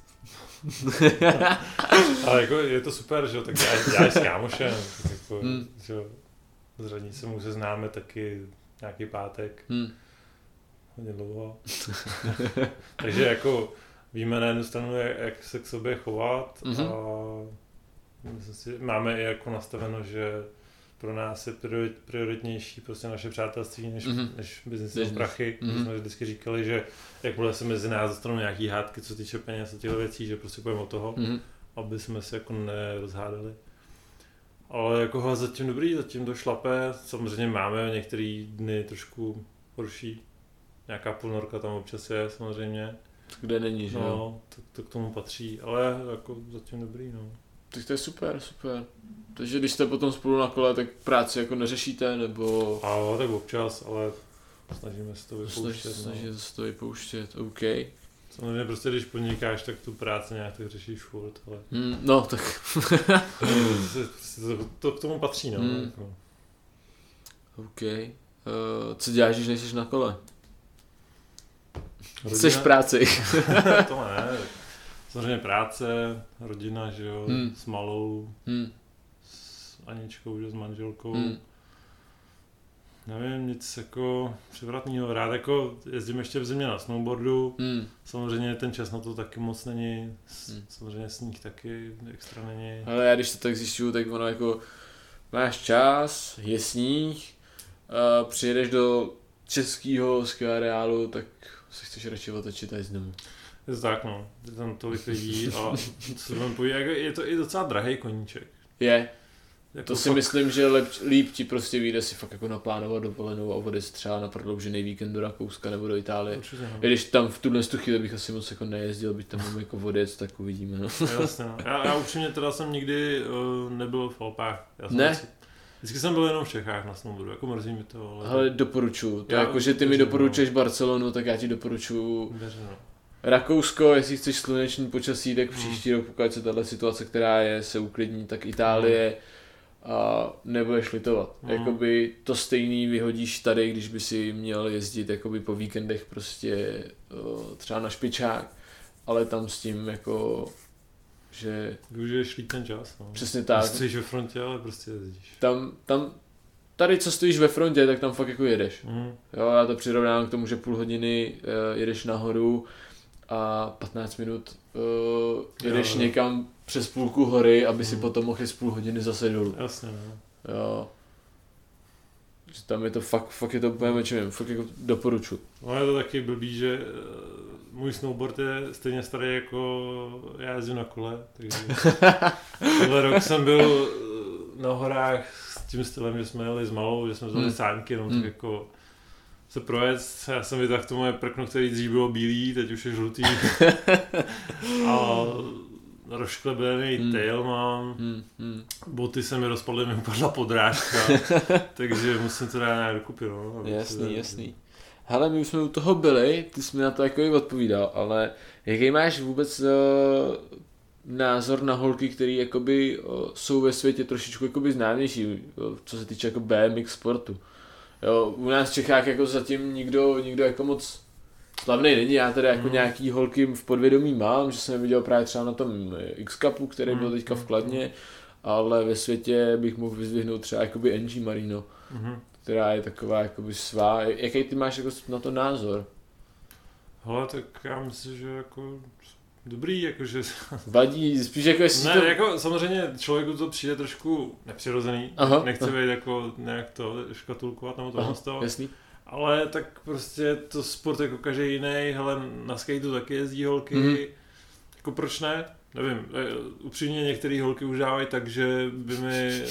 Ale jako je to super, že jo, tak já, já s kámošem, jako, Hmm. že jo, s radnicem se známe taky nějaký pátek, hmm. hodně dlouho. Takže jako víme na jednu stranu, jak, jak se k sobě chovat Mhm. a myslím si, máme i jako nastaveno, že pro nás je priorit, prioritnější prostě naše přátelství než, Mhm. než business Business. prachy. Mhm. My jsme vždycky říkali, že jakmile se mezi nás dostanou nějaký hádky, co se týče peněz a těchto věcí, že prostě půjdeme od toho, Hmm. aby jsme se jako nerozhádali. Ale jako hele, zatím dobrý, zatím to šlape. Samozřejmě máme některé dny trošku horší. Nějaká půlnorka tam občas je samozřejmě. Kde není, že jo? No, to, to, k tomu patří, ale jako zatím dobrý, no. Tak to je super, super. Takže když jste potom spolu na kole, tak práci jako neřešíte, nebo A jo, tak občas, ale snažíme se to vypouštět. snaží No. se to vypouštět, OK. Samozřejmě prostě, když podnikáš, tak tu práci nějak tak řešíš furt, ale Hmm, no, tak to, to, k tomu patří, no. Hmm. Jako. OK. Uh, co děláš, když nejsi na kole? Rodina- Jsi v práci. to ne. Samozřejmě práce, rodina, že jo, Hmm. s malou, hmm. s Aničkou, že s manželkou. Hmm. Nevím, nic jako převratného. Rád jako jezdím ještě v zimě na snowboardu. Hmm. Samozřejmě ten čas na to taky moc není. S- Hmm. Samozřejmě sníh taky extra není. Ale já když to tak zjišťuju, tak ono jako máš čas, je sníh, a přijedeš do českého skiareálu, tak se chceš radši otočit a jít domů. Je to tak, no. Je tam tolik lidí a co vám poví, jako je to i docela drahý koníček. Je. Jako To si fakt- myslím, že lep, líp ti prostě vyjde si fakt jako naplánovat dovolenou a odjet třeba na prodloužený víkend do Rakouska nebo do Itálie. Určitě, no. I když tam v tuhle tu chvíli bych asi moc jako nejezdil, byť tam mám jako odjet, tak uvidíme. No. Jasně, no. já, já upřímně teda jsem nikdy uh, nebyl v Alpách. Já jsem Ne? Vždycky, vždycky jsem byl jenom v Čechách na snowboardu, jako mrzí mi to, ale... Ale doporučuju. To Já jako, že ty mi věřím, doporučuješ Barcelonu, tak já ti doporučuju no. Rakousko, jestli chceš sluneční počasí, tak Hmm. příští rok, pokud se tahle situace, která je, se uklidní, tak Itálie a nebudeš litovat. Hmm. Jakoby to stejný vyhodíš tady, když by si měl jezdit jakoby po víkendech prostě třeba na špičák, ale tam s tím jako, že Využiješ líp ten čas, no. přesně tak, Stojíš ve frontě, ale prostě jezdíš. tam, tam, tady co stojíš ve frontě, tak tam fakt jako jedeš. Mm. Jo, já to přirovnám k tomu, že půl hodiny uh, jedeš nahoru a 15 minut uh, jedeš Jo, někam přes půlku hory, aby si Mhm. potom mohl z půl hodiny zase dolů. Jasně, no. Jo. Že tam je to fakt, fakt je to úplně o čem, fakt jako doporučuji. No je to taky blbý, že eh, můj snowboard je stejně starý jako já jezdím na kole, takže tenhle rok jsem byl eh, na horách s tím stylem, že jsme jeli s malou, že jsme vzali Hmm. sáňky, jenom Hmm. tak jako se projet, já jsem vytáhl to moje prkno, který dřív bylo bílý, teď už je žlutý. a rozklebený Hmm. tail mám, Hmm, hmm. boty se mi rozpadly, mi upadla podrážka, takže musím to dát nějak dokupy, no. Jasný, jasný. Hele, my už jsme u toho byli, ty jsi mi na to jako i odpovídal, ale jaký máš vůbec uh, názor na holky, které jakoby uh, jsou ve světě trošičku jakoby známější, uh, co se týče jako BMX sportu. Jo, u nás v Čechách jako zatím nikdo, nikdo jako moc slavný není, já teda jako Mhm. nějaký holky v podvědomí mám, že jsem viděl právě třeba na tom X-Cupu, který byl Mhm, teďka v mhm, Kladně, ale ve světě bych mohl vyzvihnout třeba jakoby Angie Marino Mhm. která je taková jakoby svá. Jaký ty máš jako na to názor? Hele, tak já myslím, že jako dobrý, jakože... Vadí, spíš jako jestli Ne, to... jako samozřejmě člověku to přijde trošku nepřirozený, Aha, nechce aha. být jako nějak to škatulkovat nebo tohle Aha, z toho, jasný. ale tak prostě to sport jako každý jiný, hele, na skateu taky jezdí holky, Mhm. jako proč ne? Nevím, eh, upřímně některé holky už dávají tak, že by mi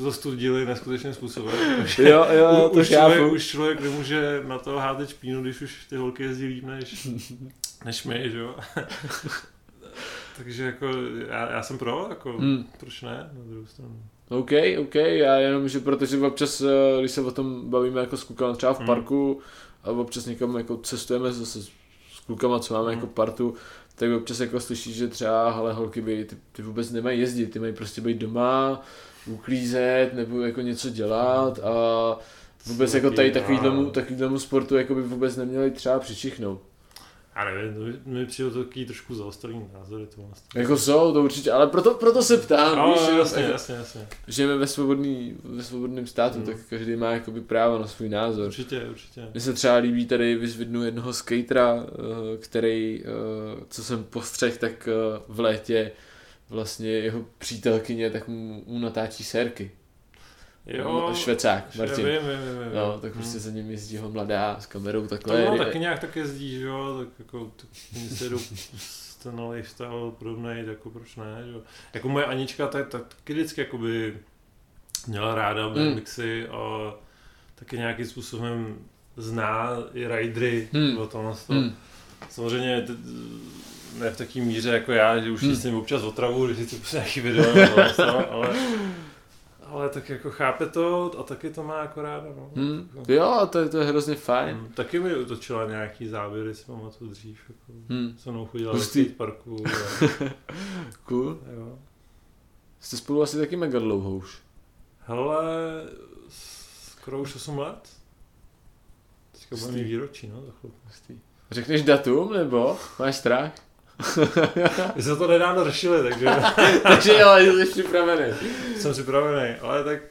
zastudili neskutečným způsobem. Jo, jo, u- to už, člověk, už člověk nemůže na to házet špínu, když už ty holky jezdí líp než, než my, že jo? Takže jako já, já jsem pro, jako Hmm. proč ne, na druhou stranu. OK, OK, já jenom, že protože občas, eh, když se o tom bavíme jako s klukama třeba v Hmm. parku a občas někam jako cestujeme zase s klukama, co máme Hmm. jako partu, tak občas jako slyšíš, že třeba, hele, holky by, ty, ty vůbec nemají jezdit, ty mají prostě být doma, uklízet nebo jako něco dělat a vůbec jako tady takovýhlemu, takovýhlemu sportu jako by vůbec neměli třeba přičichnout. Já nevím, to mi- přijde to takový trošku zaostalý názory to vlastně. Jako jsou, to určitě, ale proto, proto se ptám, No, víš, jenom jasně, jako, jasně, jasně. žijeme ve, svobodný, ve svobodném státu, Mm. tak každý má jakoby právo na svůj názor. Určitě, určitě. Mně se třeba líbí tady vyzvednu jednoho skatera, eh, který, eh, co jsem postřeh, tak eh, v létě vlastně jeho přítelkyně tak mu, mu natáčí sérky. Jo, Švecák, Martin. Vím, vím, vím, vím. No, tak prostě Hmm. za ním jezdí ho mladá s kamerou To takhle. no, jede- taky nějak tak jezdí, že jo, tak jako tak se jdou s- ten lifestyle podobný, tak jako proč ne, že jo. Jako moje Anička, tak, tak taky vždycky jakoby měla ráda Hmm. BMXy a taky nějakým způsobem zná i ridery Hmm. o tom. Hmm. Samozřejmě ne v taký míře jako já, že už Hmm. hmm. s ním občas otravu, když si pustím nějaký video, to, ale, ale tak jako chápe to a taky to má jako ráda. No. Hmm. Jo, to je, to je hrozně fajn. Hmm, Taky mi utočila nějaký záběry, si pamatuju dřív, jako Hmm. se mnou chodila Hustý. do parku. Cool. A, jo. Jste spolu asi taky mega dlouho už. Hele, skoro už 8 let. Teďka bude mít výročí, no, za chvilku. Řekneš datum, nebo máš strach? My jsme to nedávno řešili, takže Takže jo, jsi připravený. jsem připravený, ale tak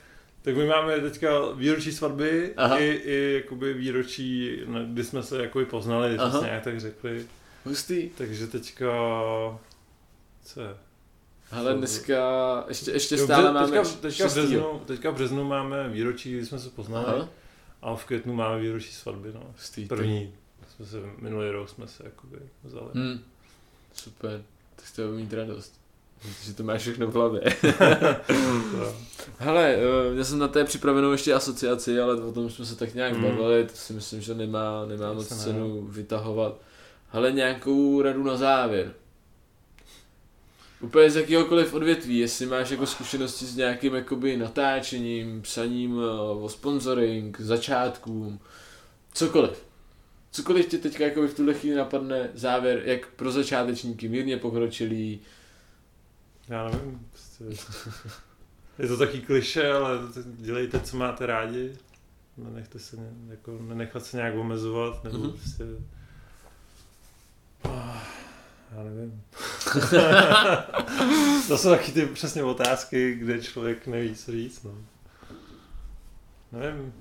tak my máme teďka výročí svatby Aha. i, i jakoby výročí, no, kdy jsme se jakoby poznali, kdy jsme nějak tak řekli. Hustý. Takže teďka... Co je? Ale dneska ještě, ještě Jo, stále bře- máme teďka, teďka, v šestýho. březnu, teďka v březnu máme výročí, kdy jsme se poznali. Aha. A v květnu máme výročí svatby, no. Hustý. První. Jsme se, minulý rok jsme se jakoby vzali. Hmm. Super. Tak jste budeme mít radost. Že to máš všechno v hlavě. Hele, eh, já jsem na té připravenou ještě asociaci, ale o tom jsme se tak nějak Mm. bavili, to si myslím, že nemá, nemá moc ne. cenu vytahovat. Hele, nějakou radu na závěr. Úplně z jakýhokoliv odvětví, jestli máš jako zkušenosti s nějakým jakoby natáčením, psaním eh, o sponsoring, začátkům, cokoliv. Cokoliv tě teďka jakoby v tuhle chvíli napadne závěr, jak pro začátečníky, mírně pokročilý, Já nevím, prostě. Je to taky kliše, ale dělejte, co máte rádi. Nenechte se, jako, nenechat se nějak omezovat, nebo Mhm. mm-hmm. prostě... Ah, Já nevím. to jsou taky ty přesně otázky, kde člověk neví, co říct, no. Nevím,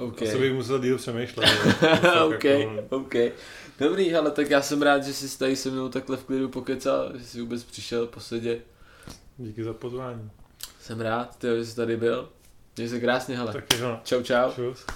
OK. asi bych musel díl přemýšlet. OK, jako- OK. Dobrý, ale tak já jsem rád, že jsi tady se mnou takhle v klidu pokecal, že jsi vůbec přišel posedě. Díky za pozvání. Jsem rád, tyjo, že jsi tady byl. Měj se krásně, hele. Taky, no. Čau, čau. Čus.